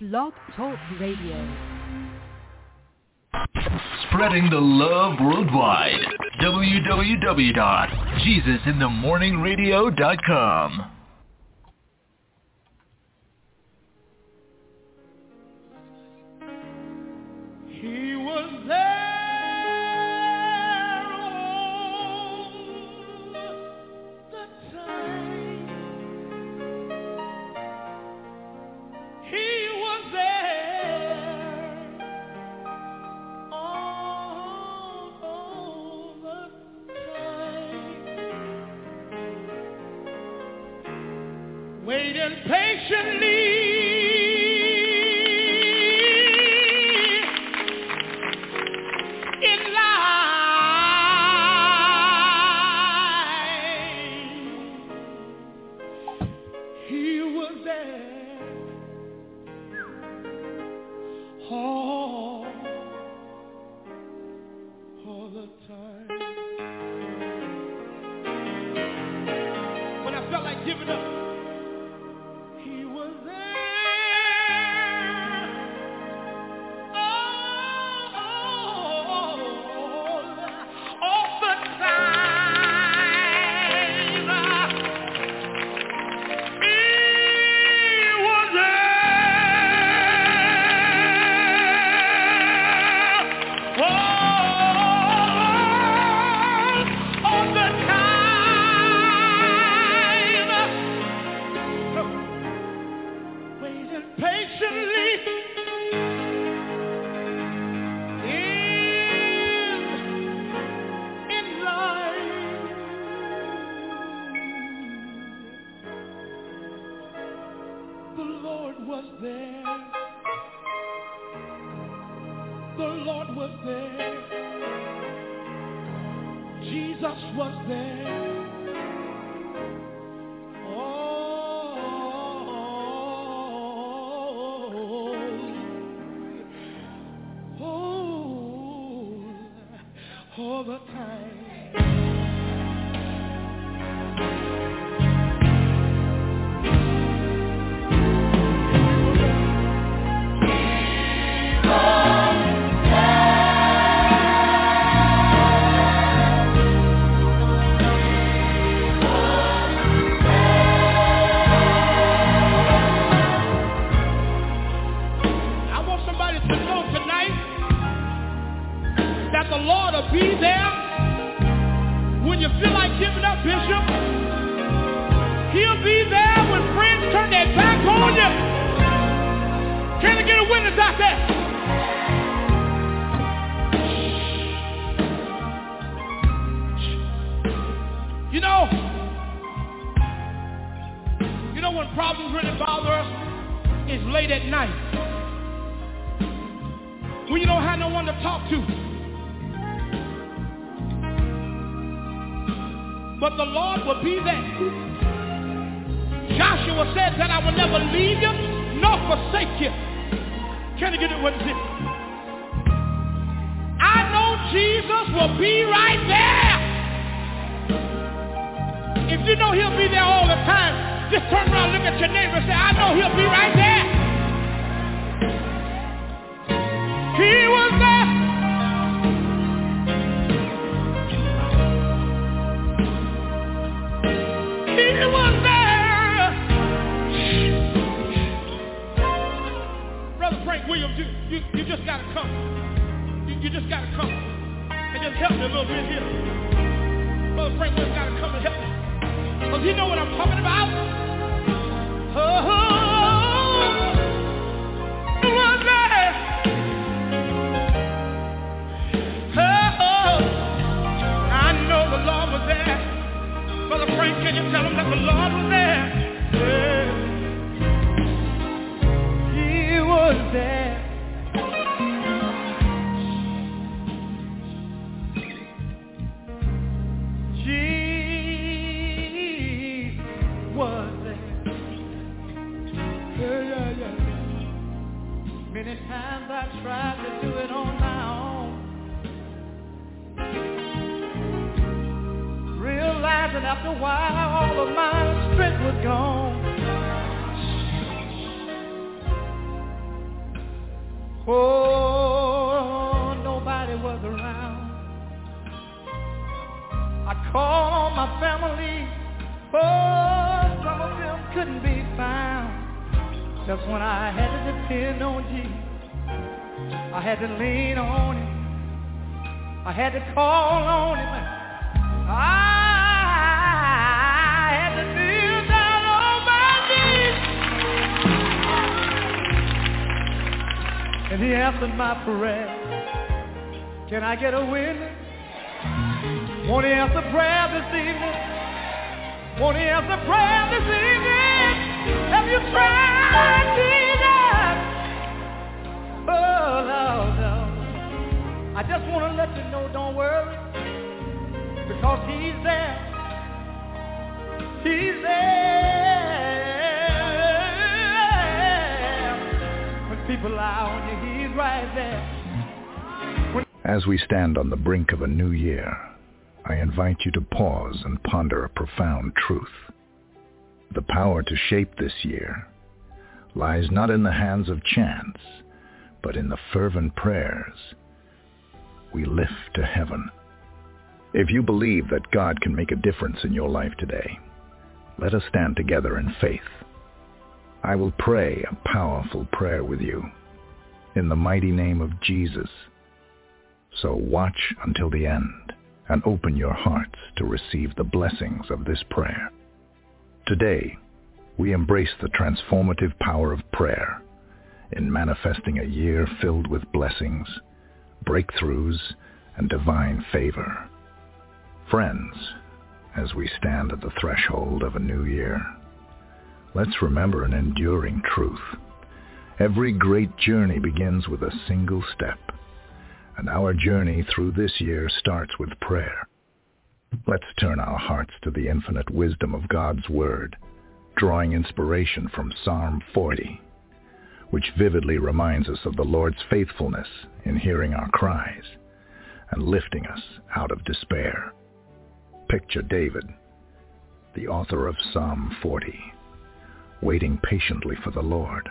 Blog Talk Radio. Spreading the love worldwide. www.jesusinthemorningradio.com. Realizing after a while all of my strength was gone. Oh, nobody was around. I called on my family. Oh, some of them couldn't be found. Just when I had to depend on Jesus, I had to lean on him. I had to call on him. I And he answered my prayer. Can I get a witness? Won't he answer prayer this evening? Won't he answer prayer this evening? Have you tried Jesus? Oh, no, no. I just want to let you know, don't worry, because he's there. He's there. People right there. As we stand on the brink of a new year, I invite you to pause and ponder a profound truth. The power to shape this year lies not in the hands of chance, but in the fervent prayers we lift to heaven. If you believe that God can make a difference in your life today, let us stand together in faith. I will pray a powerful prayer with you in the mighty name of Jesus. So watch until the end and open your hearts to receive the blessings of this prayer. Today, we embrace the transformative power of prayer in manifesting a year filled with blessings, breakthroughs, and divine favor. Friends, as we stand at the threshold of a new year, let's remember an enduring truth. Every great journey begins with a single step, and our journey through this year starts with prayer. Let's turn our hearts to the infinite wisdom of God's Word, drawing inspiration from Psalm 40, which vividly reminds us of the Lord's faithfulness in hearing our cries and lifting us out of despair. Picture David, the author of Psalm 40, waiting patiently for the Lord.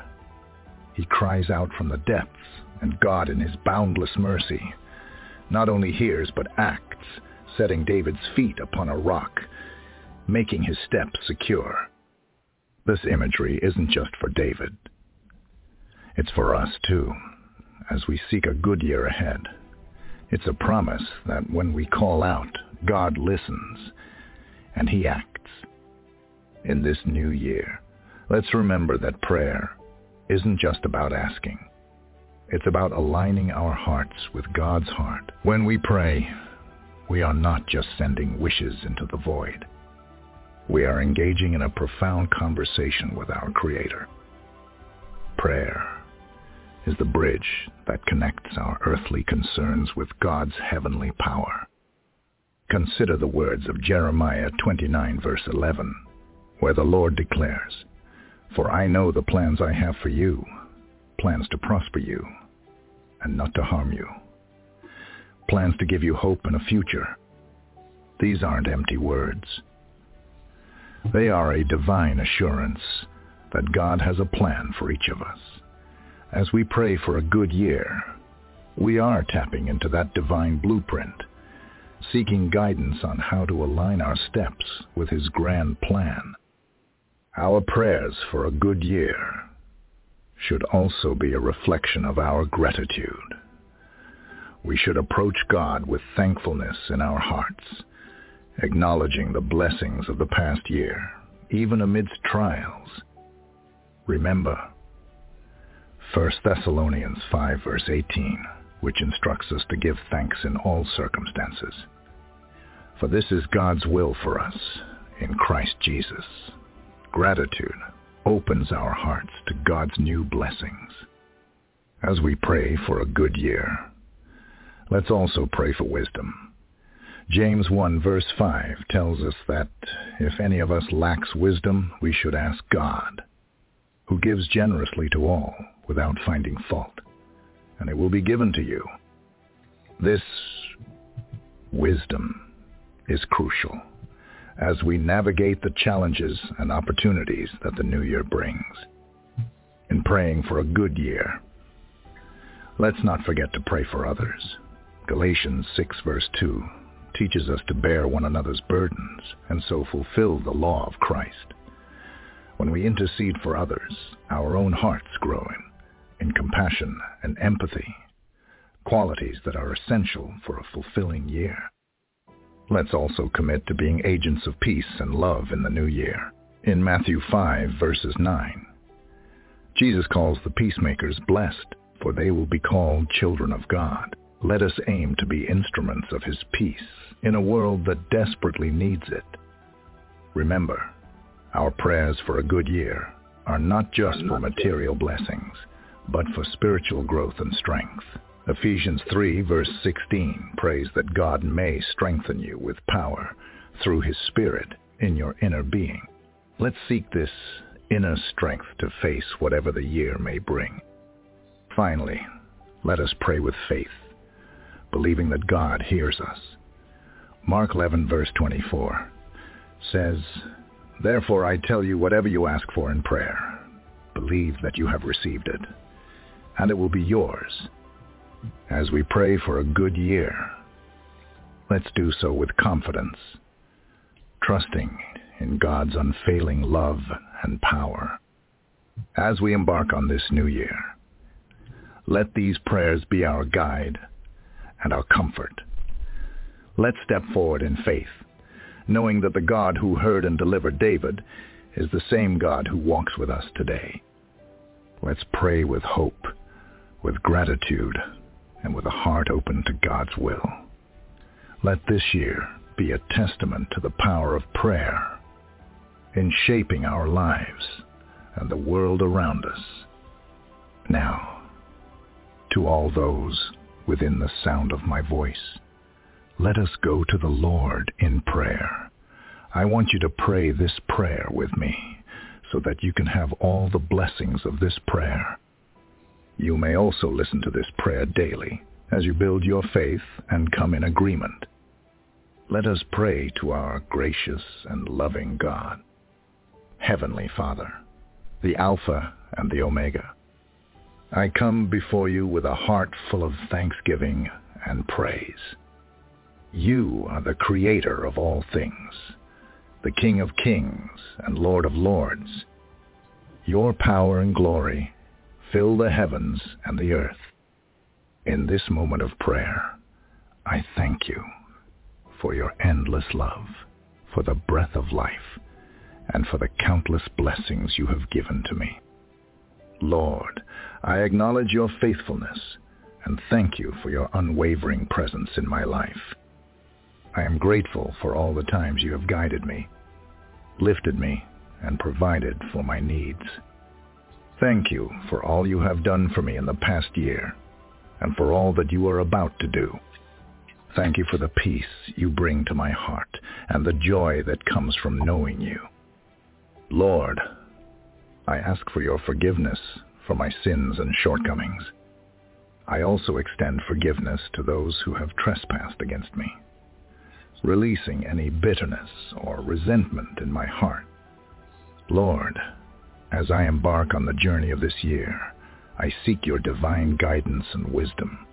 He cries out from the depths, and God in his boundless mercy not only hears but acts, setting David's feet upon a rock, making his steps secure. This imagery isn't just for David. It's for us too, as we seek a good year ahead. It's a promise that when we call out, God listens, and he acts. In this new year, let's remember that prayer isn't just about asking. It's about aligning our hearts with God's heart. When we pray, we are not just sending wishes into the void. We are engaging in a profound conversation with our Creator. Prayer is the bridge that connects our earthly concerns with God's heavenly power. Consider the words of Jeremiah 29 verse 11, where the Lord declares, For I know the plans I have for you, plans to prosper you and not to harm you, plans to give you hope and a future. These aren't empty words. They are a divine assurance that God has a plan for each of us. As we pray for a good year, we are tapping into that divine blueprint, seeking guidance on how to align our steps with his grand plan. Our prayers for a good year should also be a reflection of our gratitude. We should approach God with thankfulness in our hearts, acknowledging the blessings of the past year, even amidst trials. Remember, 1 Thessalonians 5 verse 18, which instructs us to give thanks in all circumstances. For this is God's will for us in Christ Jesus. Gratitude opens our hearts to God's new blessings. As we pray for a good year, let's also pray for wisdom. James 1 verse 5 tells us that if any of us lacks wisdom, we should ask God, who gives generously to all without finding fault, and it will be given to you. This wisdom is crucial as we navigate the challenges and opportunities that the new year brings. In praying for a good year, Let's not forget to pray for others. Galatians 6 verse 2 teaches us to bear one another's burdens and so fulfill the law of Christ. When we intercede for others, our own hearts grow in, in compassion and empathy, qualities that are essential for a fulfilling year. Let's also commit to being agents of peace and love in the new year. In Matthew 5 verses 9, Jesus calls the peacemakers blessed, for they will be called children of God. Let us aim to be instruments of his peace in a world that desperately needs it. Remember, our prayers for a good year are not just for material blessings, but for spiritual growth and strength. Ephesians 3 verse 16 prays that God may strengthen you with power through his Spirit in your inner being. Let's seek this inner strength to face whatever the year may bring. Finally, let us pray with faith, believing that God hears us. Mark 11 verse 24 says, Therefore I tell you whatever you ask for in prayer, believe that you have received it, and it will be yours. As we pray for a good year, let's do so with confidence, trusting in God's unfailing love and power. As we embark on this new year, let these prayers be our guide and our comfort. Let's step forward in faith, knowing that the God who heard and delivered David is the same God who walks with us today. Let's pray with hope, with gratitude, and with a heart open to God's will. Let this year be a testament to the power of prayer in shaping our lives and the world around us. Now, to all those within the sound of my voice, let us go to the Lord in prayer. I want you to pray this prayer with me so that you can have all the blessings of this prayer. You may also listen to this prayer daily as you build your faith and come in agreement. Let us pray to our gracious and loving God. Heavenly Father, the Alpha and the Omega. I come before you with a heart full of thanksgiving and praise. You are the creator of all things, the King of kings and Lord of lords. Your power and glory fill the heavens and the earth. In this moment of prayer, I thank you for your endless love, for the breath of life, and for the countless blessings you have given to me. Lord, I acknowledge your faithfulness and thank you for your unwavering presence in my life. I am grateful for all the times you have guided me, lifted me, and provided for my needs. Thank you for all you have done for me in the past year and for all that you are about to do. Thank you for the peace you bring to my heart and the joy that comes from knowing you. Lord, I ask for your forgiveness for my sins and shortcomings. I also extend forgiveness to those who have trespassed against me, releasing any bitterness or resentment in my heart. Lord, as I embark on the journey of this year, I seek your divine guidance and wisdom.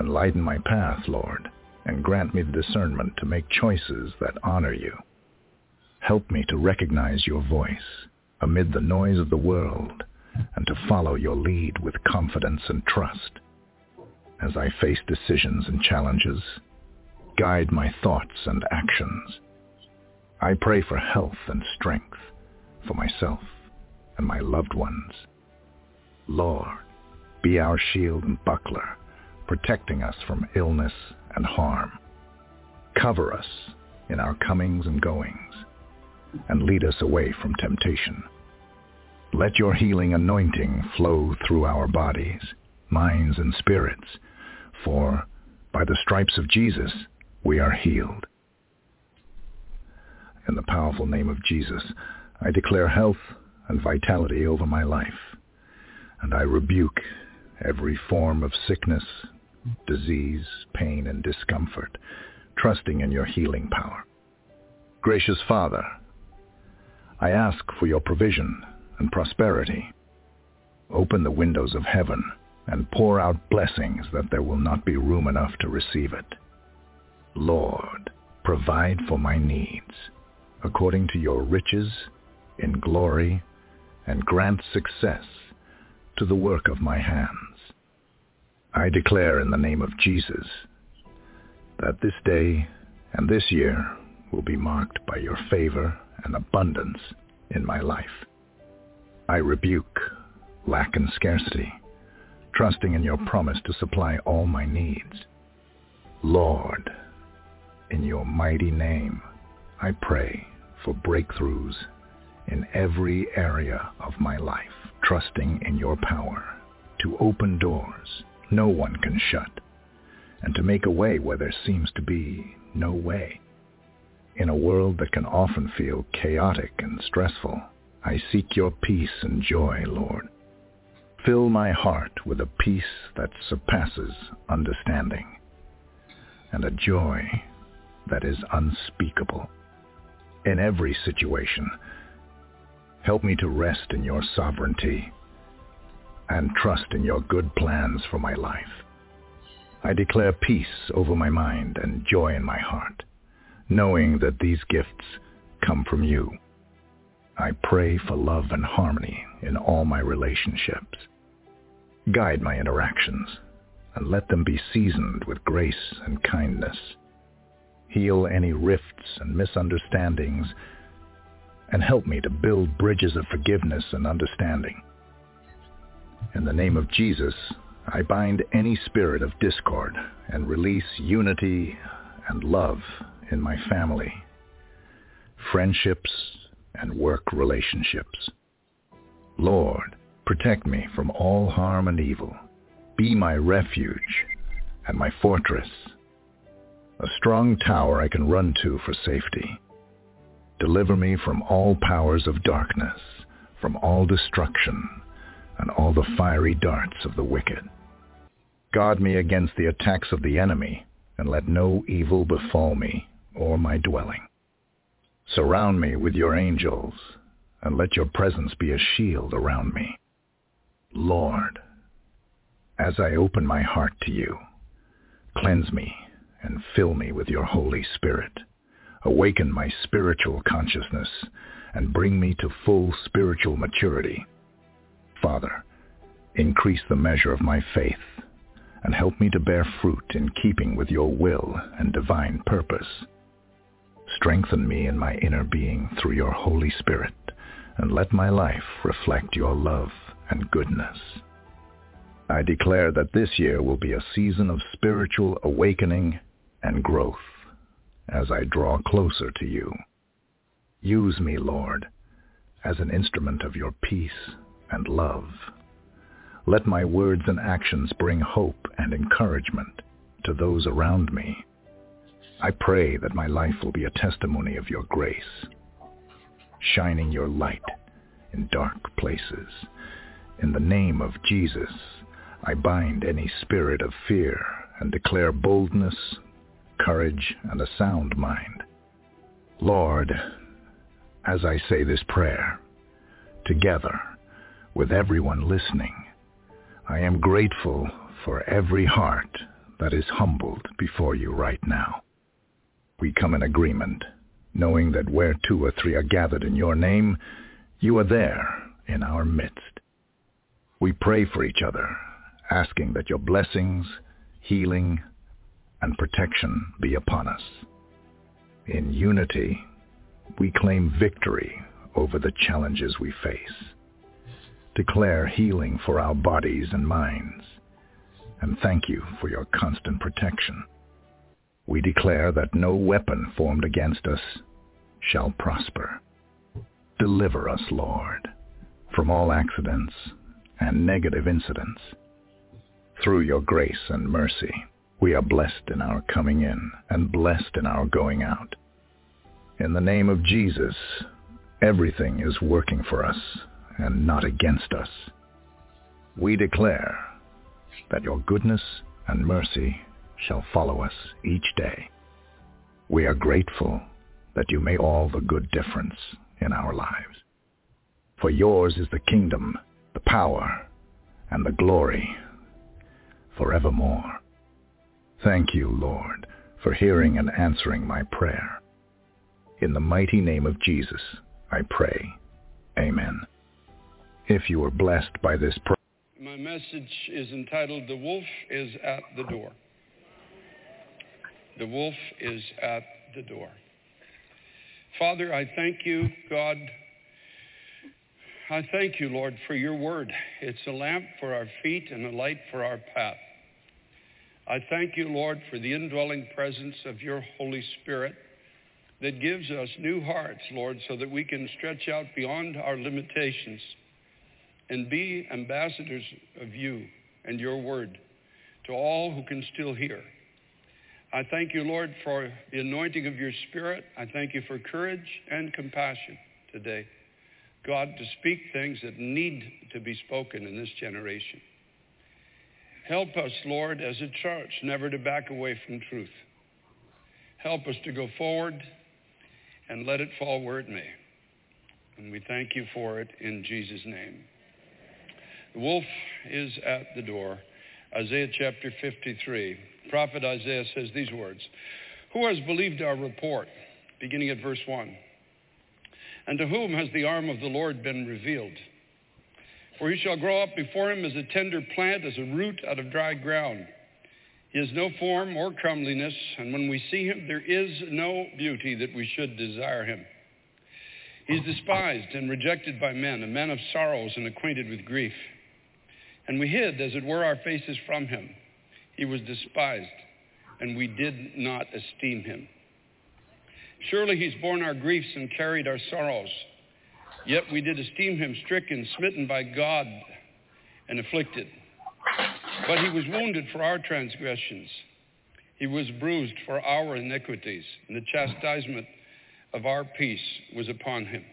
Enlighten my path, Lord, and grant me the discernment to make choices that honor you. Help me to recognize your voice amid the noise of the world and to follow your lead with confidence and trust. As I face decisions and challenges, guide my thoughts and actions. I pray for health and strength for myself and my loved ones. Lord, be our shield and buckler, protecting us from illness and harm. Cover us in our comings and goings and lead us away from temptation. Let your healing anointing flow through our bodies, minds, and spirits, for by the stripes of Jesus we are healed. In the powerful name of Jesus, I declare health and vitality over my life, and I rebuke every form of sickness, disease, pain, and discomfort, trusting in your healing power. Gracious Father, I ask for your provision and prosperity. Open the windows of heaven and pour out blessings that there will not be room enough to receive it. Lord, provide for my needs according to your riches in glory and grant success to the work of my hands. I declare in the name of Jesus that this day and this year will be marked by your favor and abundance in my life. I rebuke lack and scarcity, trusting in your promise to supply all my needs. Lord, in your mighty name, I pray for breakthroughs in every area of my life, trusting in your power to open doors no one can shut and to make a way where there seems to be no way. In a world that can often feel chaotic and stressful, I seek your peace and joy, Lord. Fill my heart with a peace that surpasses understanding and a joy that is unspeakable. In every situation, help me to rest in your sovereignty and trust in your good plans for my life. I declare peace over my mind and joy in my heart knowing that these gifts come from you. I pray for love and harmony in all my relationships. Guide my interactions and let them be seasoned with grace and kindness. Heal any rifts and misunderstandings and help me to build bridges of forgiveness and understanding. In the name of Jesus, I bind any spirit of discord and release unity and love in my family, friendships, and work relationships. Lord, protect me from all harm and evil. Be my refuge and my fortress, a strong tower I can run to for safety. Deliver me from all powers of darkness, from all destruction, and all the fiery darts of the wicked. Guard me against the attacks of the enemy, and let no evil befall me or my dwelling. Surround me with your angels, and let your presence be a shield around me. Lord, as I open my heart to you, cleanse me and fill me with your Holy Spirit. Awaken my spiritual consciousness and bring me to full spiritual maturity. Father, increase the measure of my faith and help me to bear fruit in keeping with your will and divine purpose. Strengthen me in my inner being through your Holy Spirit, and let my life reflect your love and goodness. I declare that this year will be a season of spiritual awakening and growth as I draw closer to you. Use me, Lord, as an instrument of your peace and love. Let my words and actions bring hope and encouragement to those around me I pray that my life will be a testimony of your grace, shining your light in dark places. In the name of Jesus, I bind any spirit of fear and declare boldness, courage, and a sound mind. Lord, as I say this prayer, together with everyone listening, I am grateful for every heart that is humbled before you right now we come in agreement, knowing that where two or three are gathered in your name, you are there in our midst. We pray for each other, asking that your blessings, healing, and protection be upon us. In unity, we claim victory over the challenges we face, declare healing for our bodies and minds, and thank you for your constant protection we declare that no weapon formed against us shall prosper. Deliver us, Lord, from all accidents and negative incidents. Through your grace and mercy, we are blessed in our coming in and blessed in our going out. In the name of Jesus, everything is working for us and not against us. We declare that your goodness and mercy shall follow us each day. We are grateful that you made all the good difference in our lives. For yours is the kingdom, the power, and the glory forevermore. Thank you, Lord, for hearing and answering my prayer. In the mighty name of Jesus, I pray. Amen. If you are blessed by this prayer, My message is entitled The Wolf is at the Door. The wolf is at the door. Father, I thank you, God. I thank you, Lord, for your word. It's a lamp for our feet and a light for our path. I thank you, Lord, for the indwelling presence of your Holy Spirit that gives us new hearts, Lord, so that we can stretch out beyond our limitations and be ambassadors of you and your word to all who can still hear. I thank you, Lord, for the anointing of your spirit. I thank you for courage and compassion today. God, to speak things that need to be spoken in this generation. Help us, Lord, as a church, never to back away from truth. Help us to go forward and let it fall where it may. And we thank you for it in Jesus' name. The wolf is at the door. Isaiah chapter 53. Prophet Isaiah says these words Who has believed our report? Beginning at verse 1. And to whom has the arm of the Lord been revealed? For he shall grow up before him as a tender plant, as a root out of dry ground. He has no form or comeliness, and when we see him, there is no beauty that we should desire him. He is despised and rejected by men, a man of sorrows and acquainted with grief. And we hid, as it were, our faces from him. He was despised, and we did not esteem him. Surely he's borne our griefs and carried our sorrows. Yet we did esteem him stricken, smitten by God, and afflicted. But he was wounded for our transgressions. He was bruised for our iniquities, and the chastisement of our peace was upon him.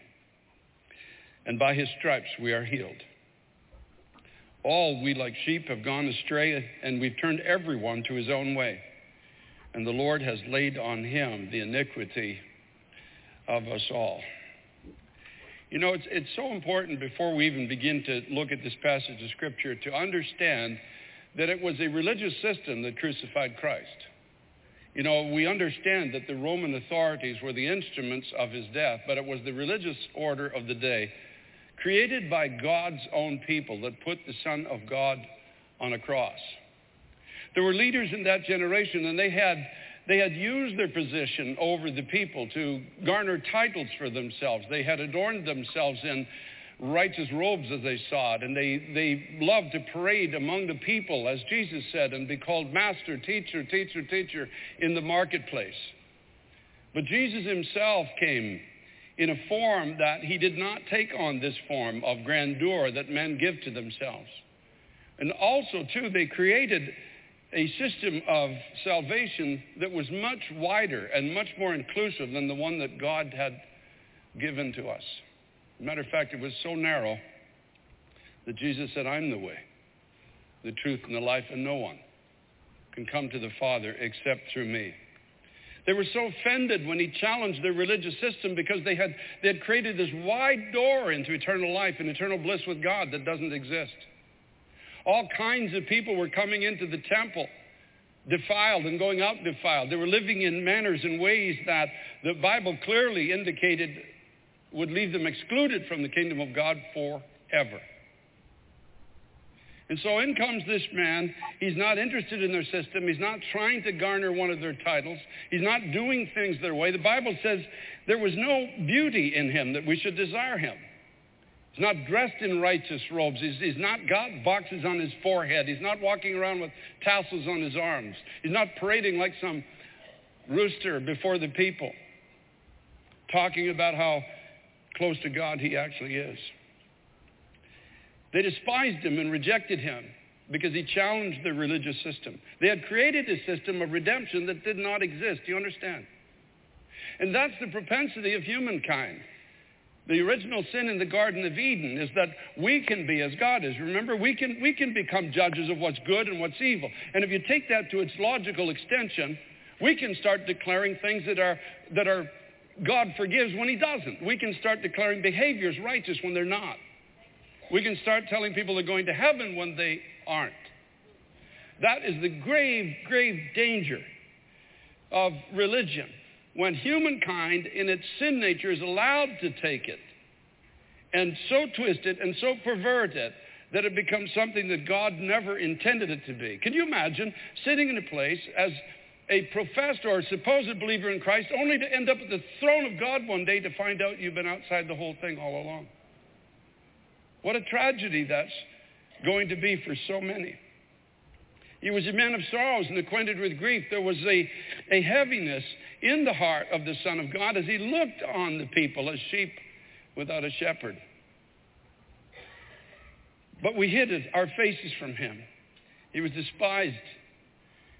And by his stripes we are healed. All we like sheep have gone astray, and we've turned everyone to his own way. And the Lord has laid on him the iniquity of us all. You know, it's, it's so important before we even begin to look at this passage of Scripture to understand that it was a religious system that crucified Christ. You know, we understand that the Roman authorities were the instruments of his death, but it was the religious order of the day, created by God's own people, that put the Son of God on a cross. There were leaders in that generation, and they had, they had used their position over the people to garner titles for themselves. They had adorned themselves in righteous robes as they saw it, and they, they loved to parade among the people, as Jesus said, and be called master, teacher, teacher, teacher in the marketplace. But Jesus himself came in a form that he did not take on this form of grandeur that men give to themselves. And also, too, they created a system of salvation that was much wider and much more inclusive than the one that God had given to us. Matter of fact, it was so narrow that Jesus said, I'm the way, the truth, and the life, and no one can come to the Father except through me. They were so offended when he challenged their religious system because they had, they had created this wide door into eternal life and eternal bliss with God that doesn't exist. All kinds of people were coming into the temple defiled and going out defiled. They were living in manners and ways that the Bible clearly indicated would leave them excluded from the kingdom of God forever. And so in comes this man. He's not interested in their system. He's not trying to garner one of their titles. He's not doing things their way. The Bible says there was no beauty in him that we should desire him. He's not dressed in righteous robes. He's, he's, not got boxes on his forehead. He's not walking around with tassels on his arms. He's not parading like some rooster before the people, talking about how close to God he actually is. They despised him and rejected him because he challenged their religious system. They had created a system of redemption that did not exist. Do you understand? And that's the propensity of humankind. The original sin in the Garden of Eden is that we can be as God is. Remember, we can, we can become judges of what's good and what's evil. And if you take that to its logical extension, we can start declaring things that are, that are God forgives when he doesn't. We can start declaring behaviors righteous when they're not. We can start telling people they're going to heaven when they aren't. That is the grave, grave danger of religion. When humankind in its sin nature is allowed to take it and so twist it and so pervert it that it becomes something that God never intended it to be. Can you imagine sitting in a place as a professed or supposed believer in Christ only to end up at the throne of God one day to find out you've been outside the whole thing all along? What a tragedy that's going to be for so many. He was a man of sorrows and acquainted with grief. There was a, a heaviness in the heart of the Son of God as he looked on the people as sheep without a shepherd. But we hid our faces from him. He was despised,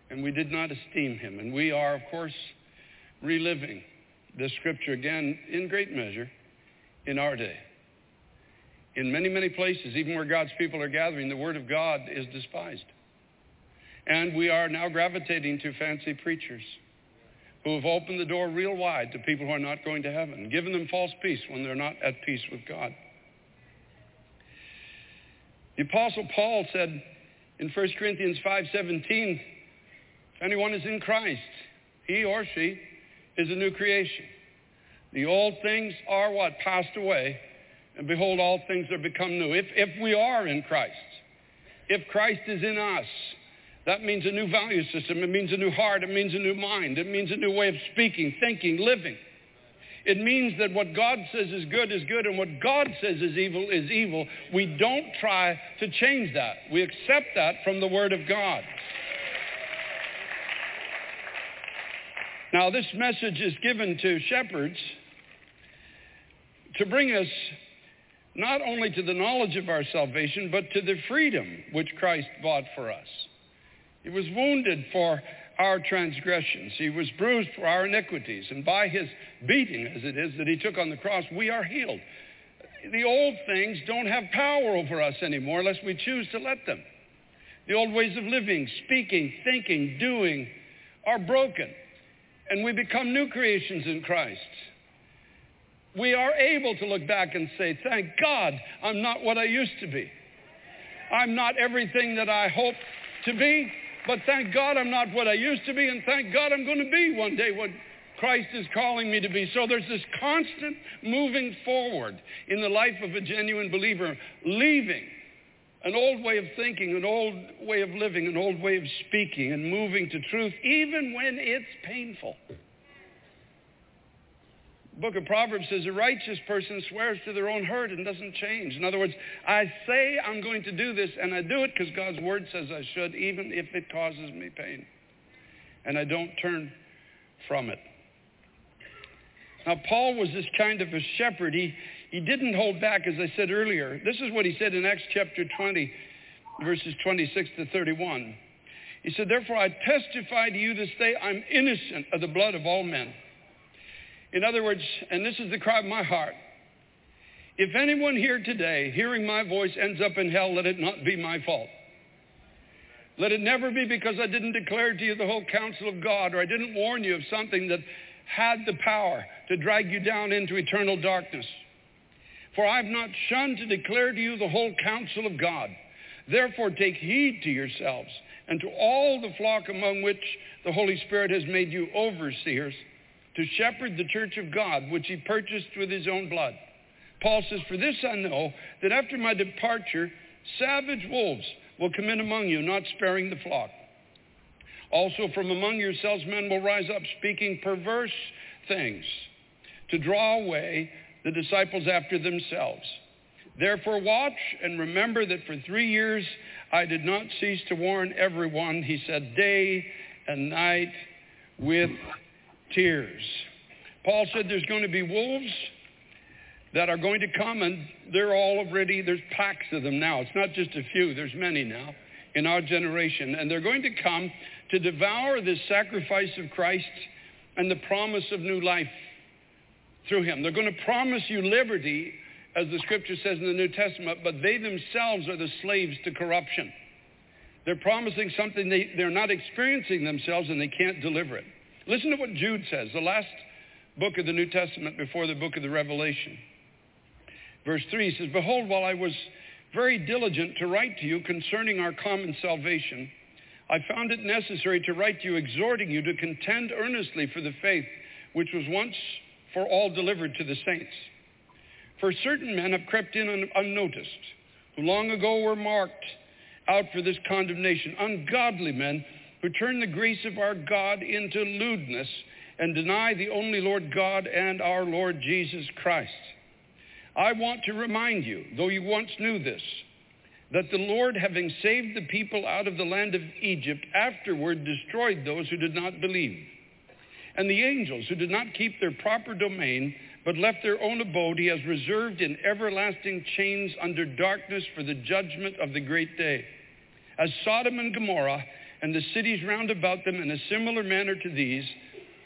and we did not esteem him. And we are, of course, reliving this scripture again in great measure in our day. In many, many places, even where God's people are gathering, the Word of God is despised. And we are now gravitating to fancy preachers who have opened the door real wide to people who are not going to heaven, giving them false peace when they're not at peace with God. The Apostle Paul said in 1 Corinthians 5.17, if anyone is in Christ, he or she is a new creation. The old things are what? Passed away and behold, all things are become new. If, if we are in Christ, if Christ is in us, that means a new value system. It means a new heart. It means a new mind. It means a new way of speaking, thinking, living. It means that what God says is good is good and what God says is evil is evil. We don't try to change that. We accept that from the Word of God. Now, this message is given to shepherds to bring us not only to the knowledge of our salvation, but to the freedom which Christ bought for us. He was wounded for our transgressions. He was bruised for our iniquities. And by his beating, as it is, that he took on the cross, we are healed. The old things don't have power over us anymore unless we choose to let them. The old ways of living, speaking, thinking, doing are broken. And we become new creations in Christ we are able to look back and say, thank God I'm not what I used to be. I'm not everything that I hoped to be, but thank God I'm not what I used to be, and thank God I'm going to be one day what Christ is calling me to be. So there's this constant moving forward in the life of a genuine believer, leaving an old way of thinking, an old way of living, an old way of speaking, and moving to truth, even when it's painful book of Proverbs says a righteous person swears to their own hurt and doesn't change. In other words, I say I'm going to do this and I do it because God's word says I should, even if it causes me pain. And I don't turn from it. Now, Paul was this kind of a shepherd. He, he didn't hold back, as I said earlier. This is what he said in Acts chapter 20, verses 26 to 31. He said, Therefore I testify to you this day I'm innocent of the blood of all men. In other words, and this is the cry of my heart, if anyone here today, hearing my voice, ends up in hell, let it not be my fault. Let it never be because I didn't declare to you the whole counsel of God or I didn't warn you of something that had the power to drag you down into eternal darkness. For I have not shunned to declare to you the whole counsel of God. Therefore take heed to yourselves and to all the flock among which the Holy Spirit has made you overseers to shepherd the church of God, which he purchased with his own blood. Paul says, For this I know, that after my departure, savage wolves will come in among you, not sparing the flock. Also from among yourselves men will rise up, speaking perverse things, to draw away the disciples after themselves. Therefore watch and remember that for three years I did not cease to warn everyone, he said, day and night with tears. Paul said there's going to be wolves that are going to come, and they're all already, there's packs of them now. It's not just a few, there's many now in our generation. And they're going to come to devour the sacrifice of Christ and the promise of new life through him. They're going to promise you liberty, as the scripture says in the New Testament, but they themselves are the slaves to corruption. They're promising something they, they're not experiencing themselves and they can't deliver it. Listen to what Jude says, the last book of the New Testament before the book of the Revelation. Verse 3 says, Behold, while I was very diligent to write to you concerning our common salvation, I found it necessary to write to you, exhorting you to contend earnestly for the faith which was once for all delivered to the saints. For certain men have crept in un- unnoticed, who long ago were marked out for this condemnation, ungodly men who turn the grace of our God into lewdness and deny the only Lord God and our Lord Jesus Christ. I want to remind you, though you once knew this, that the Lord, having saved the people out of the land of Egypt, afterward destroyed those who did not believe. And the angels who did not keep their proper domain, but left their own abode, he has reserved in everlasting chains under darkness for the judgment of the great day. As Sodom and Gomorrah and the cities round about them in a similar manner to these,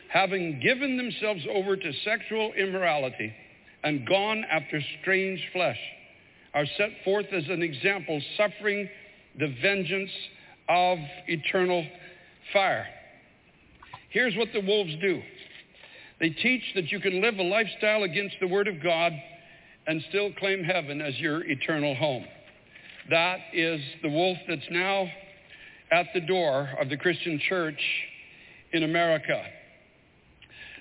having given themselves over to sexual immorality and gone after strange flesh, are set forth as an example, suffering the vengeance of eternal fire. Here's what the wolves do. They teach that you can live a lifestyle against the Word of God and still claim heaven as your eternal home. That is the wolf that's now at the door of the Christian church in America.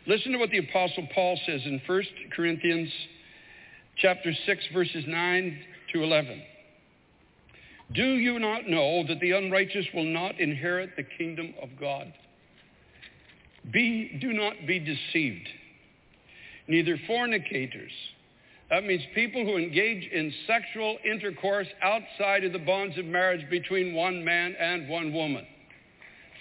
Listen to what the Apostle Paul says in 1 Corinthians chapter 6, verses 9 to 11. Do you not know that the unrighteous will not inherit the kingdom of God? Be, do not be deceived. Neither fornicators, that means people who engage in sexual intercourse outside of the bonds of marriage between one man and one woman.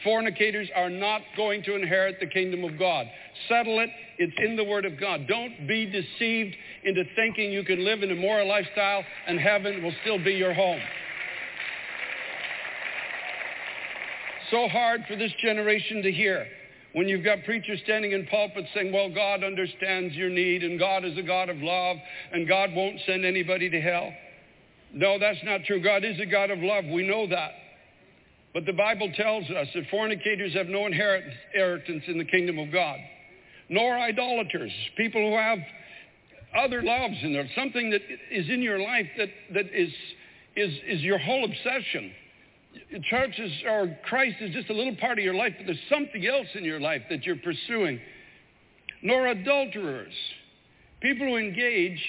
Fornicators are not going to inherit the kingdom of God. Settle it. It's in the Word of God. Don't be deceived into thinking you can live in a moral lifestyle and heaven will still be your home. So hard for this generation to hear when you've got preachers standing in pulpits saying, well, God understands your need and God is a God of love and God won't send anybody to hell. No, that's not true. God is a God of love. We know that. But the Bible tells us that fornicators have no inheritance in the kingdom of God, nor idolaters, people who have other loves in there, something that is in your life that, that is, is, is your whole obsession. Churches or Christ is just a little part of your life, but there's something else in your life that you're pursuing. Nor adulterers, people who engage,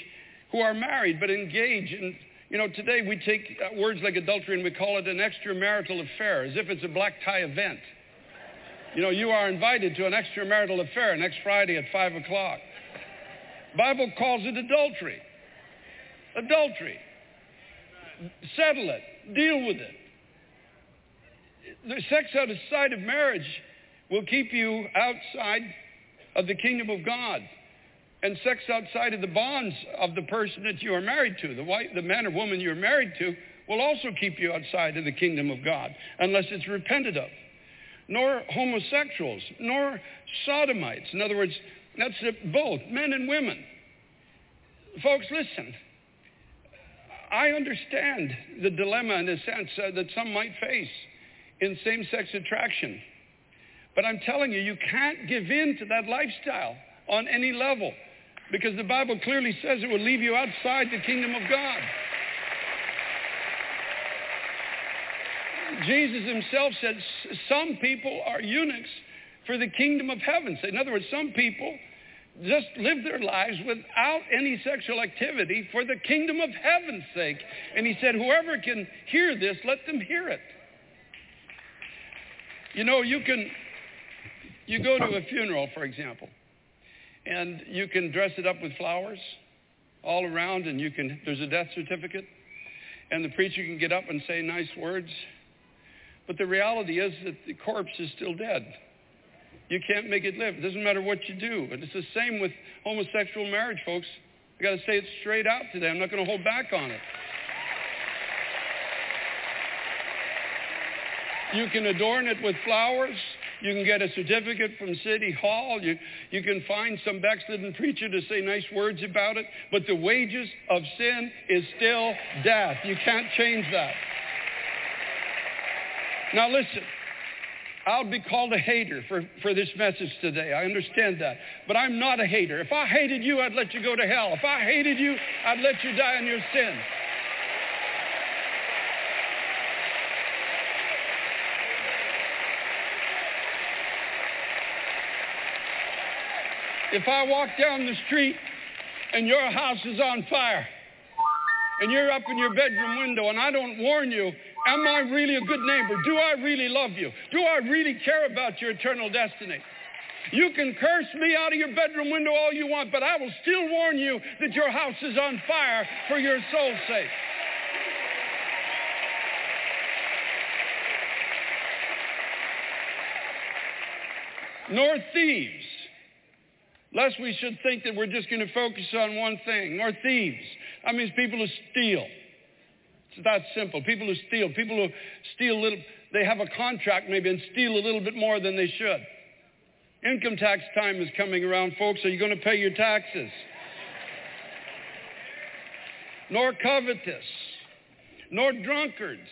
who are married, but engage in you know, today we take words like adultery and we call it an extramarital affair, as if it's a black tie event. You know, you are invited to an extramarital affair next Friday at 5 o'clock. Bible calls it adultery. Adultery. Settle it. Deal with it. Sex outside of marriage will keep you outside of the kingdom of God and sex outside of the bonds of the person that you are married to, the, white, the man or woman you're married to, will also keep you outside of the kingdom of God unless it's repented of. Nor homosexuals, nor sodomites. In other words, that's both men and women. Folks, listen. I understand the dilemma in a sense uh, that some might face in same-sex attraction. But I'm telling you, you can't give in to that lifestyle on any level because the Bible clearly says it will leave you outside the kingdom of God. Jesus himself said some people are eunuchs for the kingdom of heaven. In other words, some people just live their lives without any sexual activity for the kingdom of heaven's sake. And he said, whoever can hear this, let them hear it. You know, you can, you go to a funeral, for example, and you can dress it up with flowers all around and you can there's a death certificate and the preacher can get up and say nice words. But the reality is that the corpse is still dead. You can't make it live. It doesn't matter what you do. And it's the same with homosexual marriage folks. I got to say it straight out today. I'm not going to hold back on it you can adorn it with flowers you can get a certificate from City Hall. You, you can find some backslidden preacher to say nice words about it. But the wages of sin is still death. You can't change that. Now listen. I'll be called a hater for, for this message today. I understand that. But I'm not a hater. If I hated you, I'd let you go to hell. If I hated you, I'd let you die in your sin. If I walk down the street and your house is on fire and you're up in your bedroom window and I don't warn you, am I really a good neighbor? Do I really love you? Do I really care about your eternal destiny? You can curse me out of your bedroom window all you want, but I will still warn you that your house is on fire for your soul's sake. Nor thieves, lest we should think that we're just going to focus on one thing. Nor thieves. That means people who steal. It's that simple. People who steal. People who steal a little, they have a contract maybe and steal a little bit more than they should. Income tax time is coming around, folks. Are you going to pay your taxes? nor covetous, nor drunkards.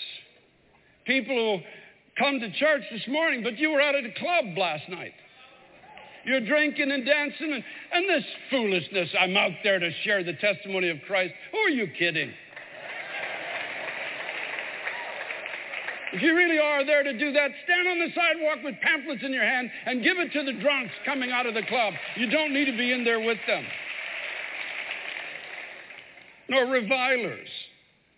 People who come to church this morning, but you were out at a club last night. You're drinking and dancing and, and this foolishness. I'm out there to share the testimony of Christ. Who are you kidding? If you really are there to do that, stand on the sidewalk with pamphlets in your hand and give it to the drunks coming out of the club. You don't need to be in there with them. Nor revilers.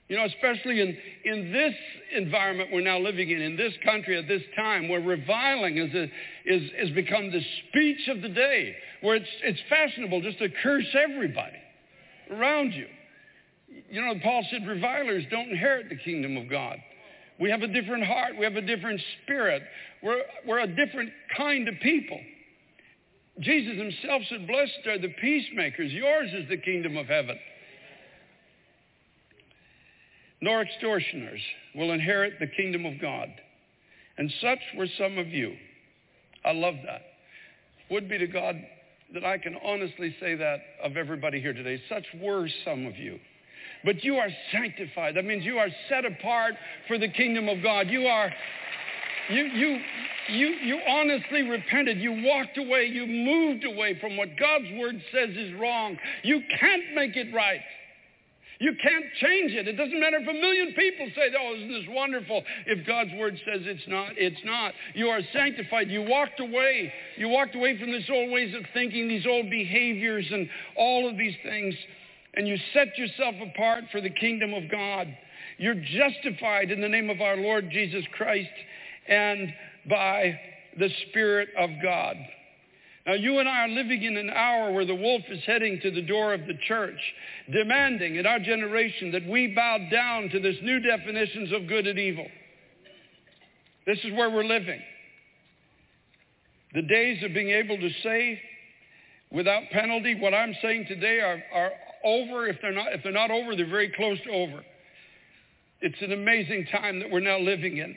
You know, especially in, in this environment we're now living in, in this country at this time, where reviling is, is, is become the speech of the day, where it's, it's fashionable just to curse everybody around you. You know, Paul said revilers don't inherit the kingdom of God. We have a different heart. We have a different spirit. We're, we're a different kind of people. Jesus himself said, blessed are the peacemakers. Yours is the kingdom of heaven nor extortioners will inherit the kingdom of God. And such were some of you. I love that. Would be to God that I can honestly say that of everybody here today. Such were some of you. But you are sanctified. That means you are set apart for the kingdom of God. You are, you, you, you, you honestly repented. You walked away. You moved away from what God's word says is wrong. You can't make it right. You can't change it. It doesn't matter if a million people say, oh, isn't this wonderful? If God's word says it's not, it's not. You are sanctified. You walked away. You walked away from these old ways of thinking, these old behaviors and all of these things. And you set yourself apart for the kingdom of God. You're justified in the name of our Lord Jesus Christ and by the Spirit of God. Now, you and I are living in an hour where the wolf is heading to the door of the church, demanding in our generation that we bow down to this new definitions of good and evil. This is where we're living. The days of being able to say without penalty what I'm saying today are, are over. If they're, not, if they're not over, they're very close to over. It's an amazing time that we're now living in.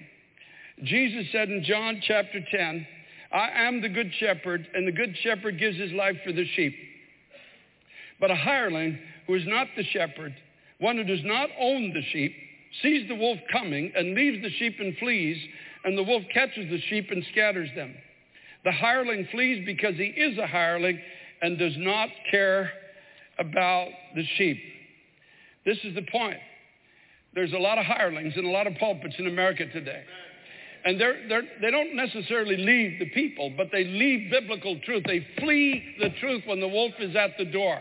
Jesus said in John chapter 10, I am the good shepherd, and the good shepherd gives his life for the sheep. But a hireling who is not the shepherd, one who does not own the sheep, sees the wolf coming and leaves the sheep and flees, and the wolf catches the sheep and scatters them. The hireling flees because he is a hireling and does not care about the sheep. This is the point. There's a lot of hirelings in a lot of pulpits in America today. And they're, they're, they don't necessarily leave the people, but they leave biblical truth. They flee the truth when the wolf is at the door.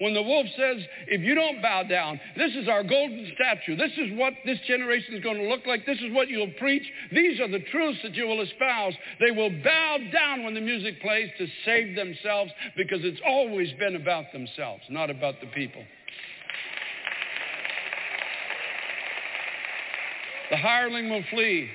When the wolf says, if you don't bow down, this is our golden statue. This is what this generation is going to look like. This is what you'll preach. These are the truths that you will espouse. They will bow down when the music plays to save themselves because it's always been about themselves, not about the people. The hireling will flee.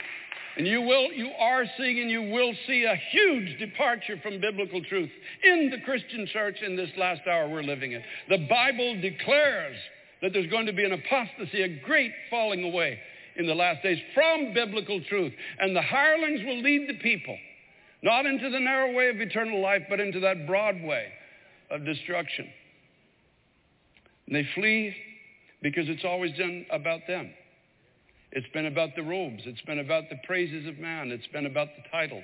And you will, you are seeing and you will see a huge departure from biblical truth in the Christian church in this last hour we're living in. The Bible declares that there's going to be an apostasy, a great falling away in the last days from biblical truth. And the hirelings will lead the people, not into the narrow way of eternal life, but into that broad way of destruction. And they flee because it's always done about them. It's been about the robes. It's been about the praises of man. It's been about the titles.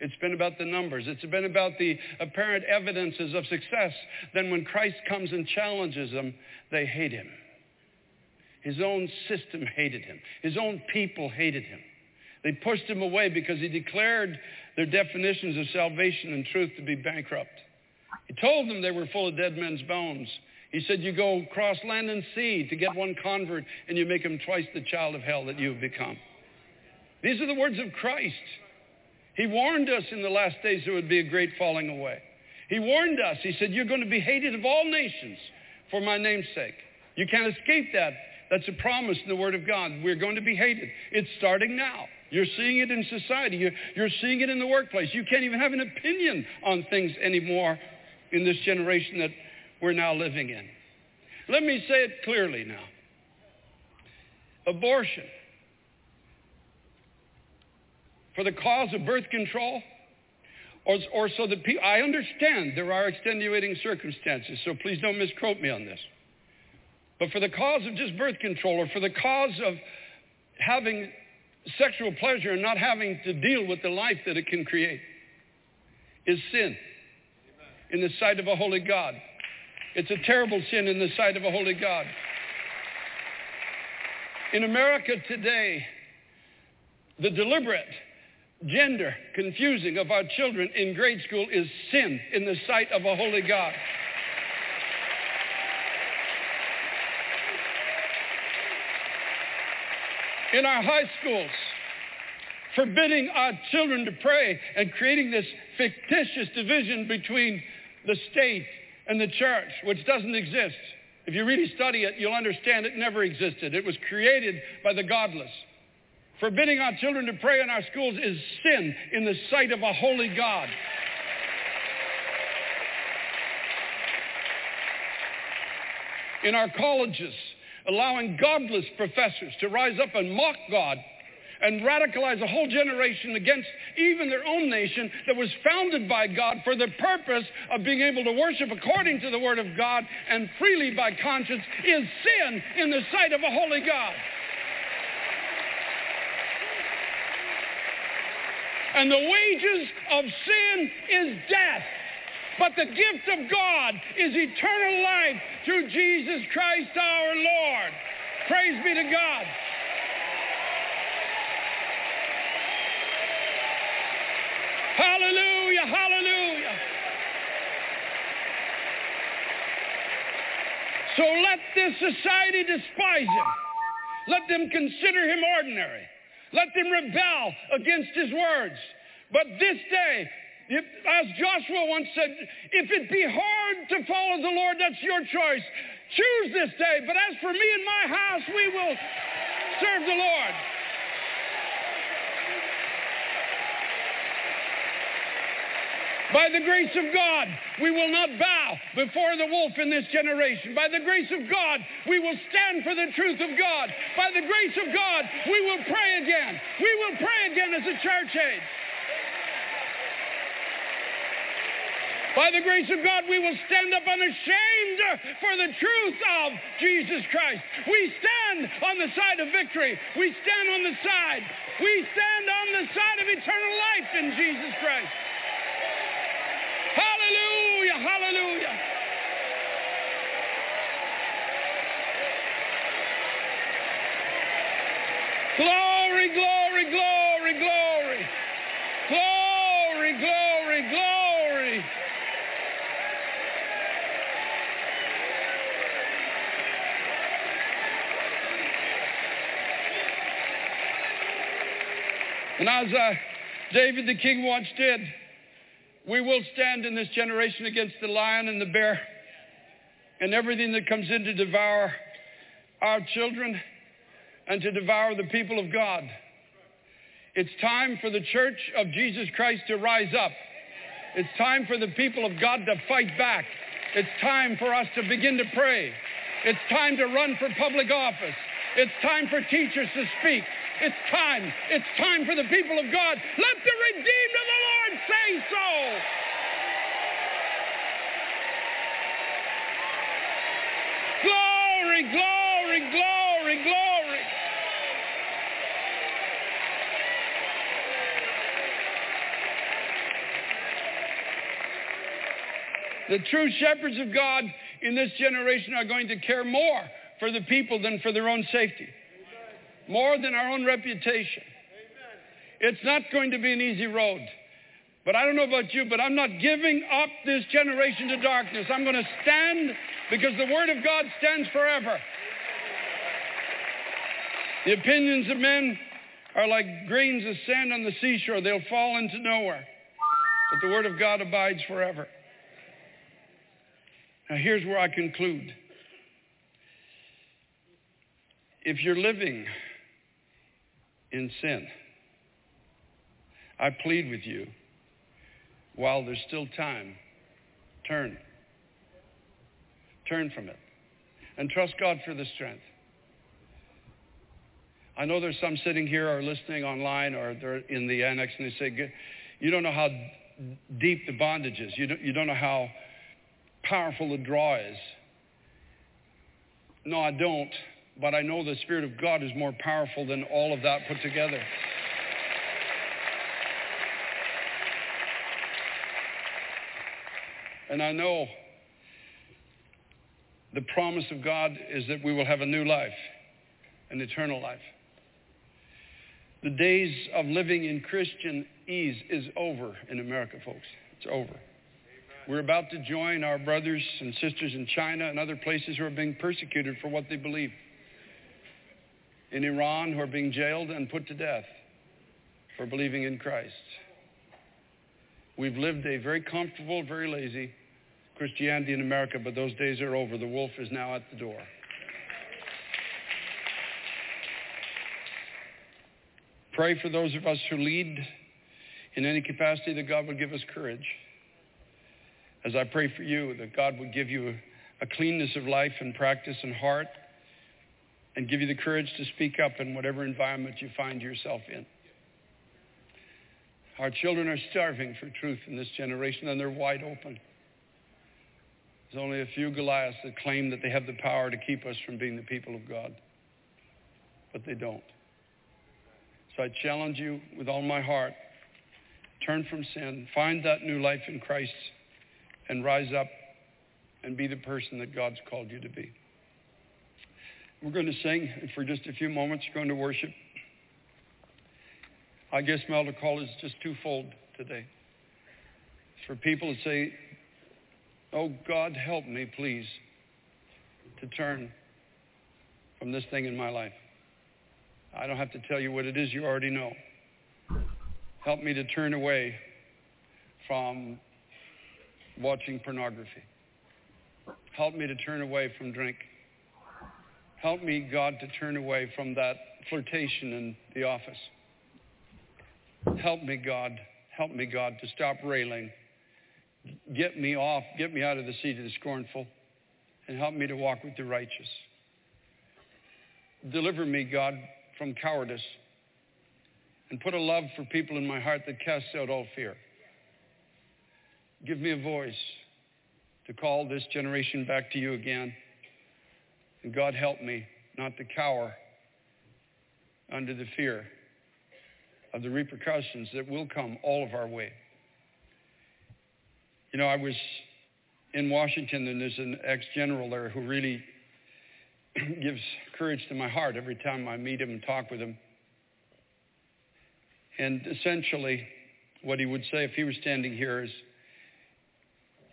It's been about the numbers. It's been about the apparent evidences of success. Then when Christ comes and challenges them, they hate him. His own system hated him. His own people hated him. They pushed him away because he declared their definitions of salvation and truth to be bankrupt. He told them they were full of dead men's bones. He said, you go across land and sea to get one convert and you make him twice the child of hell that you have become. These are the words of Christ. He warned us in the last days there would be a great falling away. He warned us. He said, you're going to be hated of all nations for my name's sake. You can't escape that. That's a promise in the Word of God. We're going to be hated. It's starting now. You're seeing it in society. You're seeing it in the workplace. You can't even have an opinion on things anymore in this generation that we're now living in. Let me say it clearly now. Abortion for the cause of birth control or, or so that people, I understand there are extenuating circumstances, so please don't misquote me on this. But for the cause of just birth control or for the cause of having sexual pleasure and not having to deal with the life that it can create is sin in the sight of a holy God. It's a terrible sin in the sight of a holy God. In America today, the deliberate gender confusing of our children in grade school is sin in the sight of a holy God. In our high schools, forbidding our children to pray and creating this fictitious division between the state and the church, which doesn't exist. If you really study it, you'll understand it never existed. It was created by the godless. Forbidding our children to pray in our schools is sin in the sight of a holy God. In our colleges, allowing godless professors to rise up and mock God and radicalize a whole generation against even their own nation that was founded by God for the purpose of being able to worship according to the Word of God and freely by conscience is sin in the sight of a holy God. And the wages of sin is death. But the gift of God is eternal life through Jesus Christ our Lord. Praise be to God. Hallelujah, hallelujah. So let this society despise him. Let them consider him ordinary. Let them rebel against his words. But this day, if, as Joshua once said, if it be hard to follow the Lord, that's your choice. Choose this day. But as for me and my house, we will serve the Lord. By the grace of God, we will not bow before the wolf in this generation. By the grace of God, we will stand for the truth of God. By the grace of God, we will pray again. We will pray again as a church age. By the grace of God, we will stand up unashamed for the truth of Jesus Christ. We stand on the side of victory. We stand on the side. We stand on the side of eternal life in Jesus Christ. Hallelujah. Glory, glory, glory, glory. Glory, glory, glory. And as uh, David the king once did, we will stand in this generation against the lion and the bear and everything that comes in to devour our children and to devour the people of God. It's time for the church of Jesus Christ to rise up. It's time for the people of God to fight back. It's time for us to begin to pray. It's time to run for public office. It's time for teachers to speak. It's time. It's time for the people of God. Let the redeemed of the Lord say so. Glory, glory, glory, glory. The true shepherds of God in this generation are going to care more for the people than for their own safety, more than our own reputation. It's not going to be an easy road. But I don't know about you, but I'm not giving up this generation to darkness. I'm going to stand because the Word of God stands forever. The opinions of men are like grains of sand on the seashore. They'll fall into nowhere. But the Word of God abides forever. Now, here's where I conclude. If you're living in sin, I plead with you, while there's still time, turn. Turn from it. And trust God for the strength. I know there's some sitting here or listening online or they're in the annex and they say, you don't know how deep the bondage is. You don't, you don't know how powerful the draw is. No, I don't. But I know the Spirit of God is more powerful than all of that put together. And I know the promise of God is that we will have a new life, an eternal life. The days of living in Christian ease is over in America, folks. It's over. We're about to join our brothers and sisters in China and other places who are being persecuted for what they believe. In Iran, who are being jailed and put to death for believing in Christ. We've lived a very comfortable, very lazy Christianity in America, but those days are over. The wolf is now at the door. Pray for those of us who lead in any capacity that God would give us courage. As I pray for you, that God would give you a, cleanness of life and practice and heart and give you the courage to speak up in whatever environment you find yourself in. Our children are starving for truth in this generation and they're wide open. There's only a few Goliaths that claim that they have the power to keep us from being the people of God. But they don't. So I challenge you with all my heart. Turn from sin. Find that new life in Christ and rise up and be the person that God's called you to be. We're going to sing for just a few moments. We're going to worship. I guess my altar call is just twofold today. It's for people to say, Oh, God, help me, please, to turn from this thing in my life. I don't have to tell you what it is, you already know. Help me to turn away from watching pornography. Help me to turn away from drink. Help me, God, to turn away from that flirtation in the office. Help me, God. Help me, God, to stop railing Get me off, get me out of the seat of the scornful, and help me to walk with the righteous. Deliver me, God, from cowardice, and put a love for people in my heart that casts out all fear. Give me a voice to call this generation back to you again. And God help me not to cower under the fear of the repercussions that will come all of our way. You know, I was in Washington, and there's an ex-general there who really gives courage to my heart every time I meet him and talk with him. And essentially, what he would say if he was standing here is,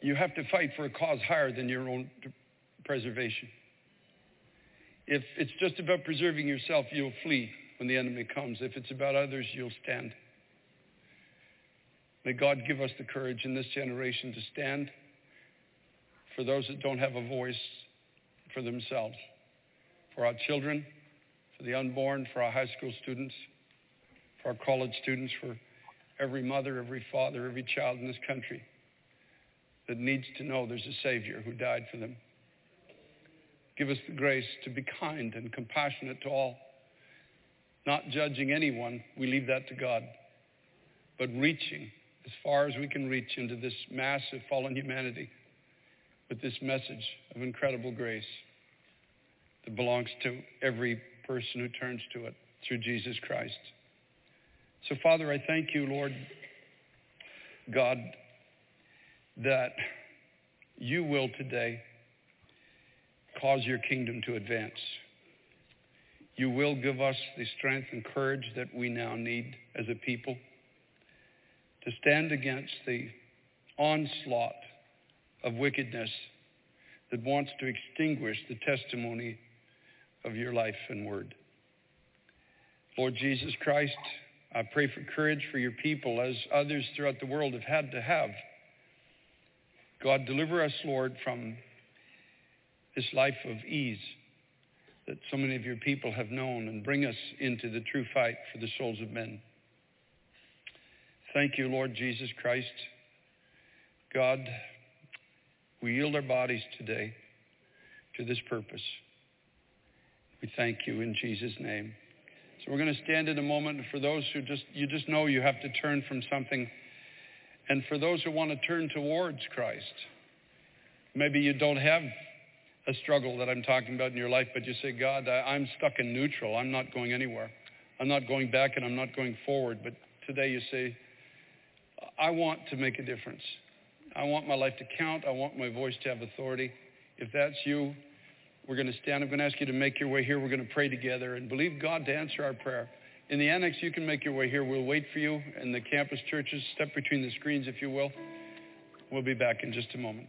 you have to fight for a cause higher than your own preservation. If it's just about preserving yourself, you'll flee when the enemy comes. If it's about others, you'll stand. May God give us the courage in this generation to stand for those that don't have a voice for themselves, for our children, for the unborn, for our high school students, for our college students, for every mother, every father, every child in this country that needs to know there's a Savior who died for them. Give us the grace to be kind and compassionate to all, not judging anyone. We leave that to God, but reaching as far as we can reach into this mass of fallen humanity with this message of incredible grace that belongs to every person who turns to it through Jesus Christ. So, Father, I thank you, Lord God, that you will today cause your kingdom to advance. You will give us the strength and courage that we now need as a people to stand against the onslaught of wickedness that wants to extinguish the testimony of your life and word. Lord Jesus Christ, I pray for courage for your people as others throughout the world have had to have. God, deliver us, Lord, from this life of ease that so many of your people have known and bring us into the true fight for the souls of men. Thank you, Lord Jesus Christ. God, we yield our bodies today to this purpose. We thank you in Jesus' name. So we're going to stand in a moment for those who just you just know you have to turn from something and for those who want to turn towards Christ. Maybe you don't have a struggle that I'm talking about in your life, but you say, God, I, am stuck in neutral. I'm not going anywhere. I'm not going back and I'm not going forward. But today you say, I want to make a difference. I want my life to count. I want my voice to have authority. If that's you, we're going to stand. I'm going to ask you to make your way here. We're going to pray together and believe God to answer our prayer. In the annex, you can make your way here. We'll wait for you in the campus churches. Step between the screens, if you will. We'll be back in just a moment.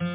Is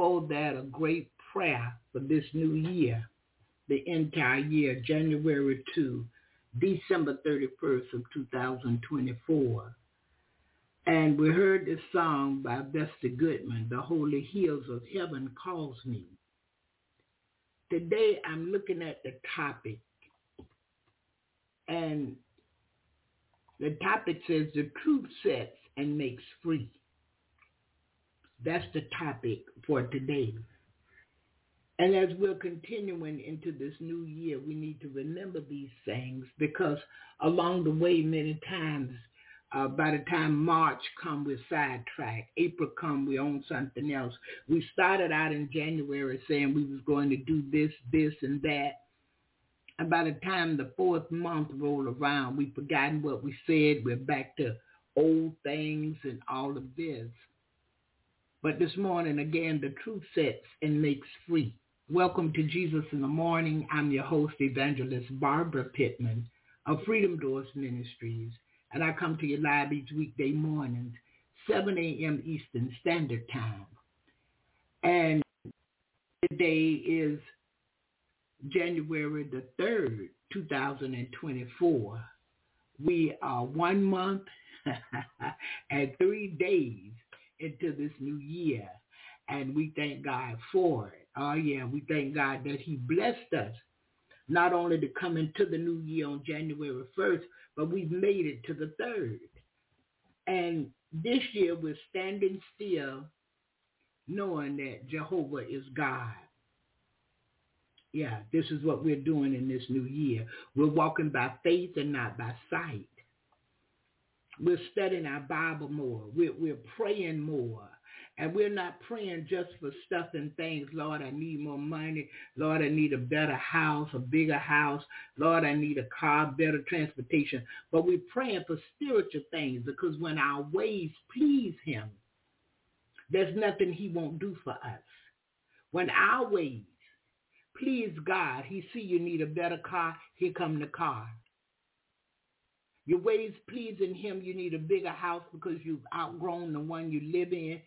before that, a great prayer for this new year, the entire year, January 2, December 31st of 2024. And we heard this song by Vesta Goodman, The Holy Hills of Heaven Calls Me. Today I'm looking at the topic, and the topic says the truth sets and makes free. That's the topic for today. And as we're continuing into this new year, we need to remember these things because along the way, many times, uh, by the time March come, we're sidetracked. April come, we're on something else. We started out in January saying we was going to do this, this, and that. And by the time the fourth month rolled around, we've forgotten what we said. We're back to old things and all of this. But this morning, again, the truth sets and makes free. Welcome to Jesus in the Morning. I'm your host, Evangelist Barbara Pittman of Freedom Doors Ministries, and I come to you live each weekday mornings, 7 a.m. Eastern Standard Time. And today is January the 3rd, 2024. We are one month and three days into this new year, and we thank God for it. Oh yeah, we thank God that he blessed us not only to come into the new year on January 1st, but we've made it to the 3rd. And this year we're standing still knowing that Jehovah is God. Yeah, this is what we're doing in this new year. We're walking by faith and not by sight. We're studying our Bible more. We're, we're praying more. And we're not praying just for stuff and things. Lord, I need more money. Lord, I need a better house, a bigger house. Lord, I need a car, better transportation. But we're praying for spiritual things because when our ways please him, there's nothing he won't do for us. When our ways please God, he see you need a better car, here come the car. Your ways pleasing him, you need a bigger house because you've outgrown the one you live in.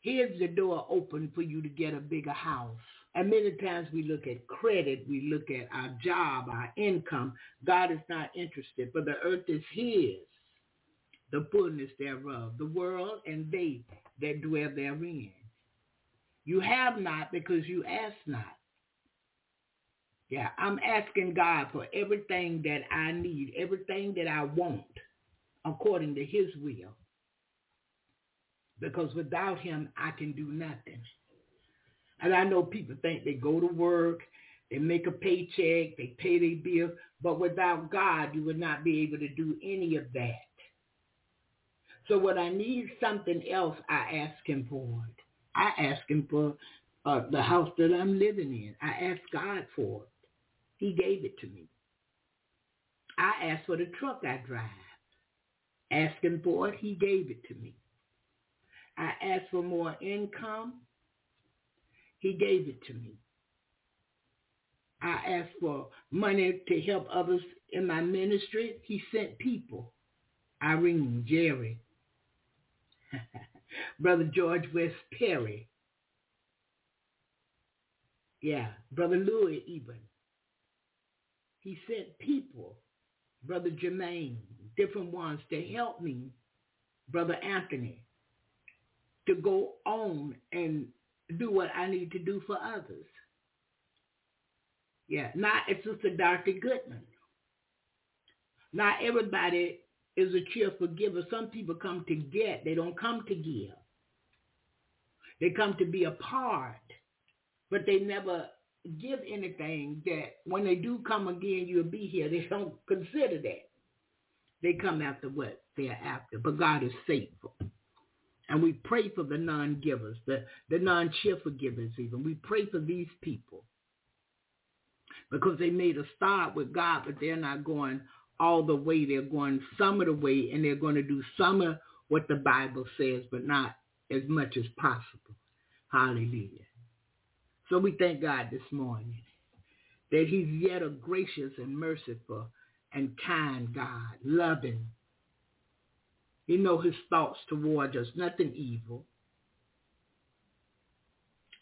Here's the door open for you to get a bigger house. And many times we look at credit, we look at our job, our income. God is not interested, but the earth is his, the fullness thereof, the world and they that dwell therein. You have not because you ask not. Yeah, I'm asking God for everything that I need, everything that I want, according to his will because without him, I can do nothing. And I know people think they go to work, they make a paycheck, they pay their bills, but without God, you would not be able to do any of that. So when I need something else, I ask him for it. I ask him for uh, the house that I'm living in. I ask God for it. He gave it to me. I asked for the truck I drive. Asking for it, he gave it to me. I asked for more income. He gave it to me. I asked for money to help others in my ministry. He sent people. Irene, Jerry, Brother George West Perry. Yeah, Brother Louis even. He sent people, Brother Jermaine, different ones to help me, Brother Anthony to go on and do what I need to do for others. Yeah, not it's just a Dr. Goodman. Not everybody is a cheerful giver. Some people come to get, they don't come to give. They come to be a part, but they never give anything that when they do come again, you'll be here. They don't consider that. They come after what they're after, but God is faithful. And we pray for the non-givers, the, the non-cheerful givers even. We pray for these people because they made a start with God, but they're not going all the way. They're going some of the way, and they're going to do some of what the Bible says, but not as much as possible. Hallelujah. So we thank God this morning that he's yet a gracious and merciful and kind God, loving, He know his thoughts towards us, nothing evil.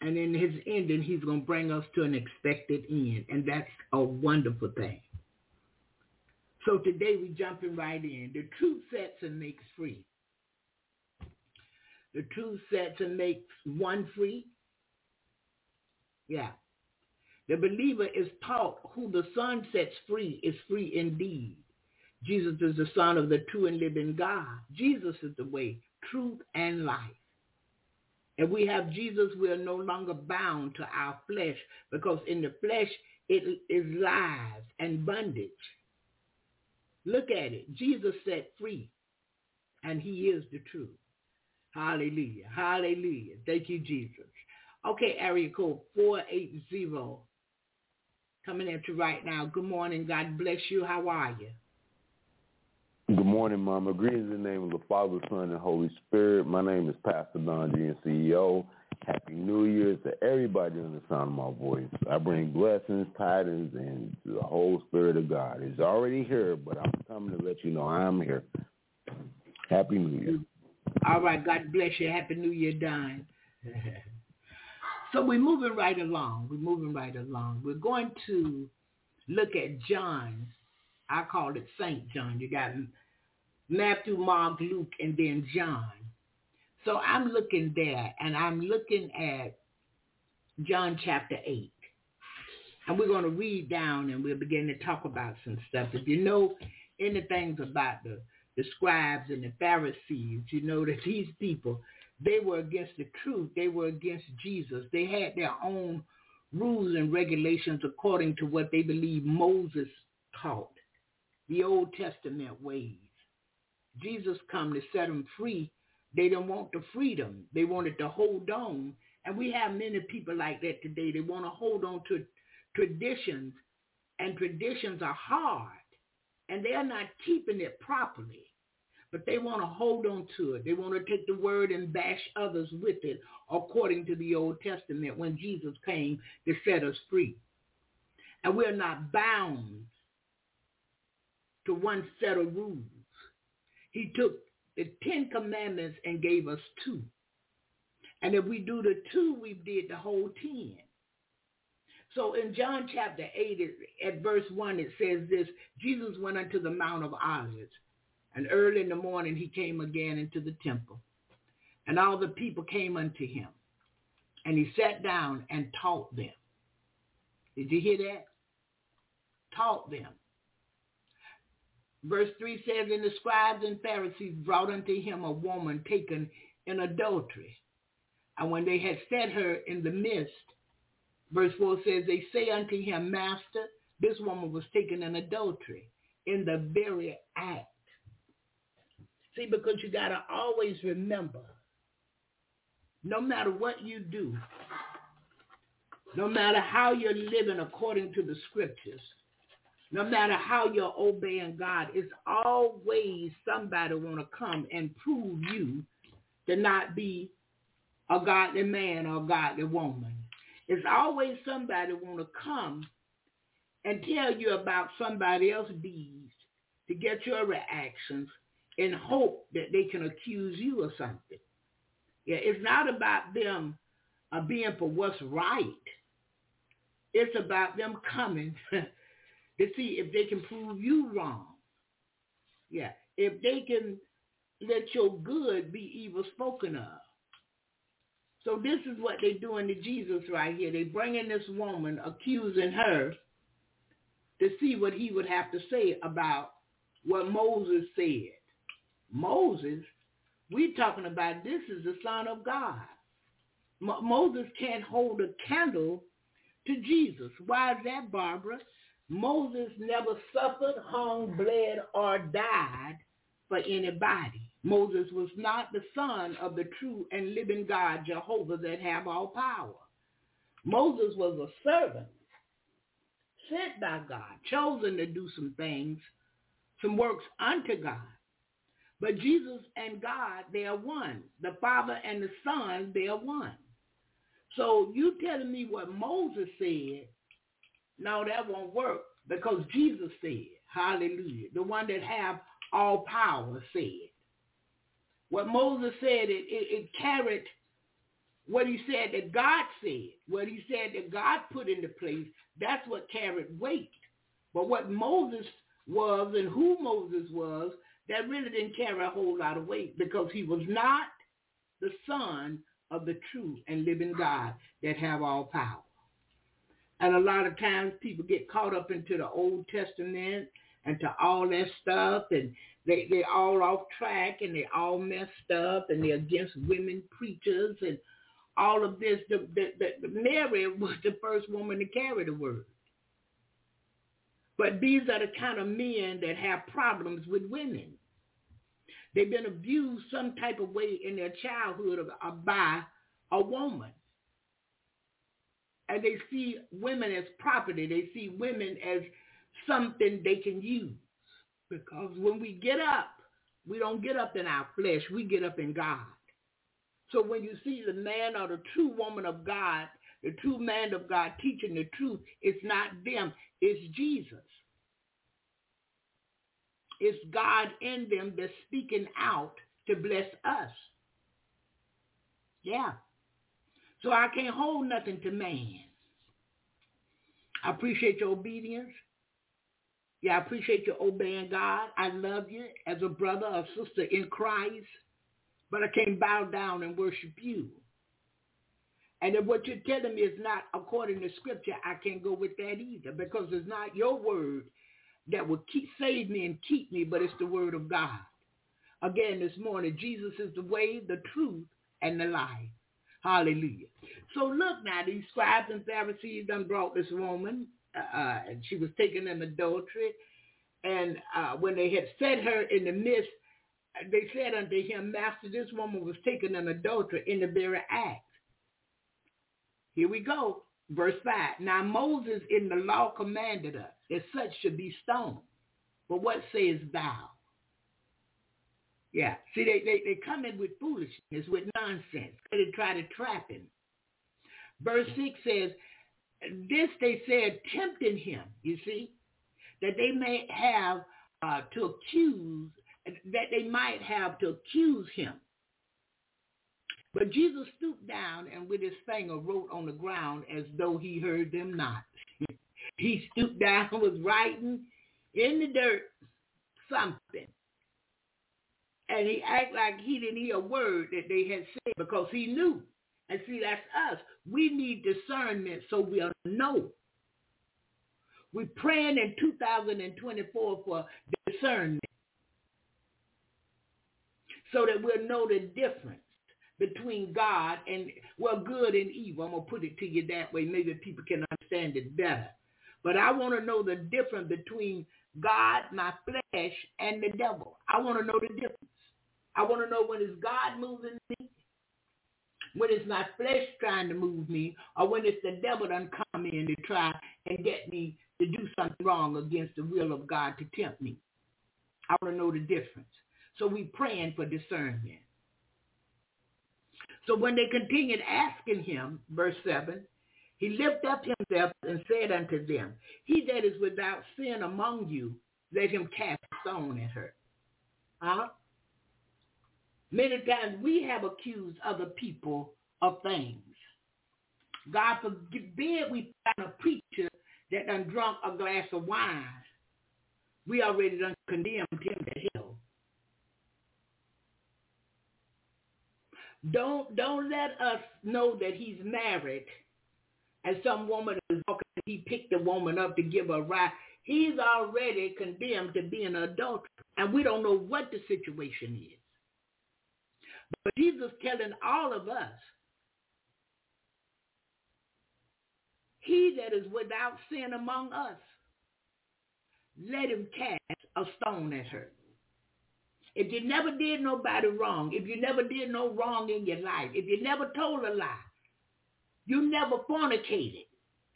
And in his ending, he's going to bring us to an expected end. And that's a wonderful thing. So today we're jumping right in. The truth sets and makes free. The truth sets and makes one free. Yeah. The believer is taught who the Son sets free is free indeed. Jesus is the Son of the true and living God. Jesus is the way, truth, and life. If we have Jesus, we are no longer bound to our flesh because in the flesh it is lies and bondage. Look at it. Jesus set free, and he is the truth. Hallelujah. Hallelujah. Thank you, Jesus. Okay, area code 480. Coming at you right now. Good morning. God bless you. How are you? Good morning, Mama. Greetings in the name of the Father, Son, and Holy Spirit. My name is Pastor Don G, and CEO. Happy New Year to everybody on the sound of my voice. I bring blessings, tidings, and the whole Spirit of God. It's already here, but I'm coming to let you know I'm here. Happy New Year. All right. God bless you. Happy New Year, Don. so we're moving right along. We're moving right along. We're going to look at John I call it Saint John. You got Matthew, Mark, Luke, and then John. So I'm looking there, and I'm looking at John chapter 8. And we're going to read down and we'll begin to talk about some stuff. If you know anything about the, the scribes and the Pharisees, you know that these people, they were against the truth. They were against Jesus. They had their own rules and regulations according to what they believed Moses taught the Old Testament ways. Jesus come to set them free. They don't want the freedom. They wanted to hold on. And we have many people like that today. They want to hold on to traditions, and traditions are hard. And they're not keeping it properly. But they want to hold on to it. They want to take the word and bash others with it according to the Old Testament when Jesus came to set us free. And we're not bound to one set of rules. He took the Ten Commandments and gave us two. And if we do the two, we did the whole ten. So in John chapter 8, at verse 1, it says this, Jesus went unto the Mount of Olives, and early in the morning he came again into the temple. And all the people came unto him, and he sat down and taught them. Did you hear that? Taught them. Verse 3 says, And the scribes and Pharisees brought unto him a woman taken in adultery. And when they had set her in the midst, verse 4 says, They say unto him, Master, this woman was taken in adultery in the very act. See, because you got to always remember, no matter what you do, no matter how you're living according to the scriptures, no matter how you're obeying God, it's always somebody want to come and prove you to not be a godly man or a godly woman. It's always somebody want to come and tell you about somebody else's deeds to get your reactions in hope that they can accuse you of something. Yeah, it's not about them uh, being for what's right. It's about them coming to see if they can prove you wrong. Yeah, if they can let your good be evil spoken of. So this is what they're doing to Jesus right here. They're bringing this woman, accusing her to see what he would have to say about what Moses said. Moses, we're talking about this is the Son of God. Mo- Moses can't hold a candle to Jesus. Why is that, Barbara? Moses never suffered, hung, bled, or died for anybody. Moses was not the son of the true and living God, Jehovah, that have all power. Moses was a servant sent by God, chosen to do some things, some works unto God. But Jesus and God, they are one. The Father and the Son, they are one. So you telling me what Moses said no, that won't work because Jesus said, hallelujah, the one that have all power said. What Moses said, it, it, it carried what he said that God said, what he said that God put into place, that's what carried weight. But what Moses was and who Moses was, that really didn't carry a whole lot of weight because he was not the son of the true and living God that have all power. And a lot of times people get caught up into the Old Testament and to all that stuff and they, they're all off track and they're all messed up and they're against women preachers and all of this. The, the, the, Mary was the first woman to carry the word. But these are the kind of men that have problems with women. They've been abused some type of way in their childhood uh, by a woman. And they see women as property. They see women as something they can use. Because when we get up, we don't get up in our flesh. We get up in God. So when you see the man or the true woman of God, the true man of God teaching the truth, it's not them. It's Jesus. It's God in them that's speaking out to bless us. Yeah. So I can't hold nothing to man. I appreciate your obedience. Yeah, I appreciate you obeying God. I love you as a brother or sister in Christ, but I can't bow down and worship you. And if what you're telling me is not according to scripture, I can't go with that either because it's not your word that will keep save me and keep me, but it's the word of God. Again, this morning, Jesus is the way, the truth, and the life. Hallelujah. So look now, these scribes and Pharisees done brought this woman, uh, uh, and she was taken in adultery. And uh, when they had set her in the midst, they said unto him, Master, this woman was taken in adultery in the very act. Here we go. Verse 5. Now Moses in the law commanded us that such should be stoned. But what sayest thou? Yeah. See, they, they, they come in with foolishness, with nonsense. They try to trap him. Verse 6 says, this they said tempting him, you see, that they may have uh, to accuse, that they might have to accuse him. But Jesus stooped down and with his finger wrote on the ground as though he heard them not. he stooped down and was writing in the dirt something. And he acted like he didn't hear a word that they had said because he knew. And see, that's us. We need discernment so we'll know. We're praying in 2024 for discernment so that we'll know the difference between God and, well, good and evil. I'm going to put it to you that way. Maybe people can understand it better. But I want to know the difference between God, my flesh, and the devil. I want to know the difference. I want to know when is God moving me, when it's my flesh trying to move me, or when it's the devil done come in to try and get me to do something wrong against the will of God to tempt me. I want to know the difference. So we praying for discernment. So when they continued asking him, verse 7, he lifted up himself and said unto them, He that is without sin among you, let him cast a stone at her. Huh? Many times we have accused other people of things. God forbid we find a preacher that done drunk a glass of wine. We already done condemned him to hell. Don't don't let us know that he's married and some woman is walking he picked the woman up to give her a ride. He's already condemned to be an adulterer. And we don't know what the situation is. But Jesus telling all of us, he that is without sin among us, let him cast a stone at her. If you never did nobody wrong, if you never did no wrong in your life, if you never told a lie, you never fornicated,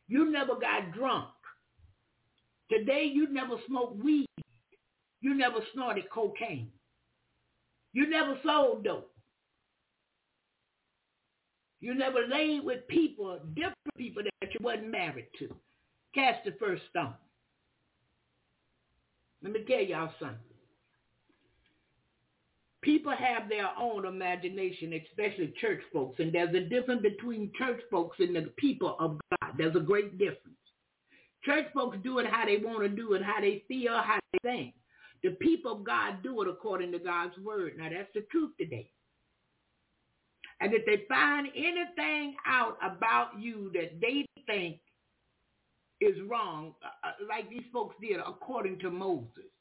you never got drunk, today you never smoked weed, you never snorted cocaine, you never sold dope, you never laid with people, different people that you wasn't married to. Cast the first stone. Let me tell y'all something People have their own imagination, especially church folks, and there's a difference between church folks and the people of God. There's a great difference. Church folks do it how they want to do it, how they feel, how they think. The people of God do it according to God's word. Now that's the truth today. And if they find anything out about you that they think is wrong, uh, uh like these folks did according to Moses,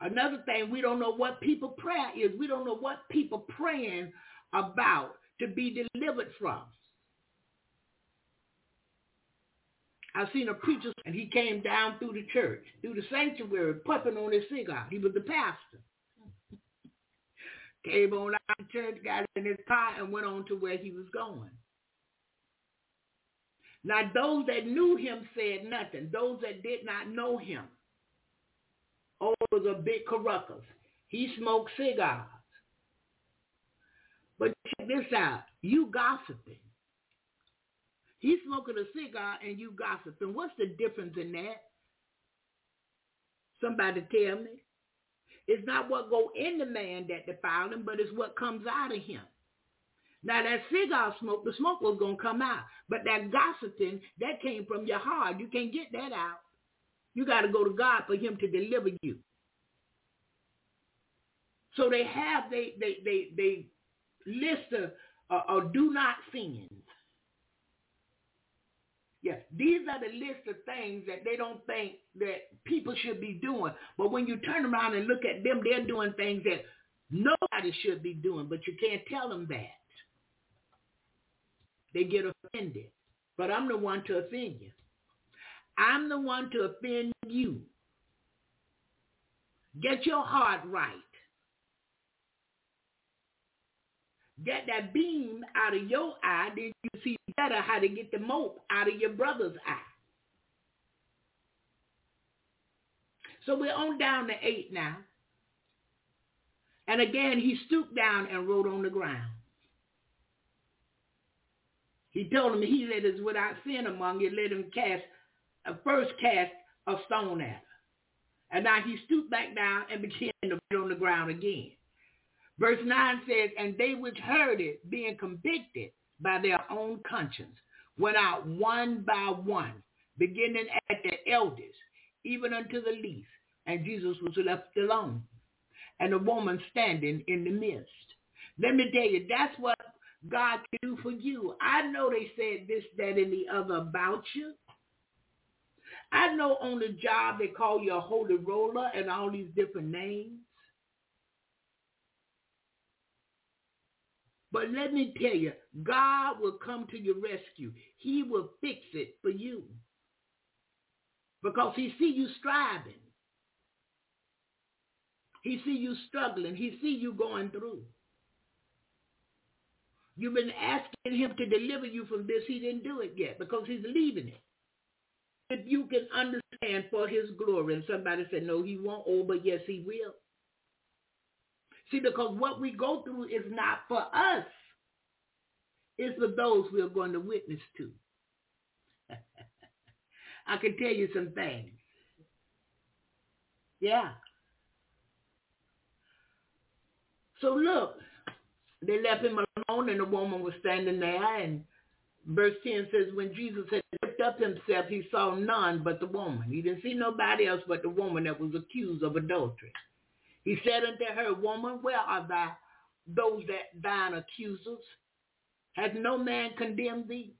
Another thing, we don't know what people prayer is. We don't know what people praying about to be delivered from. I've seen a preacher and he came down through the church, through the sanctuary, puffing on his cigar. He was the pastor. came on out of church, got in his car, and went on to where he was going. Now, those that knew him said nothing. Those that did not know him was a big caruckus. He smoked cigars. But check this out. You gossiping. He's smoking a cigar and you gossiping. What's the difference in that? Somebody tell me. It's not what go in the man that defiled him, but it's what comes out of him. Now that cigar smoke, the smoke was to come out. But that gossiping, that came from your heart. You can't get that out. You got to go to God for him to deliver you. So they have, they, they, they, they list of, uh, of do not sins. Yes, these are the list of things that they don't think that people should be doing. But when you turn around and look at them, they're doing things that nobody should be doing, but you can't tell them that. They get offended. But I'm the one to offend you. I'm the one to offend you. Get your heart right. Get that beam out of your eye, then you see better how to get the mote out of your brother's eye. So we're on down to eight now. And again, he stooped down and wrote on the ground. He told him he that is without sin among you, let him cast first cast a stone at her. And now he stooped back down and began to write on the ground again. Verse 9 says, And they which heard it, being convicted by their own conscience, went out one by one, beginning at the eldest, even unto the least. And Jesus was left alone, and a woman standing in the midst. Let me tell you, that's what God can do for you. I know they said this, that, and the other about you. I know on the job they call you a holy roller and all these different names. But let me tell you, God will come to your rescue. He will fix it for you. Because he see you striving. He see you struggling. He see you going through. You've been asking him to deliver you from this. He didn't do it yet because he's leaving it if you can understand for his glory. And somebody said, no, he won't. Oh, but yes, he will. See, because what we go through is not for us. It's for those we are going to witness to. I can tell you some things. Yeah. So look, they left him alone and the woman was standing there and verse 10 says, when Jesus had lifted up himself, he saw none but the woman. He didn't see nobody else but the woman that was accused of adultery. He said unto her, woman, where are thy, those that thine accusers? Has no man condemned thee?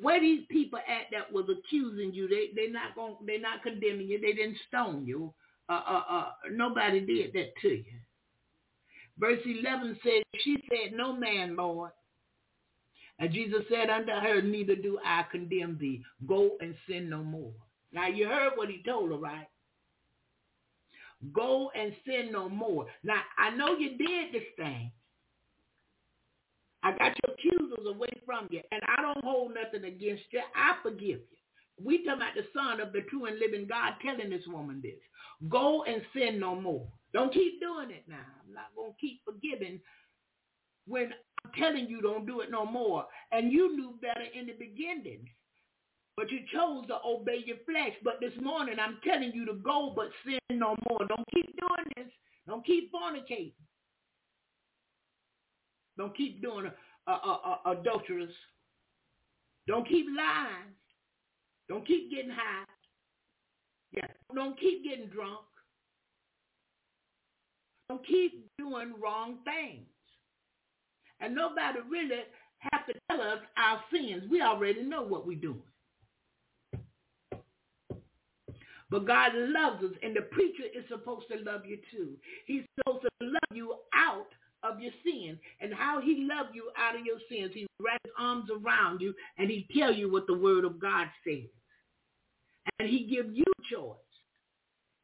Where these people at that was accusing you, they they not going they not condemning you. They didn't stone you. Uh, uh, uh, nobody did that to you. Verse 11 says, she said, no man, Lord. And Jesus said unto her, neither do I condemn thee. Go and sin no more. Now you heard what he told her, right? Go and sin no more. Now I know you did this thing. I got your accusers away from you, and I don't hold nothing against you. I forgive you. We talking about the son of the true and living God telling this woman this. Go and sin no more. Don't keep doing it now. I'm not going to keep forgiving when telling you don't do it no more. And you knew better in the beginning. But you chose to obey your flesh. But this morning I'm telling you to go, but sin no more. Don't keep doing this. Don't keep fornicating. Don't keep doing uh, uh, uh, a, a, a adulterous. Don't keep lying. Don't keep getting high. Yeah. Don't keep getting drunk. Don't keep doing wrong things. And nobody really have to tell us our sins. We already know what we're doing. But God loves us, and the preacher is supposed to love you too. He's supposed to love you out of your sin. And how he loved you out of your sins, he wraps arms around you, and he tell you what the word of God says. And he give you choice.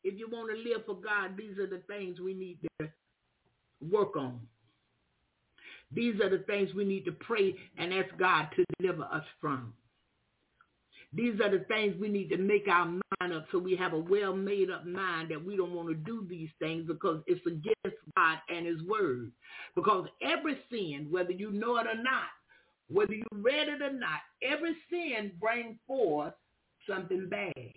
If you want to live for God, these are the things we need to work on. These are the things we need to pray and ask God to deliver us from. These are the things we need to make our mind up so we have a well made up mind that we don't want to do these things because it's against God and his word. Because every sin, whether you know it or not, whether you read it or not, every sin brings forth something bad.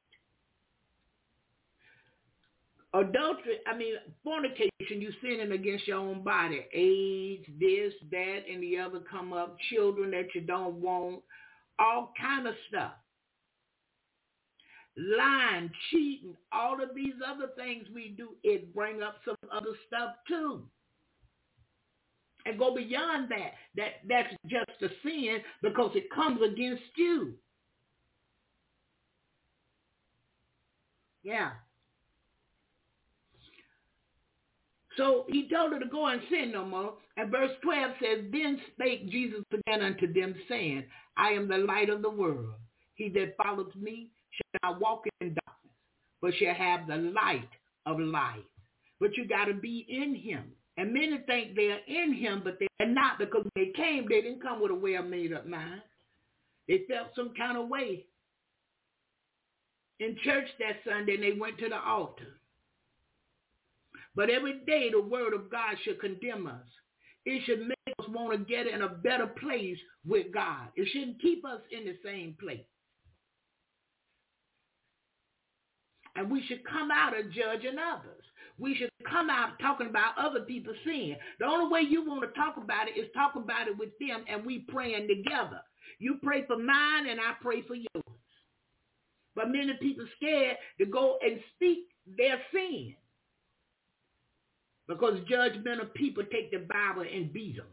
Adultery, I mean, fornication, you sinning against your own body. AIDS, this, that, and the other come up. Children that you don't want. All kind of stuff. Lying, cheating, all of these other things we do, it bring up some other stuff too. And go beyond that. That that's just a sin because it comes against you. Yeah. So he told her to go and sin no more. And verse 12 says, Then spake Jesus again unto them, saying, I am the light of the world. He that follows me shall not walk in darkness, but shall have the light of life. But you got to be in him. And many think they're in him, but they're not because they came, they didn't come with a well-made up mind. They felt some kind of way. In church that Sunday, and they went to the altar. But every day the word of God should condemn us. It should make us want to get in a better place with God. It shouldn't keep us in the same place. And we should come out of judging others. We should come out talking about other people's sin. The only way you want to talk about it is talk about it with them and we praying together. You pray for mine and I pray for yours. But many people scared to go and speak their sin. Because judgmental people take the Bible and beat them.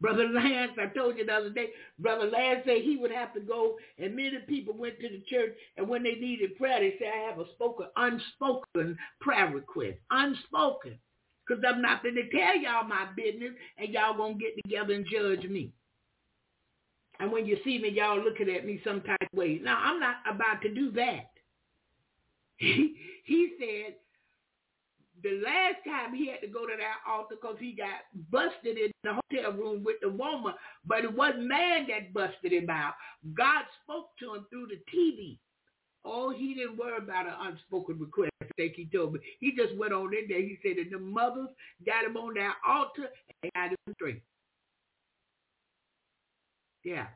Brother Lance, I told you the other day, Brother Lance said he would have to go, and many people went to the church, and when they needed prayer, they said, I have a spoken, unspoken prayer request. Unspoken. Because I'm not going to tell y'all my business, and y'all going to get together and judge me. And when you see me, y'all looking at me some type of way. Now, I'm not about to do that. He, he said, the last time he had to go to that altar because he got busted in the hotel room with the woman, but it wasn't man that busted him out. God spoke to him through the TV. Oh, he didn't worry about an unspoken request, I think he told me. He just went on in there. He said that the mothers got him on that altar and got him straight. Yeah.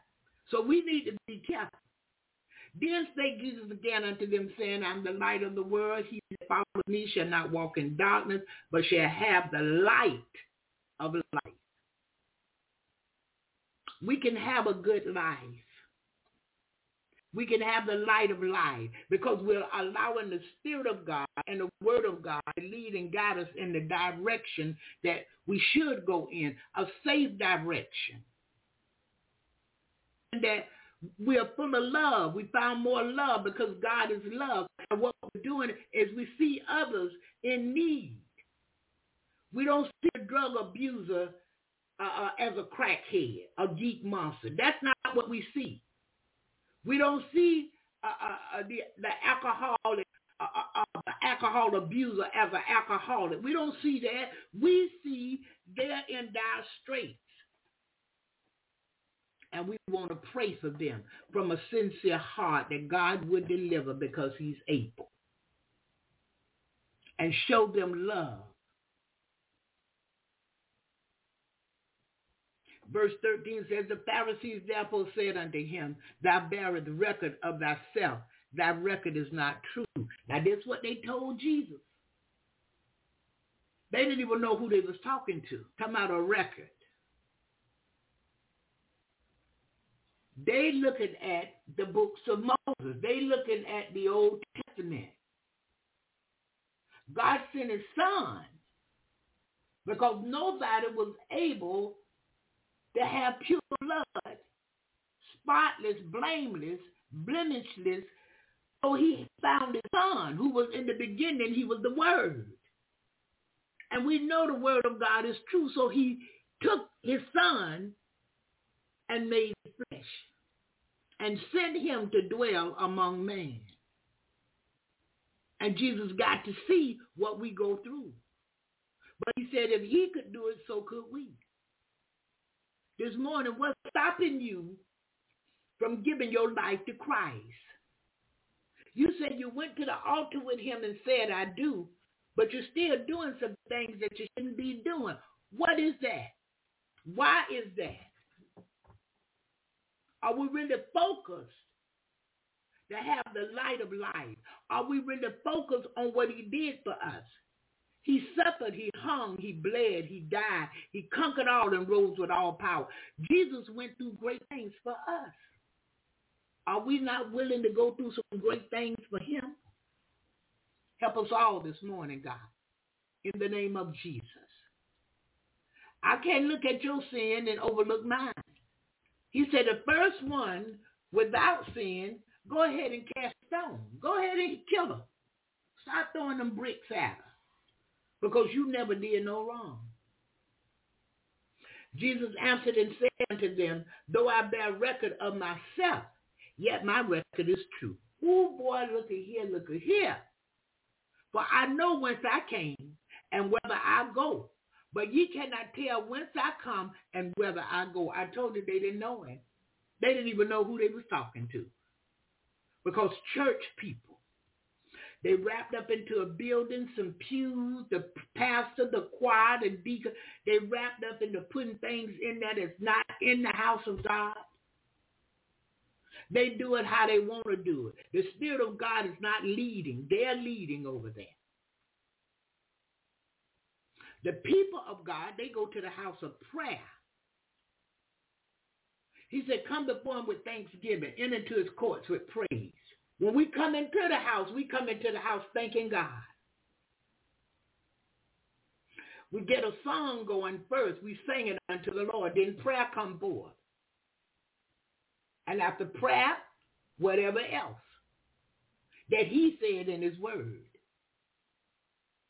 So we need to be careful. Then spake Jesus again unto them, saying, I'm the light of the world. He that followeth me shall not walk in darkness, but shall have the light of life. We can have a good life. We can have the light of life because we're allowing the Spirit of God and the Word of God to lead and guide us in the direction that we should go in, a safe direction. And that we are full of love. We found more love because God is love. And what we're doing is we see others in need. We don't see a drug abuser uh, uh, as a crackhead, a geek monster. That's not what we see. We don't see uh, uh, uh the, the alcoholic, uh, the alcohol abuser as an alcoholic. We don't see that. We see they're in dire straits. And we want to pray for them from a sincere heart that God would deliver because he's able. And show them love. Verse 13 says, The Pharisees therefore said unto him, Thou bearest record of thyself. Thy record is not true. Now, this is what they told Jesus. They didn't even know who they was talking to. Come out a record. They looking at the books of Moses. They looking at the Old Testament. God sent his son because nobody was able to have pure blood, spotless, blameless, blemishless. So he found his son who was in the beginning. He was the word. And we know the word of God is true. So he took his son and made flesh and sent him to dwell among men. And Jesus got to see what we go through. But he said if he could do it, so could we. This morning, what's stopping you from giving your life to Christ? You said you went to the altar with him and said, I do, but you're still doing some things that you shouldn't be doing. What is that? Why is that? Are we really focused to have the light of life? Are we really focused on what he did for us? He suffered, he hung, he bled, he died. He conquered all and rose with all power. Jesus went through great things for us. Are we not willing to go through some great things for him? Help us all this morning, God, in the name of Jesus. I can't look at your sin and overlook mine. He said the first one without sin, go ahead and cast stone. Go ahead and kill her. Start throwing them bricks at her because you never did no wrong. Jesus answered and said unto them, though I bear record of myself, yet my record is true. Oh boy, look at here, look at here. For I know whence I came and whither I go. But ye cannot tell whence I come and whither I go. I told you they didn't know him. They didn't even know who they was talking to. Because church people, they wrapped up into a building, some pews, the pastor, the choir, the deacon. They wrapped up into putting things in there that's not in the house of God. They do it how they want to do it. The Spirit of God is not leading. They're leading over there. The people of God, they go to the house of prayer. He said, come before him with thanksgiving, enter into his courts with praise. When we come into the house, we come into the house thanking God. We get a song going first. We sing it unto the Lord. Then prayer come forth. And after prayer, whatever else that he said in his word.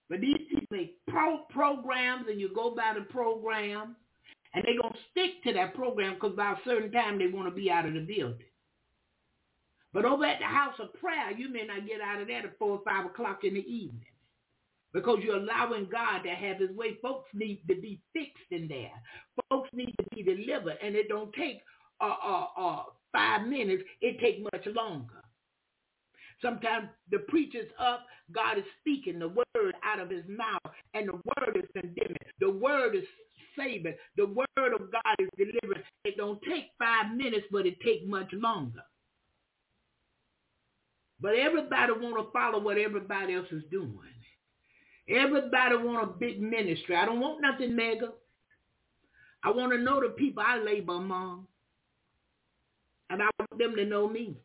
But these people make pro- programs and you go by the program and they're going to stick to that program because by a certain time they want to be out of the building. But over at the house of prayer, you may not get out of there at 4 or 5 o'clock in the evening because you're allowing God to have his way. Folks need to be fixed in there. Folks need to be delivered, and it don't take uh, uh, uh, five minutes. It take much longer. Sometimes the preacher's up, God is speaking the word out of his mouth, and the word is condemning. The word is saving. The word of God is delivering. It don't take five minutes, but it take much longer. But everybody want to follow what everybody else is doing. Everybody want a big ministry. I don't want nothing mega. I want to know the people I labor among. And I want them to know me.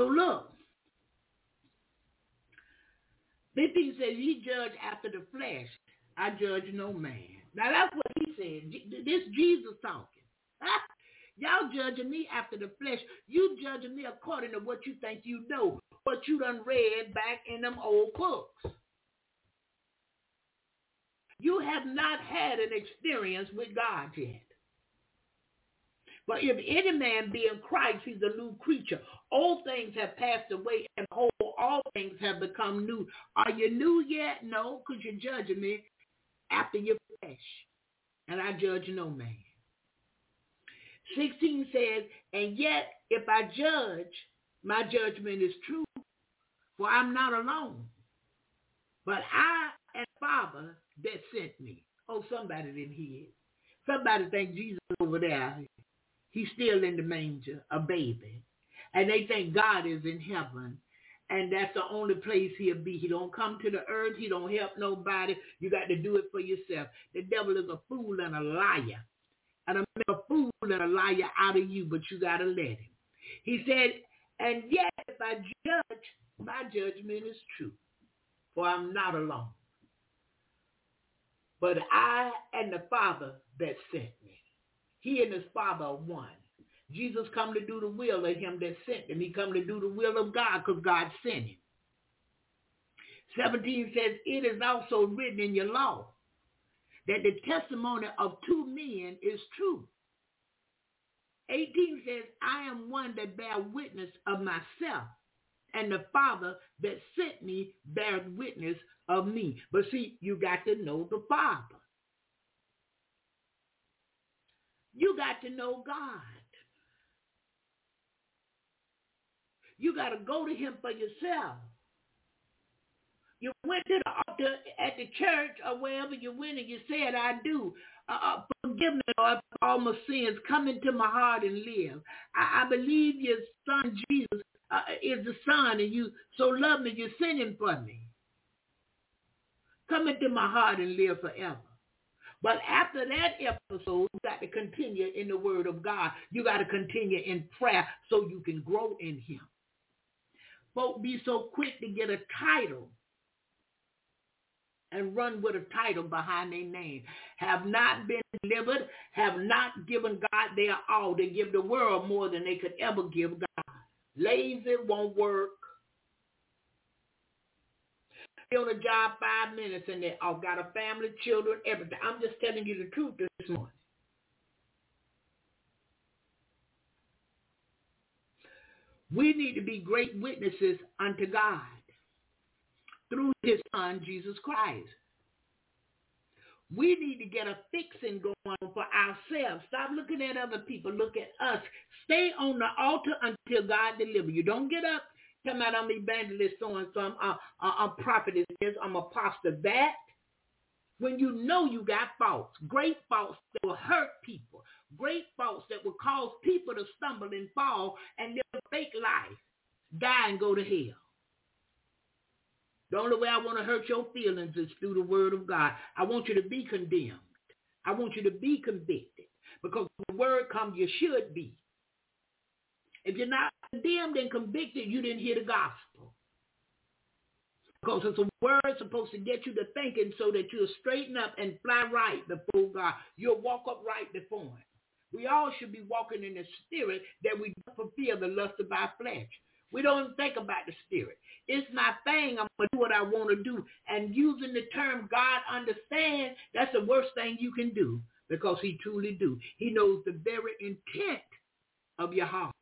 So look. 15 says, ye judge after the flesh. I judge no man. Now that's what he said. This Jesus talking. Y'all judging me after the flesh. You judging me according to what you think you know, what you done read back in them old books. You have not had an experience with God yet. But if any man be in Christ, he's a new creature. Old things have passed away, and whole, all things have become new. Are you new yet? No, because you're judging me after your flesh. And I judge no man. 16 says, and yet if I judge, my judgment is true, for I'm not alone, but I and Father that sent me. Oh, somebody didn't hear it. Somebody think Jesus over there. He's still in the manger, a baby. And they think God is in heaven. And that's the only place he'll be. He don't come to the earth. He don't help nobody. You got to do it for yourself. The devil is a fool and a liar. And I make a fool and a liar out of you, but you got to let him. He said, and yet if I judge, my judgment is true, for I'm not alone. But I and the Father that sent me. He and his Father are one. Jesus come to do the will of him that sent him. He come to do the will of God because God sent him. 17 says, it is also written in your law that the testimony of two men is true. 18 says, I am one that bear witness of myself, and the Father that sent me bears witness of me. But see, you got to know the Father. You got to know God. You got to go to him for yourself. You went to the altar at the church or wherever you went and you said, I do. Uh, uh forgive me, Lord, all my sins. Come into my heart and live. I, I believe your son Jesus uh, is the son and you so love me, you sent him for me. Come into my heart and live forever. But after that episode, you got to continue in the word of God. You got to continue in prayer so you can grow in him. Folk be so quick to get a title and run with a title behind their name. Have not been delivered, have not given God their all. They give the world more than they could ever give God. Lazy won't work. On a job five minutes and they all got a family, children, everything. I'm just telling you the truth this morning. We need to be great witnesses unto God through his son, Jesus Christ. We need to get a fixing going on for ourselves. Stop looking at other people. Look at us. Stay on the altar until God deliver you. Don't get up. Tell out, I'm evangelist so and so. I'm, uh, I'm prophetess. I'm apostle. That when you know you got faults, great faults that will hurt people, great faults that will cause people to stumble and fall and live a fake life, die and go to hell. The only way I want to hurt your feelings is through the word of God. I want you to be condemned. I want you to be convicted because the word comes, you should be. If you're not condemned and convicted, you didn't hear the gospel. Because it's a word supposed to get you to thinking so that you'll straighten up and fly right before God. You'll walk up right before him. We all should be walking in the spirit that we don't fulfill the lust of our flesh. We don't think about the spirit. It's my thing. I'm going to do what I want to do. And using the term God understands, that's the worst thing you can do because he truly do. He knows the very intent of your heart.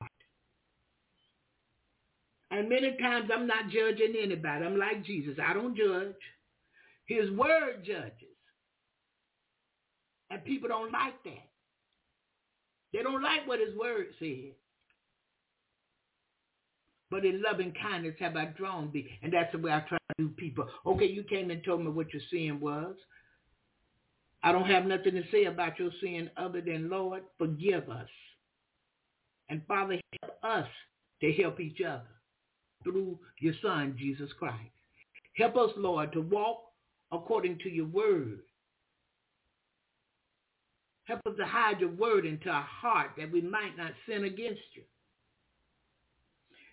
And many times I'm not judging anybody. I'm like Jesus. I don't judge. His word judges. And people don't like that. They don't like what his word says. But in loving kindness have I drawn thee. And that's the way I try to do people. Okay, you came and told me what your sin was. I don't have nothing to say about your sin other than, Lord, forgive us. And Father, help us to help each other through your Son, Jesus Christ. Help us, Lord, to walk according to your word. Help us to hide your word into our heart that we might not sin against you.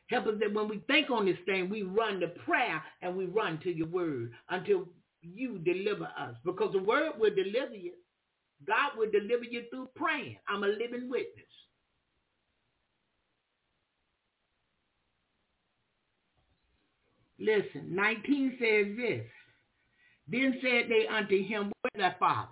Help us that when we think on this thing, we run to prayer and we run to your word until you deliver us. Because the word will deliver you. God will deliver you through praying. I'm a living witness. Listen, 19 says this. Then said they unto him, Where's thy father?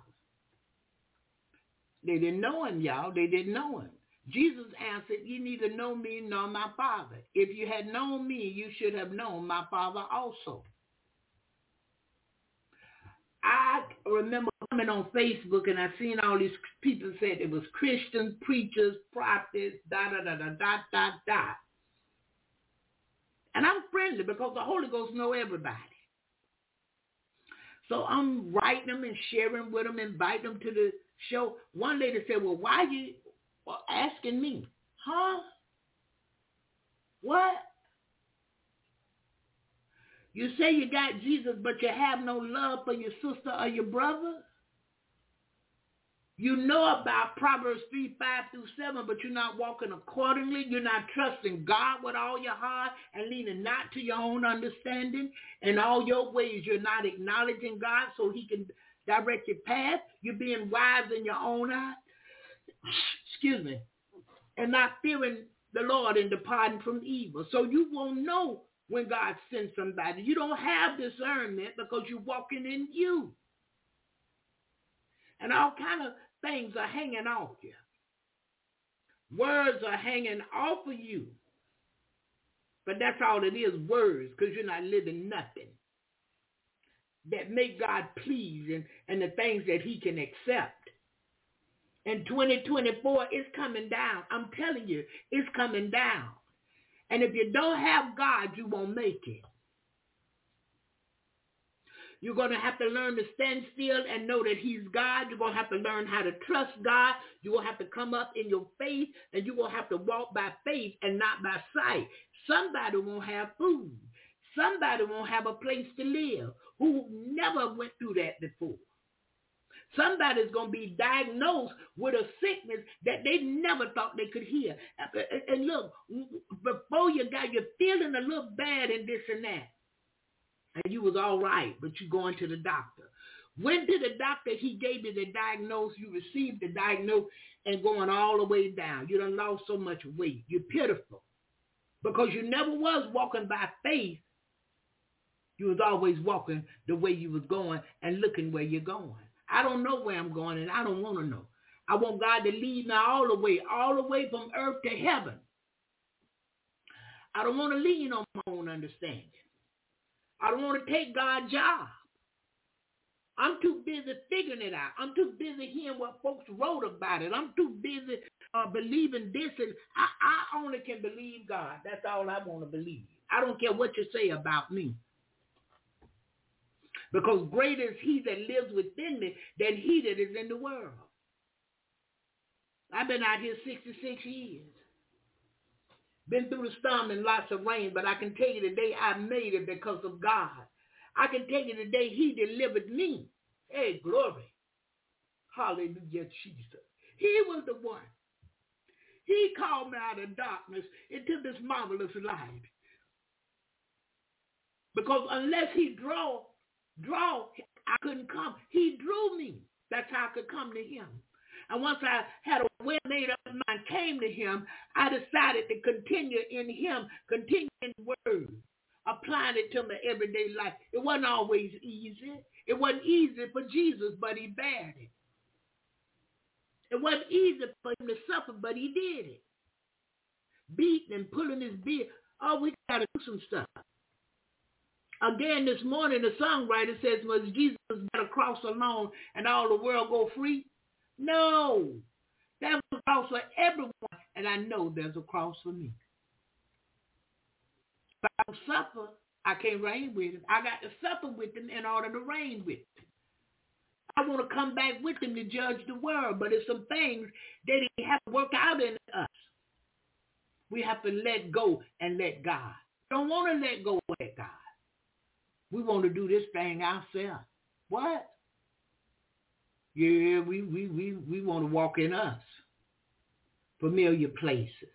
They didn't know him, y'all. They didn't know him. Jesus answered, You neither know me nor my Father. If you had known me, you should have known my Father also. I remember coming on Facebook and I seen all these people said it was Christians, preachers, prophets, da da da da da da da. And I'm friendly because the Holy Ghost know everybody. So I'm writing them and sharing with them, inviting them to the show. One lady said, well, why are you asking me? Huh? What? You say you got Jesus, but you have no love for your sister or your brother? You know about Proverbs 3, 5 through 7, but you're not walking accordingly. You're not trusting God with all your heart and leaning not to your own understanding. In all your ways, you're not acknowledging God so he can direct your path. You're being wise in your own eyes. Excuse me. And not fearing the Lord and departing from evil. So you won't know when God sends somebody. You don't have discernment because you're walking in you. And all kind of things are hanging off you. Words are hanging off of you. But that's all it is, words, because you're not living nothing that make God pleased and, and the things that he can accept. And 2024, is coming down. I'm telling you, it's coming down. And if you don't have God, you won't make it. You're going to have to learn to stand still and know that he's God. You're going to have to learn how to trust God. Going to have to come up in your faith and going to have to walk by faith and not by sight. Somebody won't have food. Somebody won't have a place to live who never went through that before. Somebody's going to be diagnosed with a sickness that they never thought they could hear. And look, before you got, you're feeling a little bad and this and that and you was all right, but you going to the doctor. Went to the doctor, he gave you the diagnosis, you received the diagnosis, and going all the way down. You done lost so much weight. You're pitiful. Because you never was walking by faith. You was always walking the way you was going and looking where you're going. I don't know where I'm going, and I don't want to know. I want God to lead me all the way, all the way from earth to heaven. I don't want to lean on my own understanding. I don't want to take God's job. I'm too busy figuring it out. I'm too busy hearing what folks wrote about it. I'm too busy uh, believing this, and I, I only can believe God. That's all I want to believe. I don't care what you say about me. Because greater is he that lives within me than he that is in the world. I've been out here 66 years. Been through the storm and lots of rain, but I can tell you today I made it because of God. I can tell you today he delivered me. Hey, glory. Hallelujah, Jesus. He was the one. He called me out of darkness into this marvelous light. Because unless he draw, draw, I couldn't come. He drew me. That's how I could come to him. And once I had a well made up mind, came to him, I decided to continue in him, continue in the word, applying it to my everyday life. It wasn't always easy. It wasn't easy for Jesus, but he bared it. It wasn't easy for him to suffer, but he did it. Beating and pulling his beard. Oh, we got to do some stuff. Again, this morning, the songwriter says, was Jesus got a cross alone and all the world go free? No. There's a cross for everyone, and I know there's a cross for me. If I don't suffer, I can't reign with him. I got to suffer with him in order to reign with him. I want to come back with him to judge the world, but there's some things that he have to work out in us. We have to let go and let God. Don't want to let go let God. We want to do this thing ourselves. What? Yeah, we, we, we, we want to walk in us. Familiar places.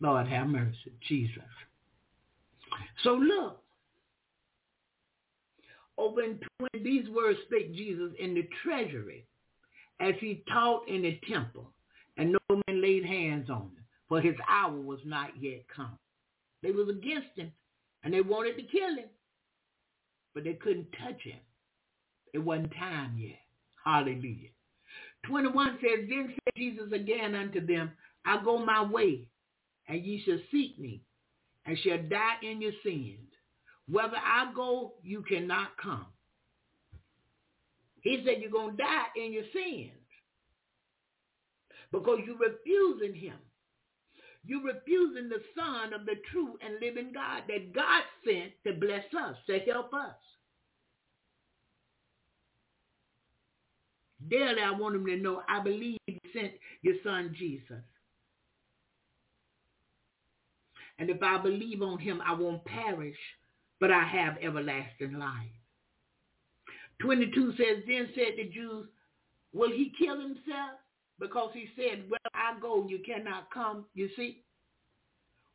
Lord have mercy, Jesus. So look, open in 20, these words spake Jesus in the treasury as he taught in the temple, and no man laid hands on him, for his hour was not yet come. They was against him, and they wanted to kill him, but they couldn't touch him. It wasn't time yet. Hallelujah. 21 says, Then said Jesus again unto them, I go my way, and ye shall seek me, and shall die in your sins. Whether I go, you cannot come. He said, you're going to die in your sins because you're refusing him. You're refusing the Son of the true and living God that God sent to bless us, to help us. Daily, I want them to know I believe you sent your son Jesus. And if I believe on him, I won't perish, but I have everlasting life. 22 says, Then said the Jews, Will he kill himself? Because he said, Where I go, you cannot come. You see?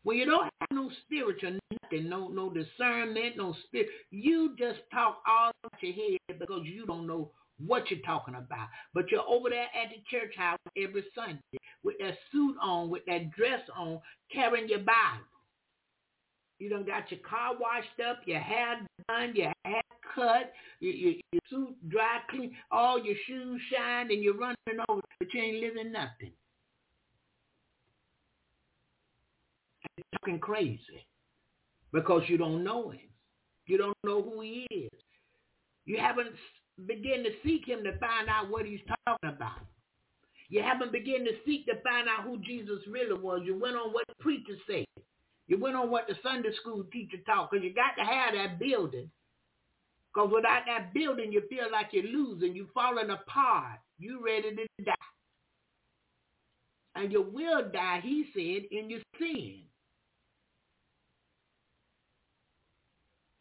When you don't have no spiritual nothing, no no discernment, no spirit, you just talk all out your head because you don't know what you're talking about. But you're over there at the church house every Sunday with that suit on, with that dress on, carrying your Bible. You done got your car washed up, your hair done, your hair cut, your, your, your suit dry clean, all your shoes shine, and you're running over, but you ain't living nothing. You're talking crazy because you don't know him. You don't know who he is. You haven't begun to seek him to find out what he's talking about. You haven't begun to seek to find out who Jesus really was. You went on what preachers say. You went on what the Sunday school teacher taught because you got to have that building. Because without that building, you feel like you're losing. You're falling apart. You ready to die. And you will die, he said, in your sin.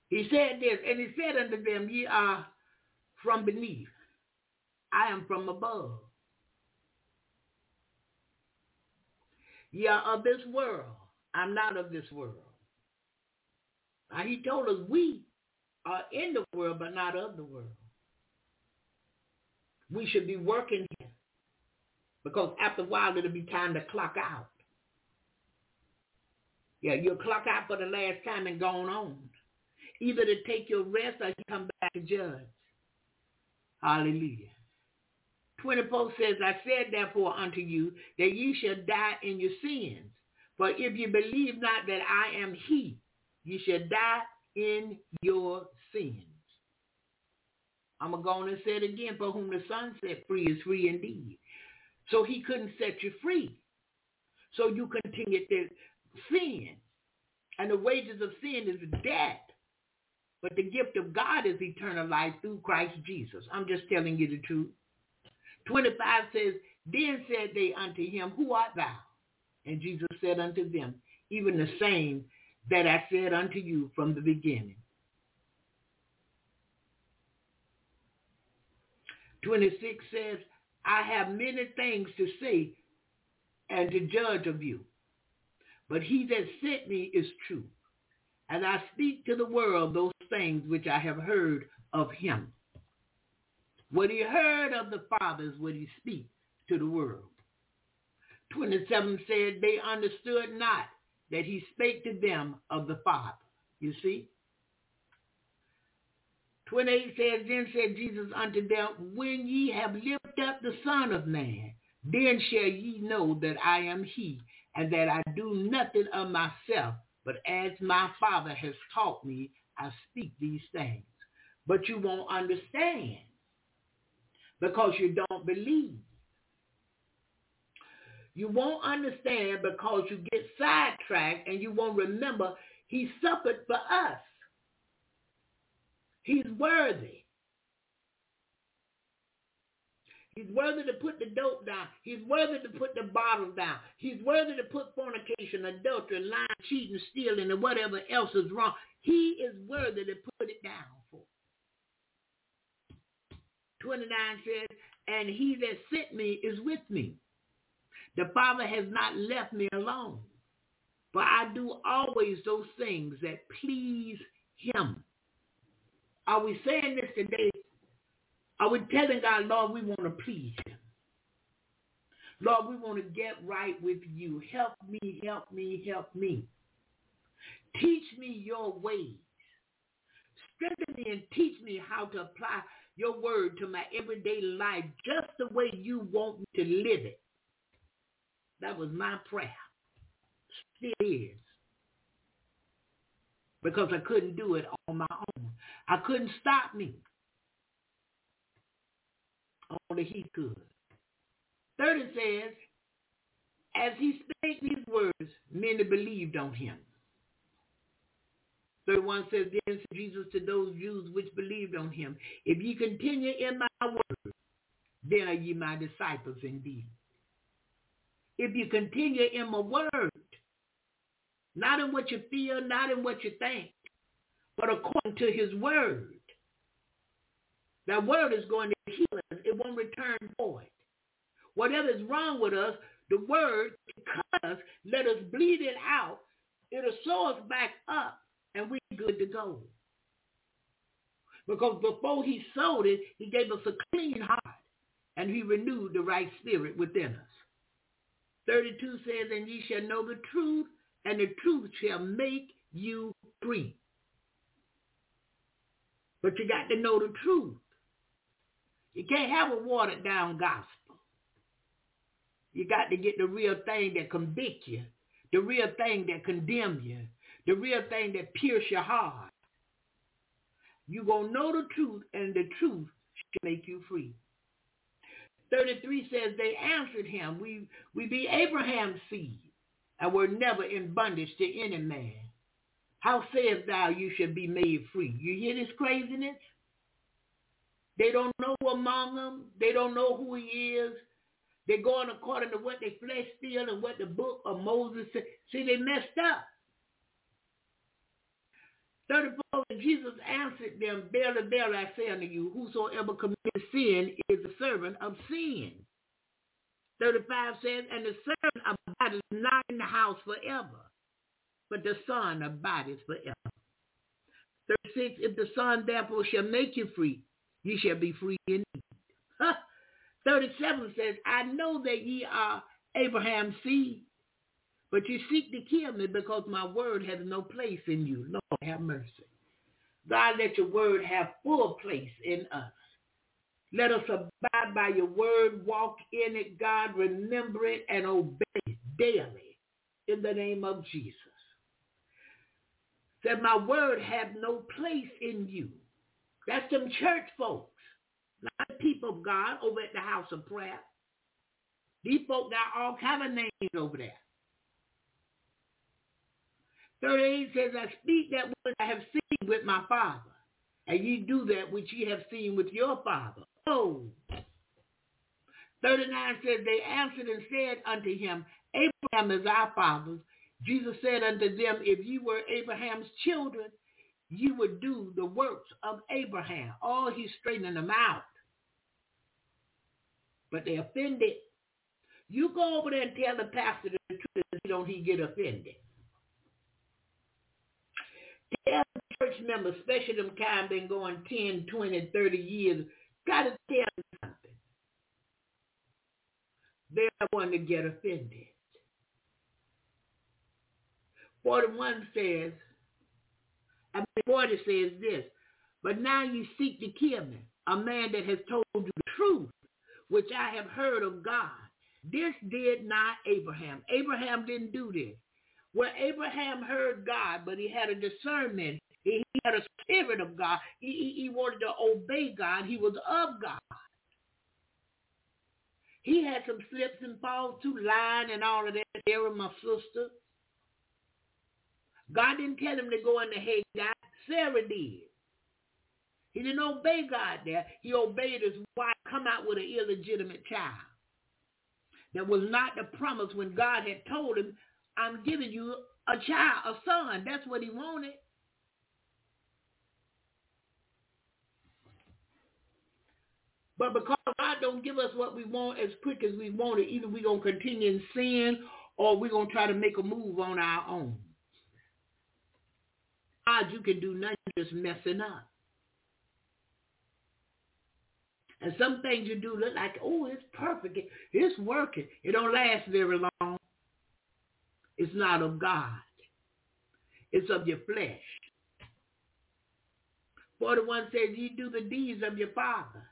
He said this, and he said unto them, ye are from beneath. I am from above. Ye are of this world. I'm not of this world. Now he told us we are in the world, but not of the world. We should be working here because after a while it'll be time to clock out. Yeah, you'll clock out for the last time and gone on. Either to take your rest or you come back to judge. Hallelujah. 24 says, I said therefore unto you that ye shall die in your sins. For if you believe not that I am he, you shall die in your sins. I'm going to go on and say it again. For whom the Son set free is free indeed. So he couldn't set you free. So you continue to sin. And the wages of sin is death. But the gift of God is eternal life through Christ Jesus. I'm just telling you the truth. 25 says, Then said they unto him, Who art thou? And Jesus said unto them, even the same that I said unto you from the beginning. 26 says, I have many things to say and to judge of you. But he that sent me is true. And I speak to the world those things which I have heard of him. What he heard of the fathers would he speak to the world. 27 said they understood not that he spake to them of the Father. You see? 28 says, Then said Jesus unto them, When ye have lifted up the Son of Man, then shall ye know that I am he, and that I do nothing of myself, but as my Father has taught me, I speak these things. But you won't understand because you don't believe. You won't understand because you get sidetracked and you won't remember he suffered for us. He's worthy. He's worthy to put the dope down. He's worthy to put the bottle down. He's worthy to put fornication, adultery, lying, cheating, stealing, and whatever else is wrong. He is worthy to put it down for. 29 says, and he that sent me is with me. The Father has not left me alone. For I do always those things that please him. Are we saying this today? Are we telling God, Lord, we want to please him? Lord, we want to get right with you. Help me, help me, help me. Teach me your ways. Strengthen me and teach me how to apply your word to my everyday life just the way you want me to live it. That was my prayer. Still is. Because I couldn't do it on my own. I couldn't stop me. Only he could. 30 says, as he spake these words, many believed on him. 31 says, Then said Jesus to those Jews which believed on him, If ye continue in my word, then are ye my disciples indeed. If you continue in my word, not in what you feel, not in what you think, but according to his word. That word is going to heal us. It won't return void. Whatever is wrong with us, the word cut us, let us bleed it out. It'll sew us back up, and we're good to go. Because before he sowed it, he gave us a clean heart, and he renewed the right spirit within us. 32 says, and ye shall know the truth, and the truth shall make you free. But you got to know the truth. You can't have a watered down gospel. You got to get the real thing that convict you, the real thing that condemn you, the real thing that pierce your heart. You're going to know the truth, and the truth shall make you free. 33 says, they answered him, we, we be Abraham's seed, and were never in bondage to any man. How sayest thou you should be made free? You hear this craziness? They don't know among them. They don't know who he is. They're going according to what their flesh feel and what the book of Moses said. See, they messed up. 34, Jesus answered them, Verily, verily, I say unto you, whosoever commits sin is a servant of sin. 35 says, and the servant abideth not in the house forever, but the son abideth forever. 36, if the son therefore shall make you free, ye shall be free indeed. 37 says, I know that ye are Abraham's seed, but you seek to kill me because my word has no place in you. Lord, have mercy. God, let your word have full place in us. Let us abide by your word, walk in it, God, remember it, and obey it daily in the name of Jesus. That my word have no place in you. That's them church folks, not the people of God over at the house of prayer. These folk got all kind of names over there. 38 says, I speak that which I have seen with my father, and ye do that which ye have seen with your father. Oh. 39 says, they answered and said unto him, Abraham is our father. Jesus said unto them, if ye were Abraham's children, ye would do the works of Abraham. Oh, he's straightening them out. But they offended. You go over there and tell the pastor the truth, don't he get offended? Tell the church members, especially them kind been going 10, 20, 30 years, got to tell them something. They're the one to get offended. 41 says, I mean, 40 says this, but now you seek to kill me, a man that has told you the truth, which I have heard of God. This did not Abraham. Abraham didn't do this. Well, Abraham heard God, but he had a discernment. He, had a spirit of God. He, he, he wanted to obey God. He was of God. He had some slips and falls too, lying and all of that. There my sister. God didn't tell him to go into Hagar. Sarah did. He didn't obey God there. He obeyed his wife come out with an illegitimate child. That was not the promise when God had told him, I'm giving you a child, a son. That's what he wanted. But because God don't give us what we want as quick as we want it, either we're going to continue in sin or we're going to try to make a move on our own. God, you can do nothing just messing up. And some things you do look like, oh, it's perfect. It's working. It don't last very long. It's not of God. It's of your flesh. 41 says, ye do the deeds of your father.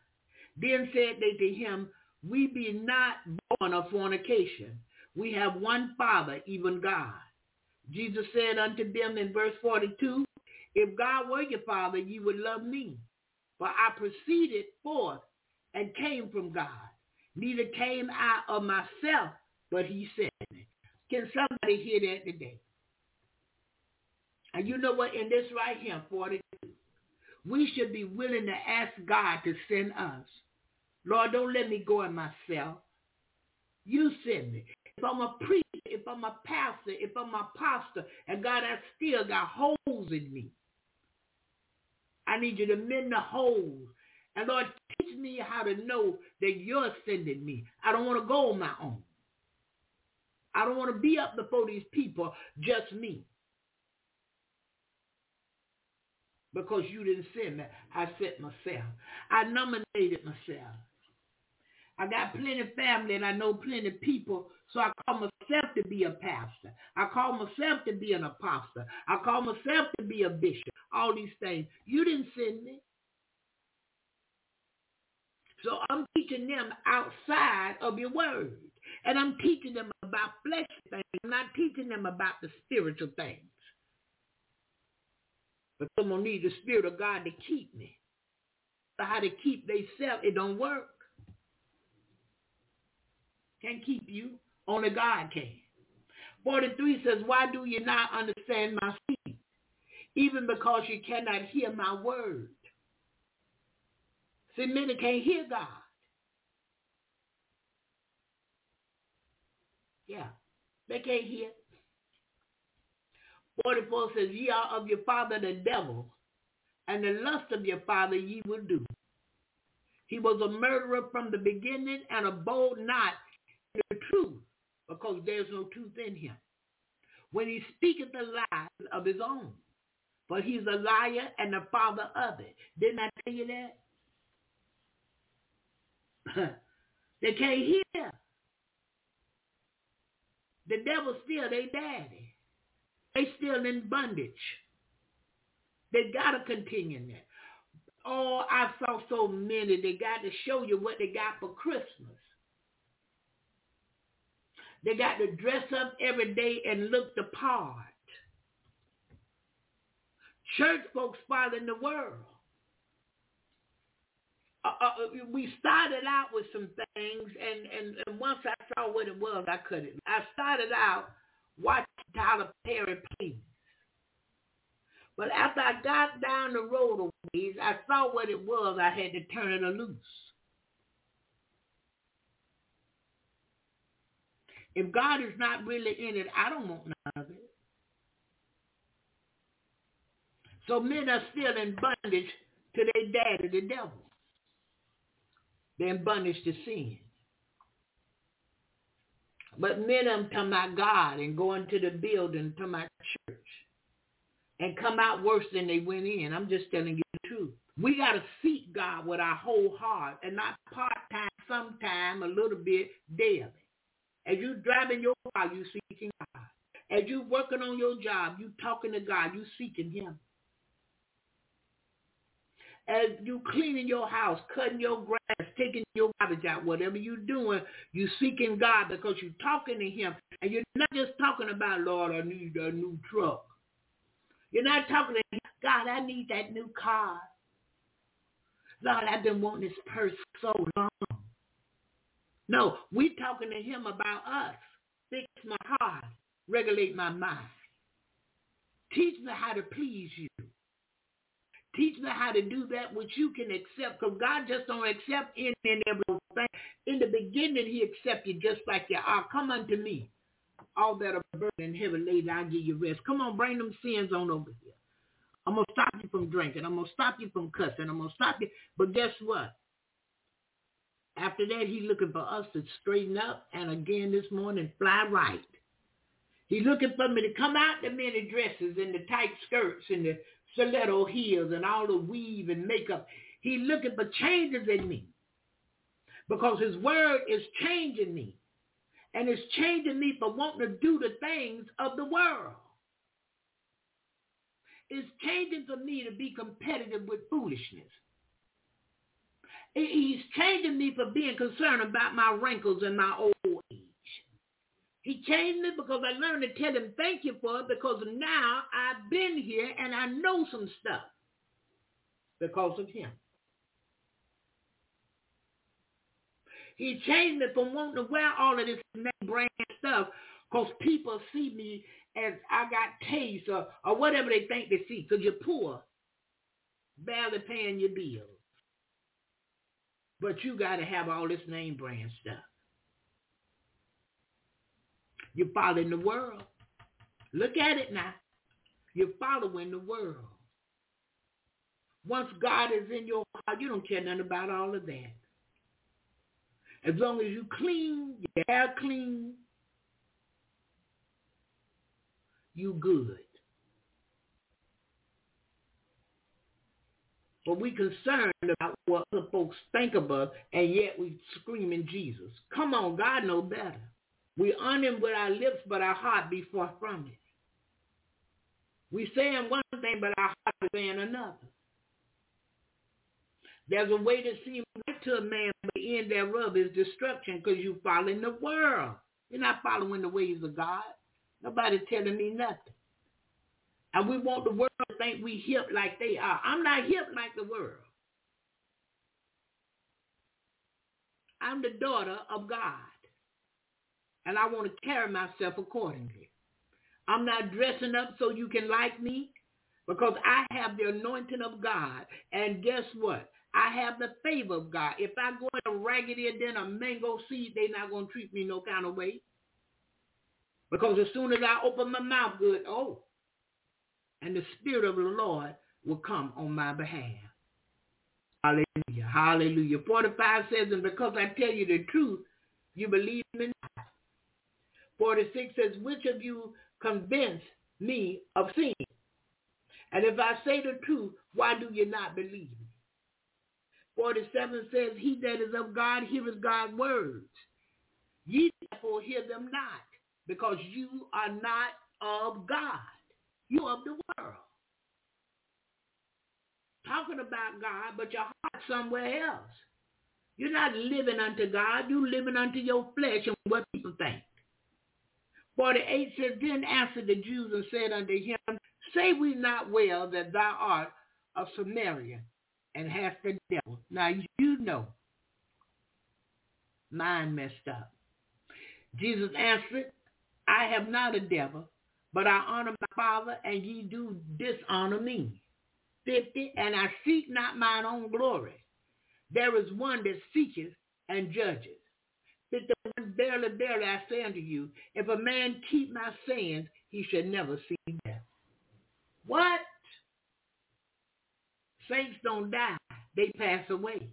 Then said they to him, we be not born of fornication. We have one father, even God. Jesus said unto them in verse 42, if God were your father, you would love me. For I proceeded forth and came from God. Neither came I of myself, but he sent me. Can somebody hear that today? And you know what? In this right here, 42, we should be willing to ask God to send us Lord, don't let me go in myself. You send me. If I'm a priest, if I'm a pastor, if I'm a pastor, and God, I still got holes in me. I need you to mend the holes. And Lord, teach me how to know that you're sending me. I don't want to go on my own. I don't want to be up before these people, just me. Because you didn't send me. I sent myself. I nominated myself. I got plenty of family and I know plenty of people, so I call myself to be a pastor. I call myself to be an apostle. I call myself to be a bishop. All these things. You didn't send me. So I'm teaching them outside of your word. And I'm teaching them about fleshly things. I'm not teaching them about the spiritual things. But someone need the Spirit of God to keep me. So how to keep themselves, it don't work. Can't keep you. Only God can. 43 says, why do you not understand my speech? Even because you cannot hear my word. See, many can't hear God. Yeah, they can't hear. 44 says, ye are of your father the devil, and the lust of your father ye will do. He was a murderer from the beginning and abode not the truth, because there's no truth in him. When he speaketh the lies of his own, but he's a liar and the father of it. Didn't I tell you that? they can't hear. The devil's still their daddy. They still in bondage. They got to continue that. Oh, I saw so many. They got to show you what they got for Christmas. They got to dress up every day and look the part. Church folks following the world. Uh, uh, we started out with some things, and, and, and once I saw what it was, I couldn't. I started out watching Tyler Perry please. But after I got down the road a ways, I saw what it was. I had to turn it loose. If God is not really in it, I don't want none of it. So men are still in bondage to their daddy, the devil. They're in bondage to sin. But men of them talking about God and going to the building, talking about church. And come out worse than they went in. I'm just telling you the truth. We got to seek God with our whole heart and not part-time, sometime, a little bit, daily. As you driving your car, you seeking God. As you working on your job, you talking to God, you seeking him. As you cleaning your house, cutting your grass, taking your garbage out, whatever you're doing, you seeking God because you're talking to him. And you're not just talking about, Lord, I need a new truck. You're not talking to him, God, I need that new car. Lord, I've been wanting this purse so long. No, we talking to him about us. Fix my heart. Regulate my mind. Teach me how to please you. Teach me how to do that which you can accept. Because God just don't accept any and everything. In the beginning, he accepted just like you are. Come unto me. All that are burdened and heavy laden, I'll give you rest. Come on, bring them sins on over here. I'm going to stop you from drinking. I'm going to stop you from cussing. I'm going to stop you. But guess what? After that, he's looking for us to straighten up and again this morning fly right. He's looking for me to come out the many dresses and the tight skirts and the stiletto heels and all the weave and makeup. He's looking for changes in me because his word is changing me. And it's changing me for wanting to do the things of the world. It's changing for me to be competitive with foolishness. He's changing me for being concerned about my wrinkles and my old age. He changed me because I learned to tell him thank you for it because now I've been here and I know some stuff because of him. He changed me from wanting to wear all of this brand stuff because people see me as I got taste or, or whatever they think they see because you're poor, barely paying your bills But you got to have all this name brand stuff. You're following the world. Look at it now. You're following the world. Once God is in your heart, you don't care nothing about all of that. As long as you clean, your hair clean, you good. But we concerned about what other folks think of us, and yet we screaming Jesus. Come on, God know better. We honor him with our lips, but our heart be far from it. We saying one thing, but our heart is saying another. There's a way to seem right to a man, but the end thereof is destruction because you're following the world. You're not following the ways of God. Nobody's telling me nothing. And we want the world think we hip like they are. I'm not hip like the world. I'm the daughter of God. And I want to carry myself accordingly. I'm not dressing up so you can like me because I have the anointing of God. And guess what? I have the favor of God. If I go in a raggedy then a mango seed, they're not going to treat me no kind of way. Because as soon as I open my mouth good, oh, and the Spirit of the Lord will come on my behalf. Hallelujah. Hallelujah. 45 says, and because I tell you the truth, you believe me not. 46 says, which of you convince me of sin? And if I say the truth, why do you not believe me? 47 says, he that is of God heareth God's words. Ye therefore hear them not, because you are not of God. You of the world. Talking about God, but your heart somewhere else. You're not living unto God. You're living unto your flesh and what people think. 48 says, Then answered the Jews and said unto him, Say we not well that thou art of Samaria and hast the devil. Now you know. Mine messed up. Jesus answered, I have not a devil, but I honor my Father, and ye do dishonor me. 50, and I seek not mine own glory. There is one that seeketh and judges. 51, verily, verily, I say unto you, if a man keep my sayings, he shall never see death. What? Saints don't die. They pass away.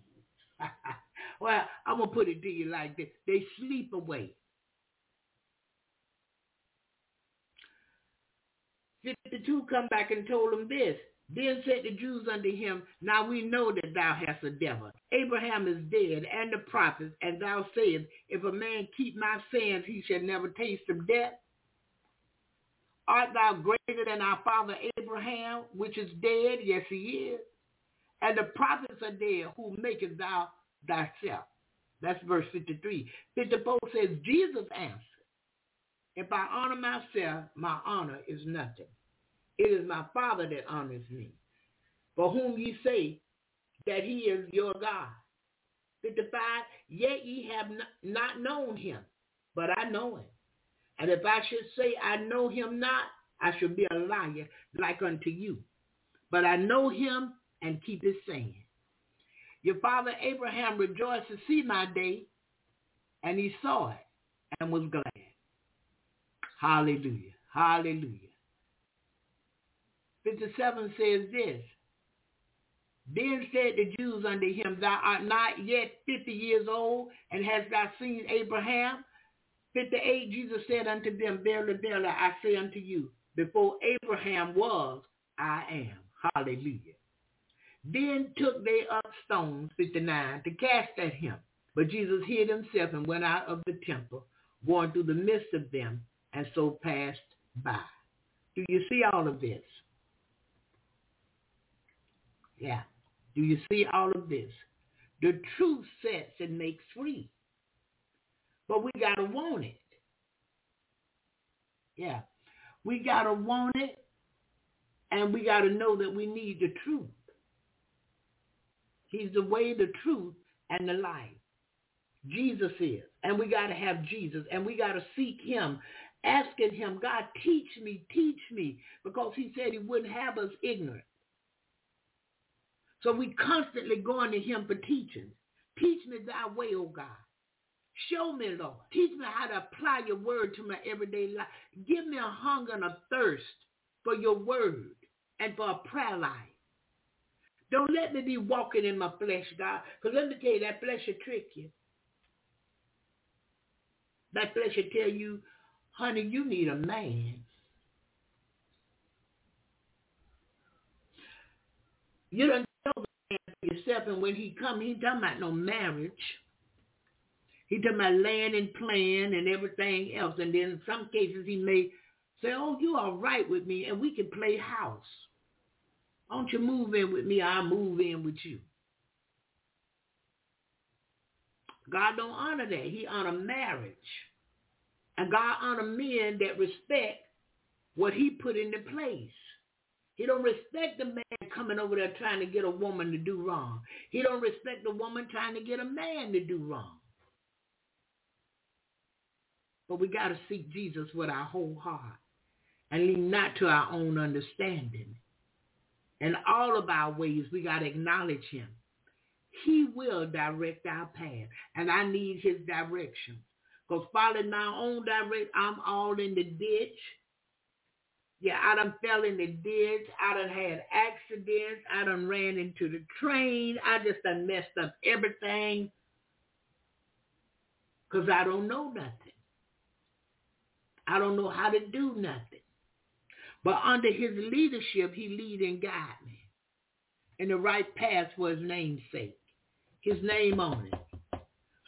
well, I'm going to put it to you like this. They sleep away. 52 come back and told him this. Then said the Jews unto him, Now we know that thou hast a devil. Abraham is dead, and the prophets, and thou sayest, If a man keep my sayings, he shall never taste of death. Art thou greater than our father Abraham, which is dead? Yes, he is. And the prophets are dead, who makest thou thyself? That's verse 53. 54 says, Jesus answered, If I honor myself, my honor is nothing. It is my Father that honors me, for whom ye say that he is your God. 55, yet ye have not known him, but I know him. And if I should say I know him not, I should be a liar like unto you. But I know him and keep his saying. Your father Abraham rejoiced to see my day, and he saw it and was glad. Hallelujah. Hallelujah. 57 says this. Then said the Jews unto him, Thou art not yet fifty years old, and hast thou seen Abraham? 58, Jesus said unto them, Verily, verily, I say unto you, before Abraham was, I am. Hallelujah. Then took they up stones, 59, to cast at him. But Jesus hid himself and went out of the temple, going through the midst of them, and so passed by. Do you see all of this? Yeah. Do you see all of this? The truth sets and makes free. But we got to want it. Yeah. We got to want it and we got to know that we need the truth. He's the way, the truth, and the life. Jesus is. And we got to have Jesus. And we got to seek him, asking him, God, teach me, teach me. Because he said he wouldn't have us ignorant. So we constantly going to him for teaching. Teach me thy way, O God. Show me, Lord. Teach me how to apply your word to my everyday life. Give me a hunger and a thirst for your word and for a prayer life. Don't let me be walking in my flesh, God. Because let me tell you, that flesh will trick you. That flesh will tell you, honey, you need a man. You don't know the man for yourself, and when he come, he talking about no marriage. He talking about land and plan and everything else. And then in some cases he may say, oh, you all right with me, and we can play house. Why don't you move in with me? I'll move in with you. God don't honor that. He honor marriage. And God honor men that respect what he put into place. He don't respect the man coming over there trying to get a woman to do wrong. He don't respect the woman trying to get a man to do wrong. But we got to seek Jesus with our whole heart and lean not to our own understanding. In all of our ways, we got to acknowledge him. He will direct our path, and I need his direction. Because following my own direct, I'm all in the ditch. Yeah, I done fell in the ditch. I done had accidents. I done ran into the train. I just done messed up everything because I don't know nothing. I don't know how to do nothing. But under his leadership, he lead and guide me in the right path for his name's sake. His name on it.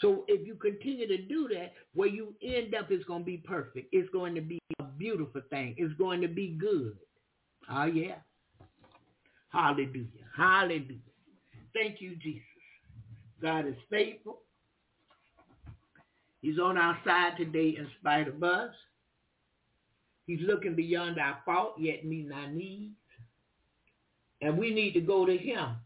So if you continue to do that, where you end up is going to be perfect. It's going to be a beautiful thing. It's going to be good. Oh, yeah. Hallelujah. Hallelujah. Thank you, Jesus. God is faithful. He's on our side today in spite of us. He's looking beyond our fault, yet meeting our needs. And we need to go to him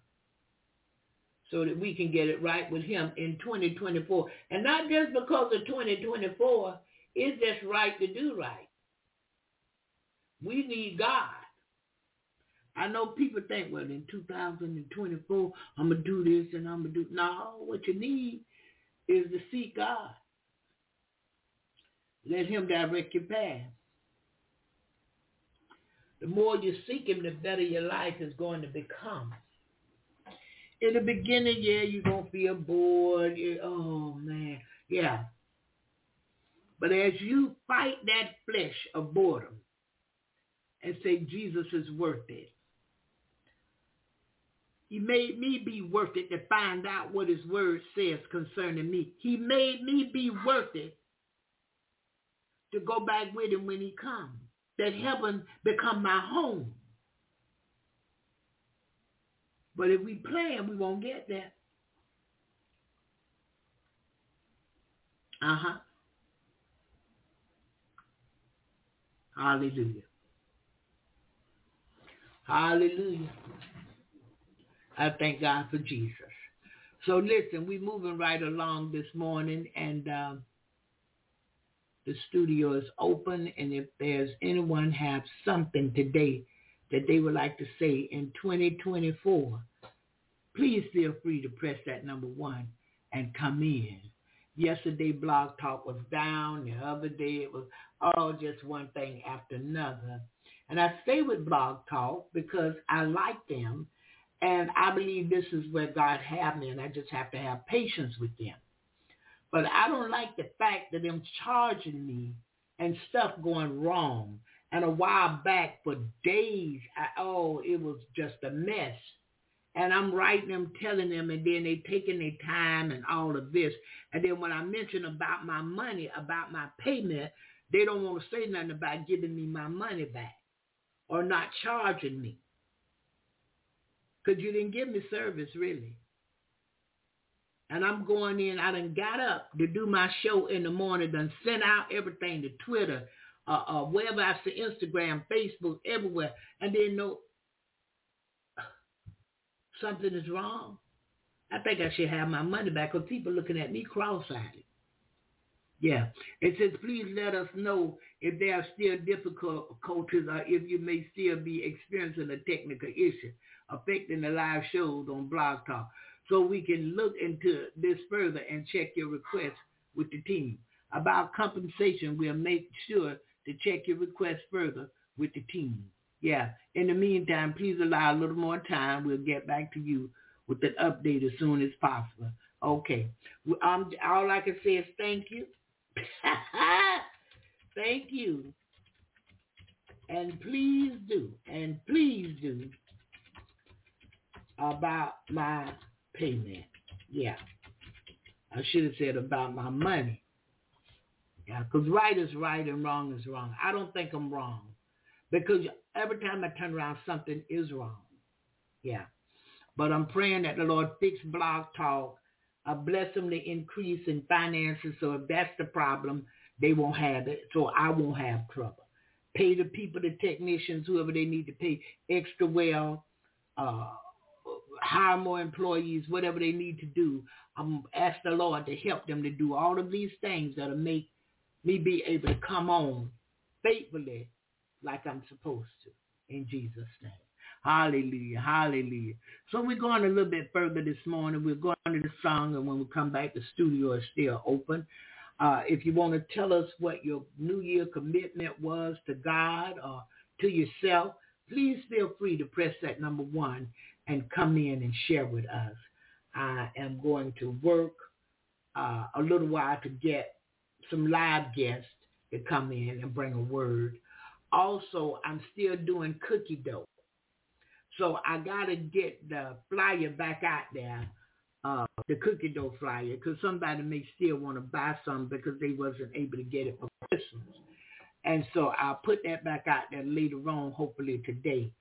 so that we can get it right with him in 2024. And not just because of 2024, it's just right to do right. We need God. I know people think, well, in 2024, I'm going to do this and I'm going to do... No, what you need is to seek God. Let him direct your path. The more you seek him, the better your life is going to become. In the beginning, yeah, you're to feel bored. Oh, man. Yeah. But as you fight that flesh of boredom and say, Jesus is worth it, he made me be worth it to find out what his word says concerning me. He made me be worth it to go back with him when he comes that heaven become my home. But if we plan, we won't get there. Uh-huh. Hallelujah. Hallelujah. I thank God for Jesus. So listen, we're moving right along this morning, and um, the studio is open, and if there's anyone have something today that they would like to say in 2024, please feel free to press that number one and come in. Yesterday, Blog Talk was down. The other day, it was all just one thing after another. And I stay with Blog Talk because I like them, and I believe this is where God have me, and I just have to have patience with them. But I don't like the fact that them charging me and stuff going wrong. And a while back for days, I, oh, it was just a mess. And I'm writing them, telling them, and then they taking their time and all of this. And then when I mention about my money, about my payment, they don't want to say nothing about giving me my money back or not charging me. Because you didn't give me service, really and I'm going in. I done got up to do my show in the morning, done sent out everything to Twitter, uh, uh, wherever I see Instagram, Facebook, everywhere, and then know something is wrong. I think I should have my money back because people looking at me cross-eyed. Yeah. It says, please let us know if there are still difficulties or if you may still be experiencing a technical issue affecting the live shows on Blog Talk. so we can look into this further and check your request with the team. About compensation, we'll make sure to check your request further with the team. Yeah. In the meantime, please allow a little more time. We'll get back to you with an update as soon as possible. Okay. Um, all I can say is thank you. thank you. And please do, and please do about my payment. Yeah. I should have said about my money. Yeah, because right is right and wrong is wrong. I don't think I'm wrong because every time I turn around, something is wrong. Yeah. But I'm praying that the Lord fix Blog Talk, uh, bless them to increase in finances. So if that's the problem, they won't have it. So I won't have trouble. Pay the people, the technicians, whoever they need to pay extra well. Uh, hire more employees, whatever they need to do. I'm ask the Lord to help them to do all of these things that'll make me be able to come on faithfully like I'm supposed to. In Jesus' name. Hallelujah. Hallelujah. So we're going a little bit further this morning. We're going to the song, and when we come back, the studio is still open. Uh, if you want to tell us what your New Year commitment was to God or to yourself, please feel free to press that number one and come in and share with us. I am going to work uh, a little while to get some live guests to come in and bring a word. Also, I'm still doing cookie dough. So I got to get the flyer back out there, uh, the cookie dough flyer, because somebody may still want to buy some because they wasn't able to get it for Christmas. And so I'll put that back out there later on, hopefully today,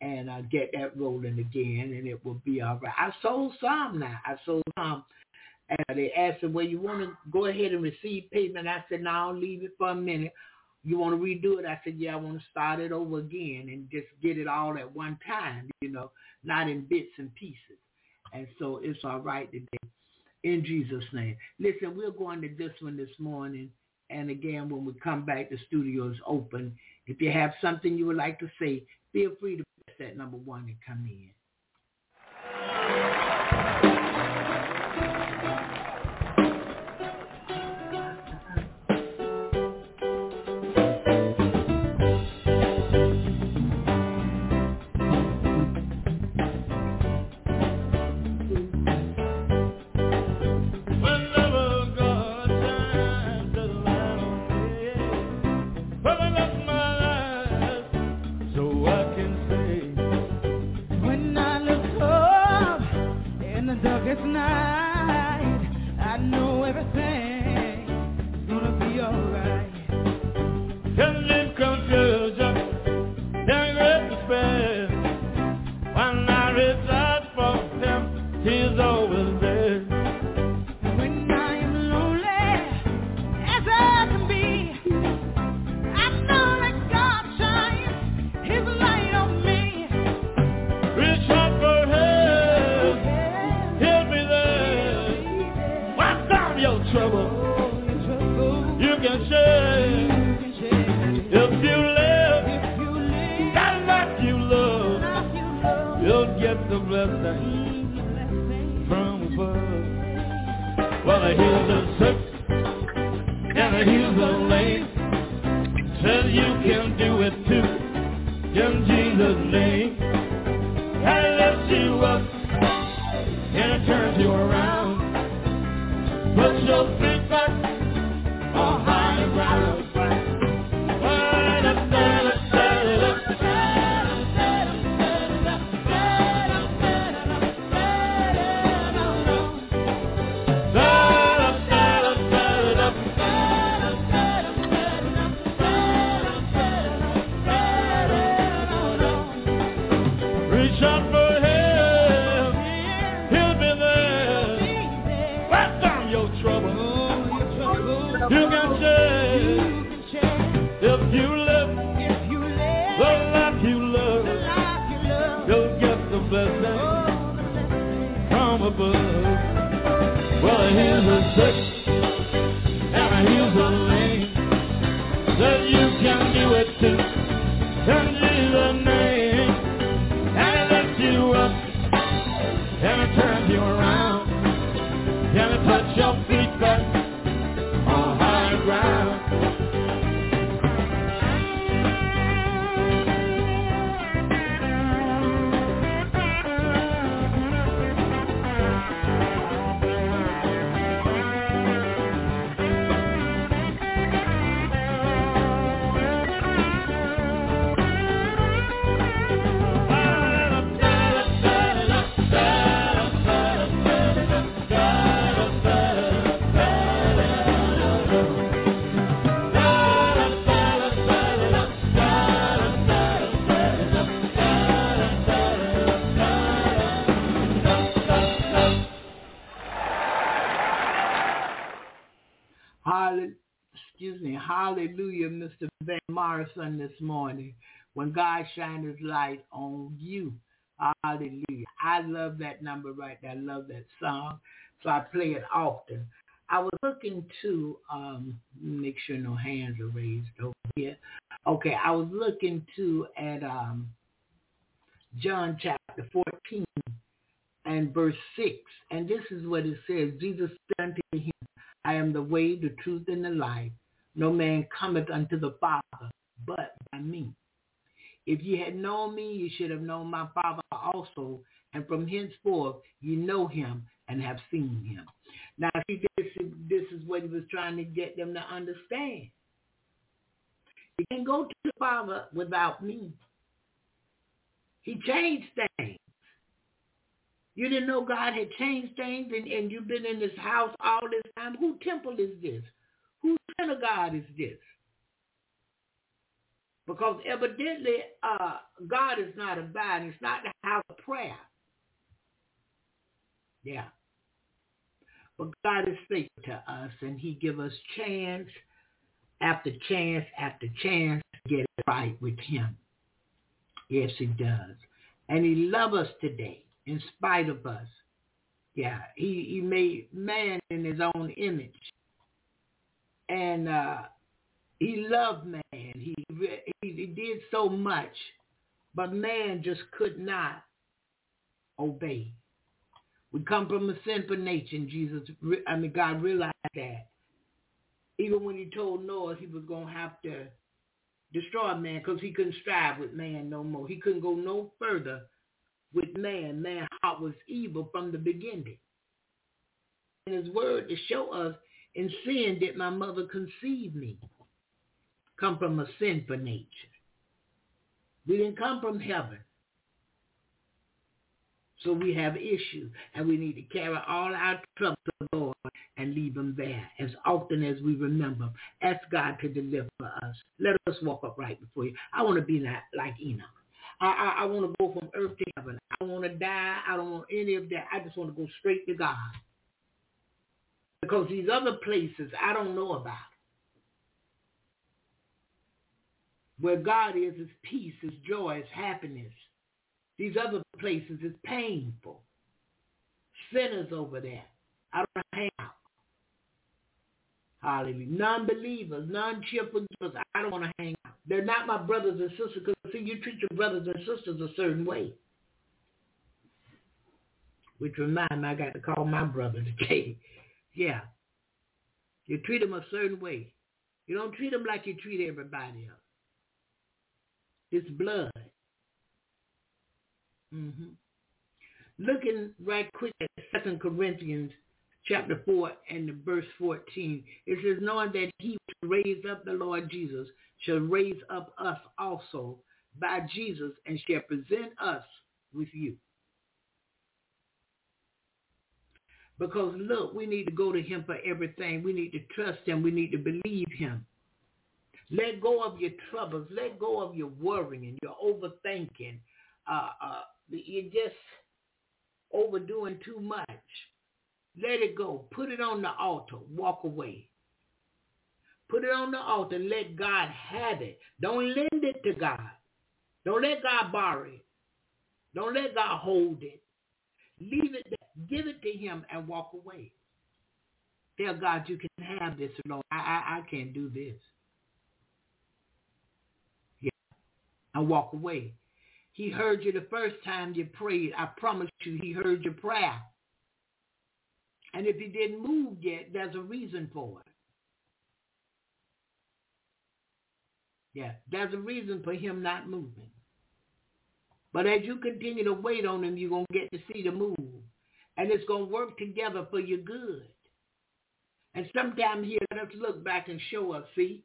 and I'll get that rolling again, and it will be all right. I sold some now. I sold some. And they asked me, well, you want to go ahead and receive payment? I said, no, I'll leave it for a minute you want to redo it? I said, yeah, I want to start it over again and just get it all at one time, you know, not in bits and pieces. And so it's all right today. In Jesus' name. Listen, we're going to this one this morning. And again, when we come back, the studio is open. If you have something you would like to say, feel free to press that number one and come in. Morrison this morning. When God shines his light on you. Hallelujah. I love that number right there. I love that song. So I play it often. I was looking to um make sure no hands are raised over here. Okay, I was looking to at um John chapter 14 and verse 6. And this is what it says. Jesus said unto him, I am the way, the truth, and the life. No man cometh unto the Father but by me. If ye had known me, you should have known my Father also, and from henceforth ye know him and have seen him. Now, see, this, this is what he was trying to get them to understand. You can't go to the Father without me. He changed things. You didn't know God had changed things and, and you've been in this house all this time. Who temple is this? Whose God is this? Because evidently uh, God is not abiding. It's not the house of prayer. Yeah. But God is faithful to us and he give us chance after chance after chance to get it right with him. Yes, he does. And he loves us today in spite of us. Yeah, he, he made man in his own image. And uh, he loved man. He, he, he did so much, but man just could not obey. We come from a sinful nature, Jesus, I mean, God realized that. Even when he told Noah he was going to have to destroy man because he couldn't strive with man no more. He couldn't go no further with man. Man's heart was evil from the beginning. And his word to show us, in sin did my mother conceive me. Come from a sinful nature. We didn't come from heaven. So we have issues, and we need to carry all our troubles to the Lord and leave them there as often as we remember. Ask God to deliver us. Let us walk upright before you. I want to be not like Enoch. I, I, I want to go from earth to heaven. I don't want to die. I don't want any of that. I just want to go straight to God. Because these other places I don't know about. Where God is, is peace, is joy, is happiness. These other places is painful. Sinners over there. I don't hang out. Hallelujah. Non-believers, non-cheerful givers. I don't want to hang out. They're not my brothers and sisters because, see, you treat your brothers and sisters a certain way. Which remind me, I got to call my brother today. yeah. You treat them a certain way. You don't treat them like you treat everybody else. It's blood. Mm-hmm. Looking right quick at Second Corinthians chapter 4 and verse 14, it says, knowing that he raised up the Lord Jesus shall raise up us also by Jesus and shall present us with you. Because look, we need to go to him for everything. We need to trust him. We need to believe him. Let go of your troubles. Let go of your worrying, your overthinking. Uh, uh, you're just overdoing too much. Let it go. Put it on the altar. Walk away. Put it on the altar. Let God have it. Don't lend it to God. Don't let God borrow it. Don't let God hold it. Leave it there. Give it to him and walk away. Tell God you can have this, Lord. I, I, I can't do this. Yeah. And walk away. He heard you the first time you prayed. I promise you he heard your prayer. And if he didn't move yet, there's a reason for it. Yeah, there's a reason for him not moving. But as you continue to wait on him, you're going to get to see the move. And it's going to work together for your good. And sometimes he'll let us look back and show us, see,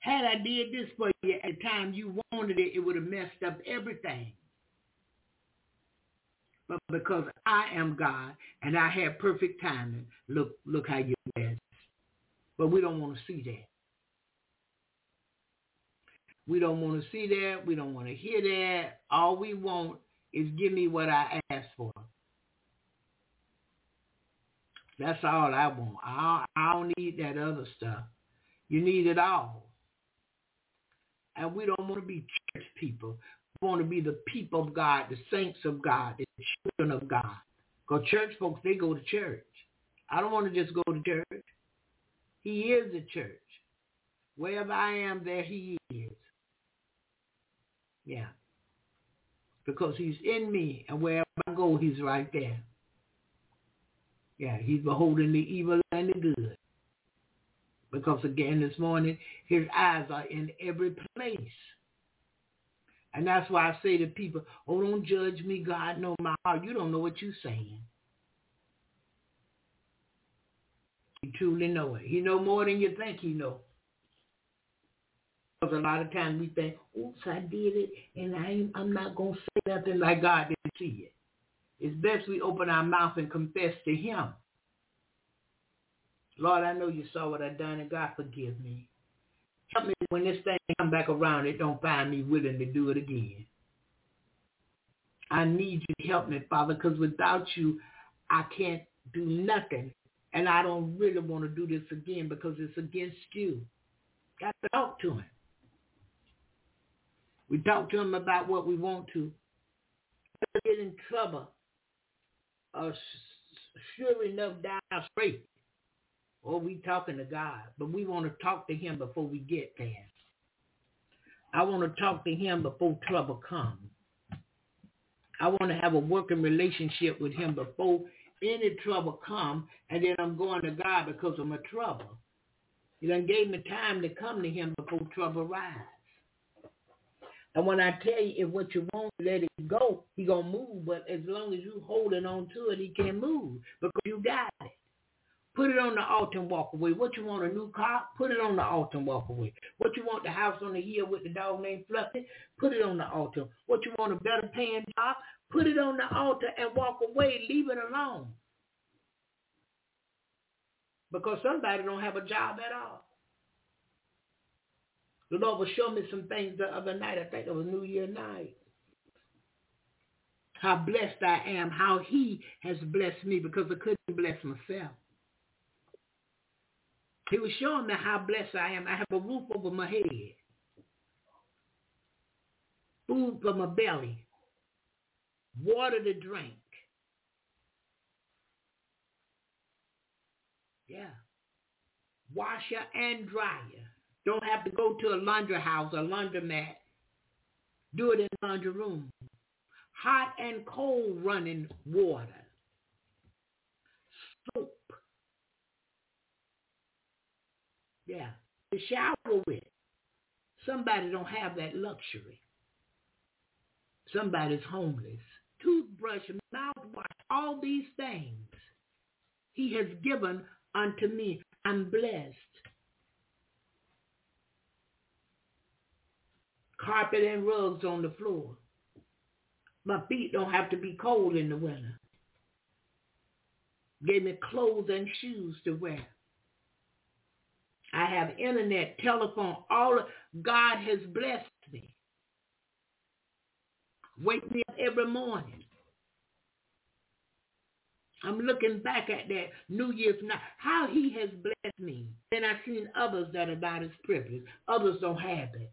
had I did this for you at the time you wanted it, it would have messed up everything. But because I am God and I have perfect timing, look look how you blessed. But we don't want to see that. We don't want to see that. We don't want to hear that. All we want is give me what I asked for. That's all I want. I, I don't need that other stuff. You need it all. And we don't want to be church people. We want to be the people of God, the saints of God, the children of God. Because church folks, they go to church. I don't want to just go to church. He is the church. Wherever I am, there he is. Yeah. Because he's in me, and wherever I go, he's right there. Yeah, he's beholding the evil and the good. Because again this morning, his eyes are in every place. And that's why I say to people, oh, don't judge me. God know my heart. You don't know what you're saying. You truly know it. He know more than you think he know. Because a lot of times we think, oops, I did it, and I I'm not going to say nothing like God didn't see it. It's best we open our mouth and confess to him. Lord, I know you saw what I done, and God forgive me. Help me when this thing come back around, it don't find me willing to do it again. I need you to help me, Father, because without you, I can't do nothing. And I don't really want to do this again because it's against you. Got to talk to him. We talk to him about what we want to. Get in trouble. Sure enough, down straight. Or we talking to God, but we want to talk to him before we get there. I want to talk to him before trouble comes. I want to have a working relationship with him before any trouble come, and then I'm going to God because of my trouble. He done gave me time to come to him before trouble rise. And when I tell you if what you want, let it go, he to move. But as long as you holding on to it, he can't move because you got it. Put it on the altar and walk away. What you want, a new car? Put it on the altar and walk away. What you want, the house on the hill with the dog named Fluffy? Put it on the altar. What you want, a better paying job? Put it on the altar and walk away. Leave it alone. Because somebody don't have a job at all. The Lord was showing me some things the other night. I think it was New Year night. How blessed I am, how he has blessed me because I couldn't bless myself. He was showing me how blessed I am. I have a roof over my head, food for my belly, water to drink. Yeah. Washer and dryer. Don't have to go to a laundry house, a laundromat. Do it in the laundry room. Hot and cold running water. Soap. Yeah. To shower with. Somebody don't have that luxury. Somebody's homeless. Toothbrush, mouthwash, all these things he has given unto me. I'm blessed. Carpet and rugs on the floor. My feet don't have to be cold in the winter. Gave me clothes and shoes to wear. I have internet, telephone, all of, God has blessed me. Wake me up every morning. I'm looking back at that New Year's night, how he has blessed me. Then I've seen others that are not as privileged. Others don't have it.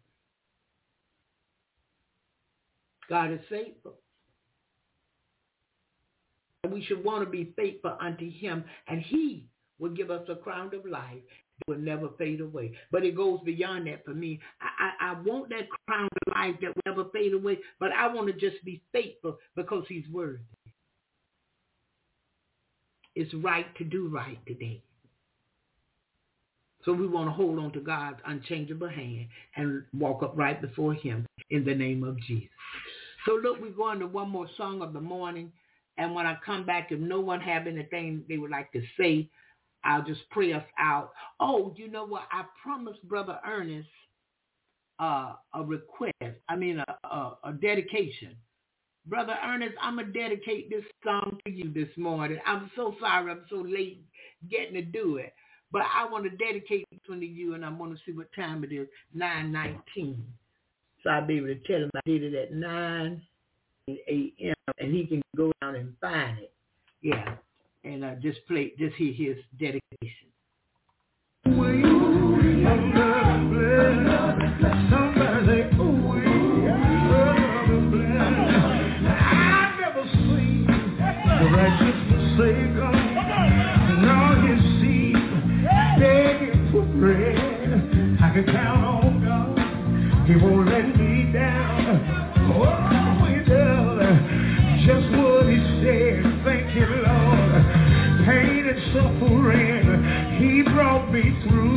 God is faithful. And we should want to be faithful unto him, and he will give us a crown of life that will never fade away. But it goes beyond that for me. I, I, I want that crown of life that will never fade away, but I want to just be faithful because he's worthy. it's right to do right today. So we want to hold on to God's unchangeable hand and walk up right before him in the name of Jesus. So look, we're going to one more song of the morning. And when I come back, if no one have anything they would like to say, I'll just pray us out. Oh, you know what? I promised Brother Ernest uh, a request. I mean, a, a, a dedication. Brother Ernest, I'm going to dedicate this song to you this morning. I'm so sorry I'm so late getting to do it. But I want to dedicate this one to you, and I want to see what time it is, 9.19. So I'll be able to tell him I did it at 9 a.m., and he can go down and find it. Yeah, and uh, just play, just hear his dedication. I can count on God. He won't me through.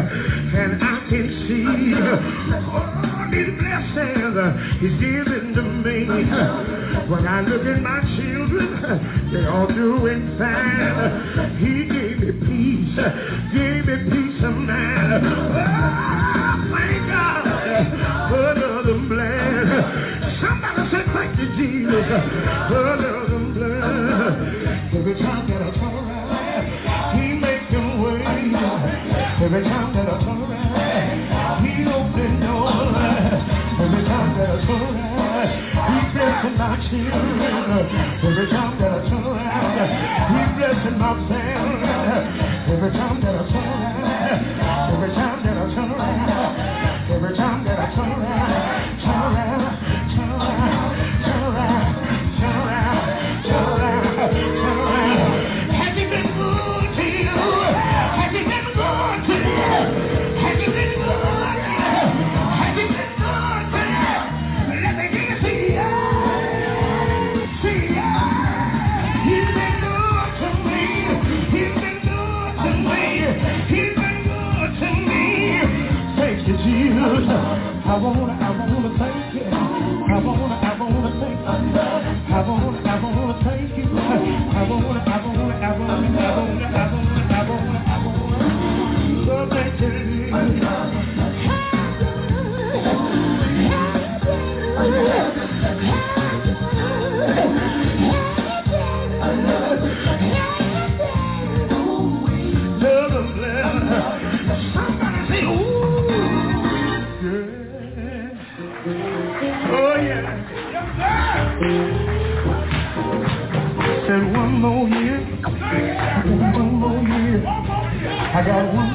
And I can see all these blessings He's given to me. When I look at my children, they all doing fine. He gave me peace, gave me peace of mind. Oh, thank God for another blood. Somebody say thank you, Jesus, that I turn around, He opens doors. Every time that I turn around, He's blessing my children. Every time that I turn around, He's blessing my family. Every time that I I wanna, I wanna thank you. I wanna, I wanna thank you. I wanna, I wanna thank you. I wanna, I wanna, I wanna, I wanna, I wanna, I wanna, I wanna. So thank you, Somebody I got one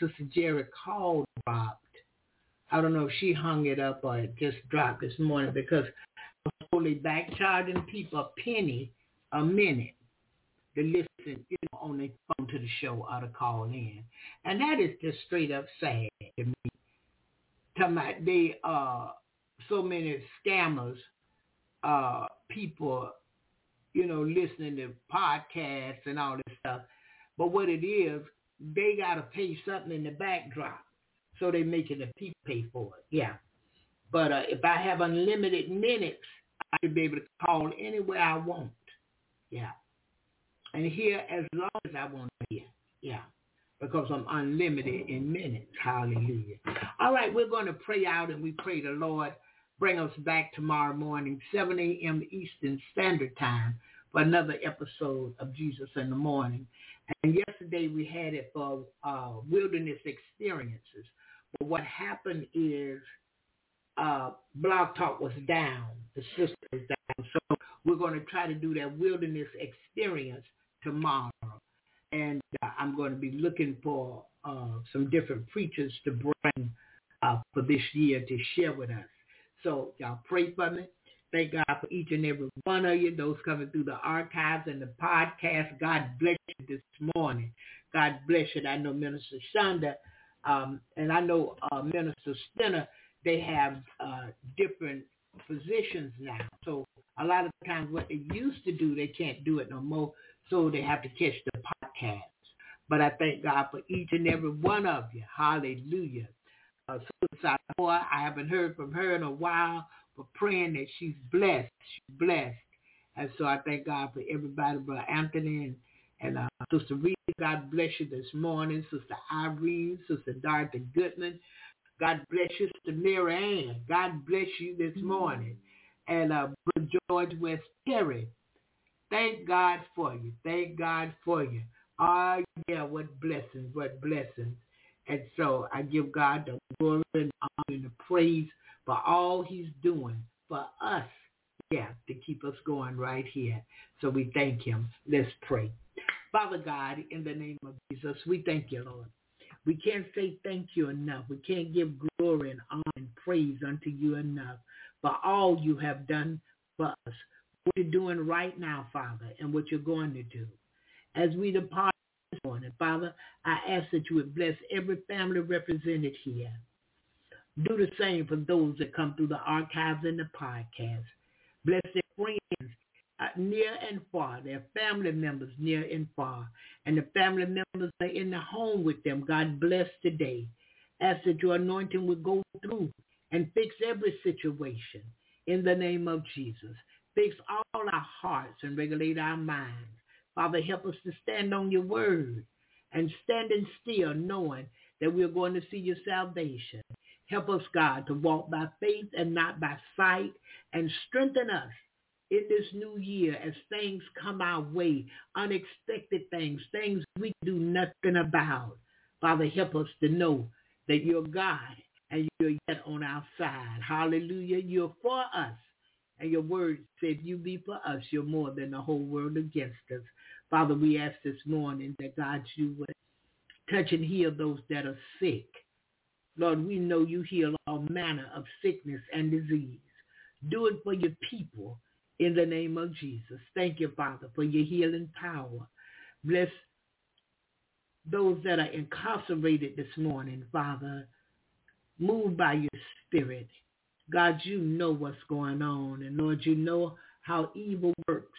Sister Jerry called dropped. I don't know if she hung it up or it just dropped this morning because I was totally back charging people a penny a minute to listen, you know, on their phone to the show or to call in. And that is just straight up sad to me. Talking about they uh so many scammers, uh people, you know, listening to podcasts and all this stuff. But what it is, they got to pay something in the backdrop. So they making the people pay for it. Yeah. But uh, if I have unlimited minutes, I should be able to call anywhere I want. Yeah. And hear as long as I want to hear. Yeah. Because I'm unlimited in minutes. Hallelujah. All right, we're going to pray out and we pray the Lord bring us back tomorrow morning, 7 a.m. Eastern Standard Time for another episode of Jesus in the Morning. And yesterday we had it for uh, wilderness experiences. But what happened is uh, Blog Talk was down. The system was down. So we're going to try to do that wilderness experience tomorrow. And uh, I'm going to be looking for uh, some different preachers to bring uh, for this year to share with us. So y'all pray for me. Thank God for each and every one of you, those coming through the archives and the podcast. God bless you this morning. God bless you. I know Minister Shonda um, and I know uh, Minister Stinner, they have uh, different positions now. So a lot of times what they used to do, they can't do it no more. So they have to catch the podcast. But I thank God for each and every one of you. Hallelujah. Uh, Suicide Boy, I haven't heard from her in a while, but praying that she's blessed. She's blessed. And so I thank God for everybody, Brother Anthony and, and uh, Sister Reed. God bless you this morning. Sister Irene, Sister Dorothy Goodman. God bless you, Sister Mary Ann. God bless you this morning. And uh, Brother George West Perry. Thank God for you. Thank God for you. Ah, yeah, what blessings, what blessings. And so I give God the glory and honor and the praise for all he's doing for us, yeah, to keep us going right here. So we thank him. Let's pray. Father God, in the name of Jesus, we thank you, Lord. We can't say thank you enough. We can't give glory and honor and praise unto you enough for all you have done for us, what you're doing right now, Father, and what you're going to do. As we depart morning, Father, I ask that you would bless every family represented here. Do the same for those that come through the archives and the podcast. Bless their friends uh, near and far, their family members near and far, and the family members that are in the home with them. God bless today. Ask that your anointing would go through and fix every situation in the name of Jesus. Fix all our hearts and regulate our minds. Father, help us to stand on your word and standing still knowing that we're going to see your salvation. Help us, God, to walk by faith and not by sight and strengthen us in this new year as things come our way, unexpected things, things we do nothing about. Father, help us to know that you're God and you're yet on our side. Hallelujah. You're for us. And your word said you be for us. You're more than the whole world against us. Father, we ask this morning that God, you would touch and heal those that are sick. Lord, we know you heal all manner of sickness and disease. Do it for your people in the name of Jesus. Thank you, Father, for your healing power. Bless those that are incarcerated this morning, Father. Move by your spirit. God, you know what's going on. And Lord, you know how evil works.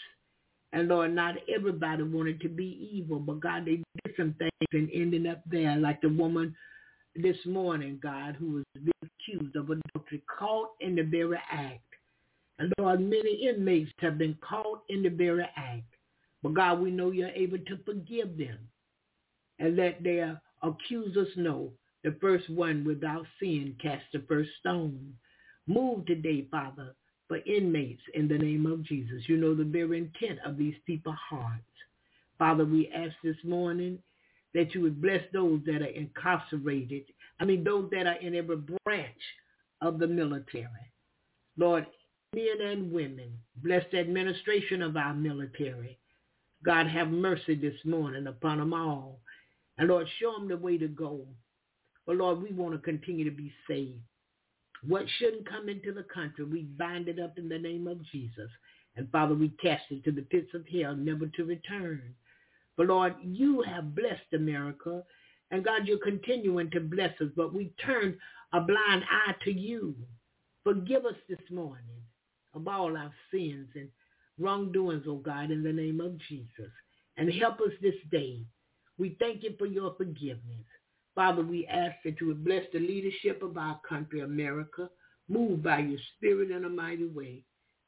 And Lord, not everybody wanted to be evil, but God, they did some things and ended up there, like the woman this morning, God, who was accused of adultery, caught in the very act. And Lord, many inmates have been caught in the very act. But God, we know you're able to forgive them and let their accusers know the first one without sin cast the first stone. Move today, Father, for inmates in the name of Jesus. You know the very intent of these people's hearts. Father, we ask this morning that you would bless those that are incarcerated. I mean, those that are in every branch of the military. Lord, men and women. Bless the administration of our military. God, have mercy this morning upon them all. And Lord, show them the way to go. But Lord, we want to continue to be saved. What shouldn't come into the country, we bind it up in the name of Jesus. And Father, we cast it to the pits of hell, never to return. But Lord, you have blessed America. And God, you're continuing to bless us. But we turn a blind eye to you. Forgive us this morning of all our sins and wrongdoings, oh God, in the name of Jesus. And help us this day. We thank you for your forgiveness. Father, we ask that you would bless the leadership of our country, America. Move by your spirit in a mighty way.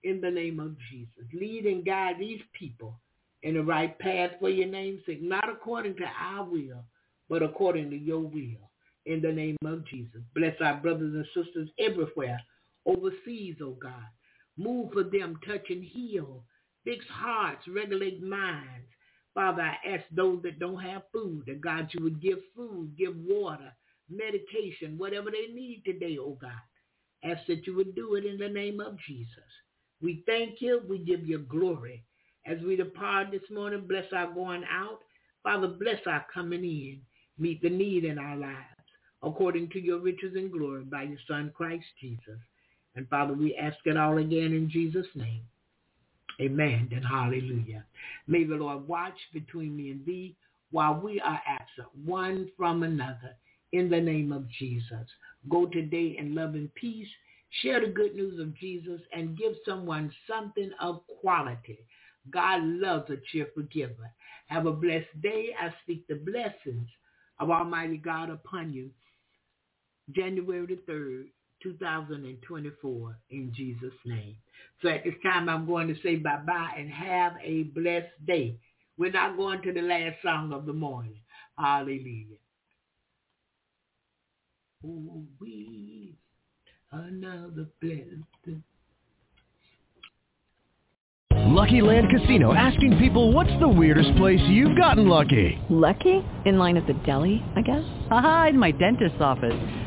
In the name of Jesus. Lead and guide these people in the right path for your name's sake, not according to our will, but according to your will. In the name of Jesus. Bless our brothers and sisters everywhere, overseas, oh God. Move for them, touch and heal. Fix hearts, regulate minds. Father, I ask those that don't have food, that God, you would give food, give water, medication, whatever they need today, oh God. Ask that you would do it in the name of Jesus. We thank you. We give you glory. As we depart this morning, bless our going out. Father, bless our coming in. Meet the need in our lives according to your riches and glory by your Son, Christ Jesus. And Father, we ask it all again in Jesus' name. Amen and hallelujah. May the Lord watch between me and thee while we are absent one from another in the name of Jesus. Go today in love and peace. Share the good news of Jesus and give someone something of quality. God loves a cheerful giver. Have a blessed day. I speak the blessings of Almighty God upon you. January the 3rd, 2024 in Jesus' name. So at this time, I'm going to say bye-bye and have a blessed day. We're not going to the last song of the morning. Hallelujah. Oh, we another blessed Lucky Land Casino asking people what's the weirdest place you've gotten lucky? Lucky? In line at the deli, I guess? Aha, in my dentist's office.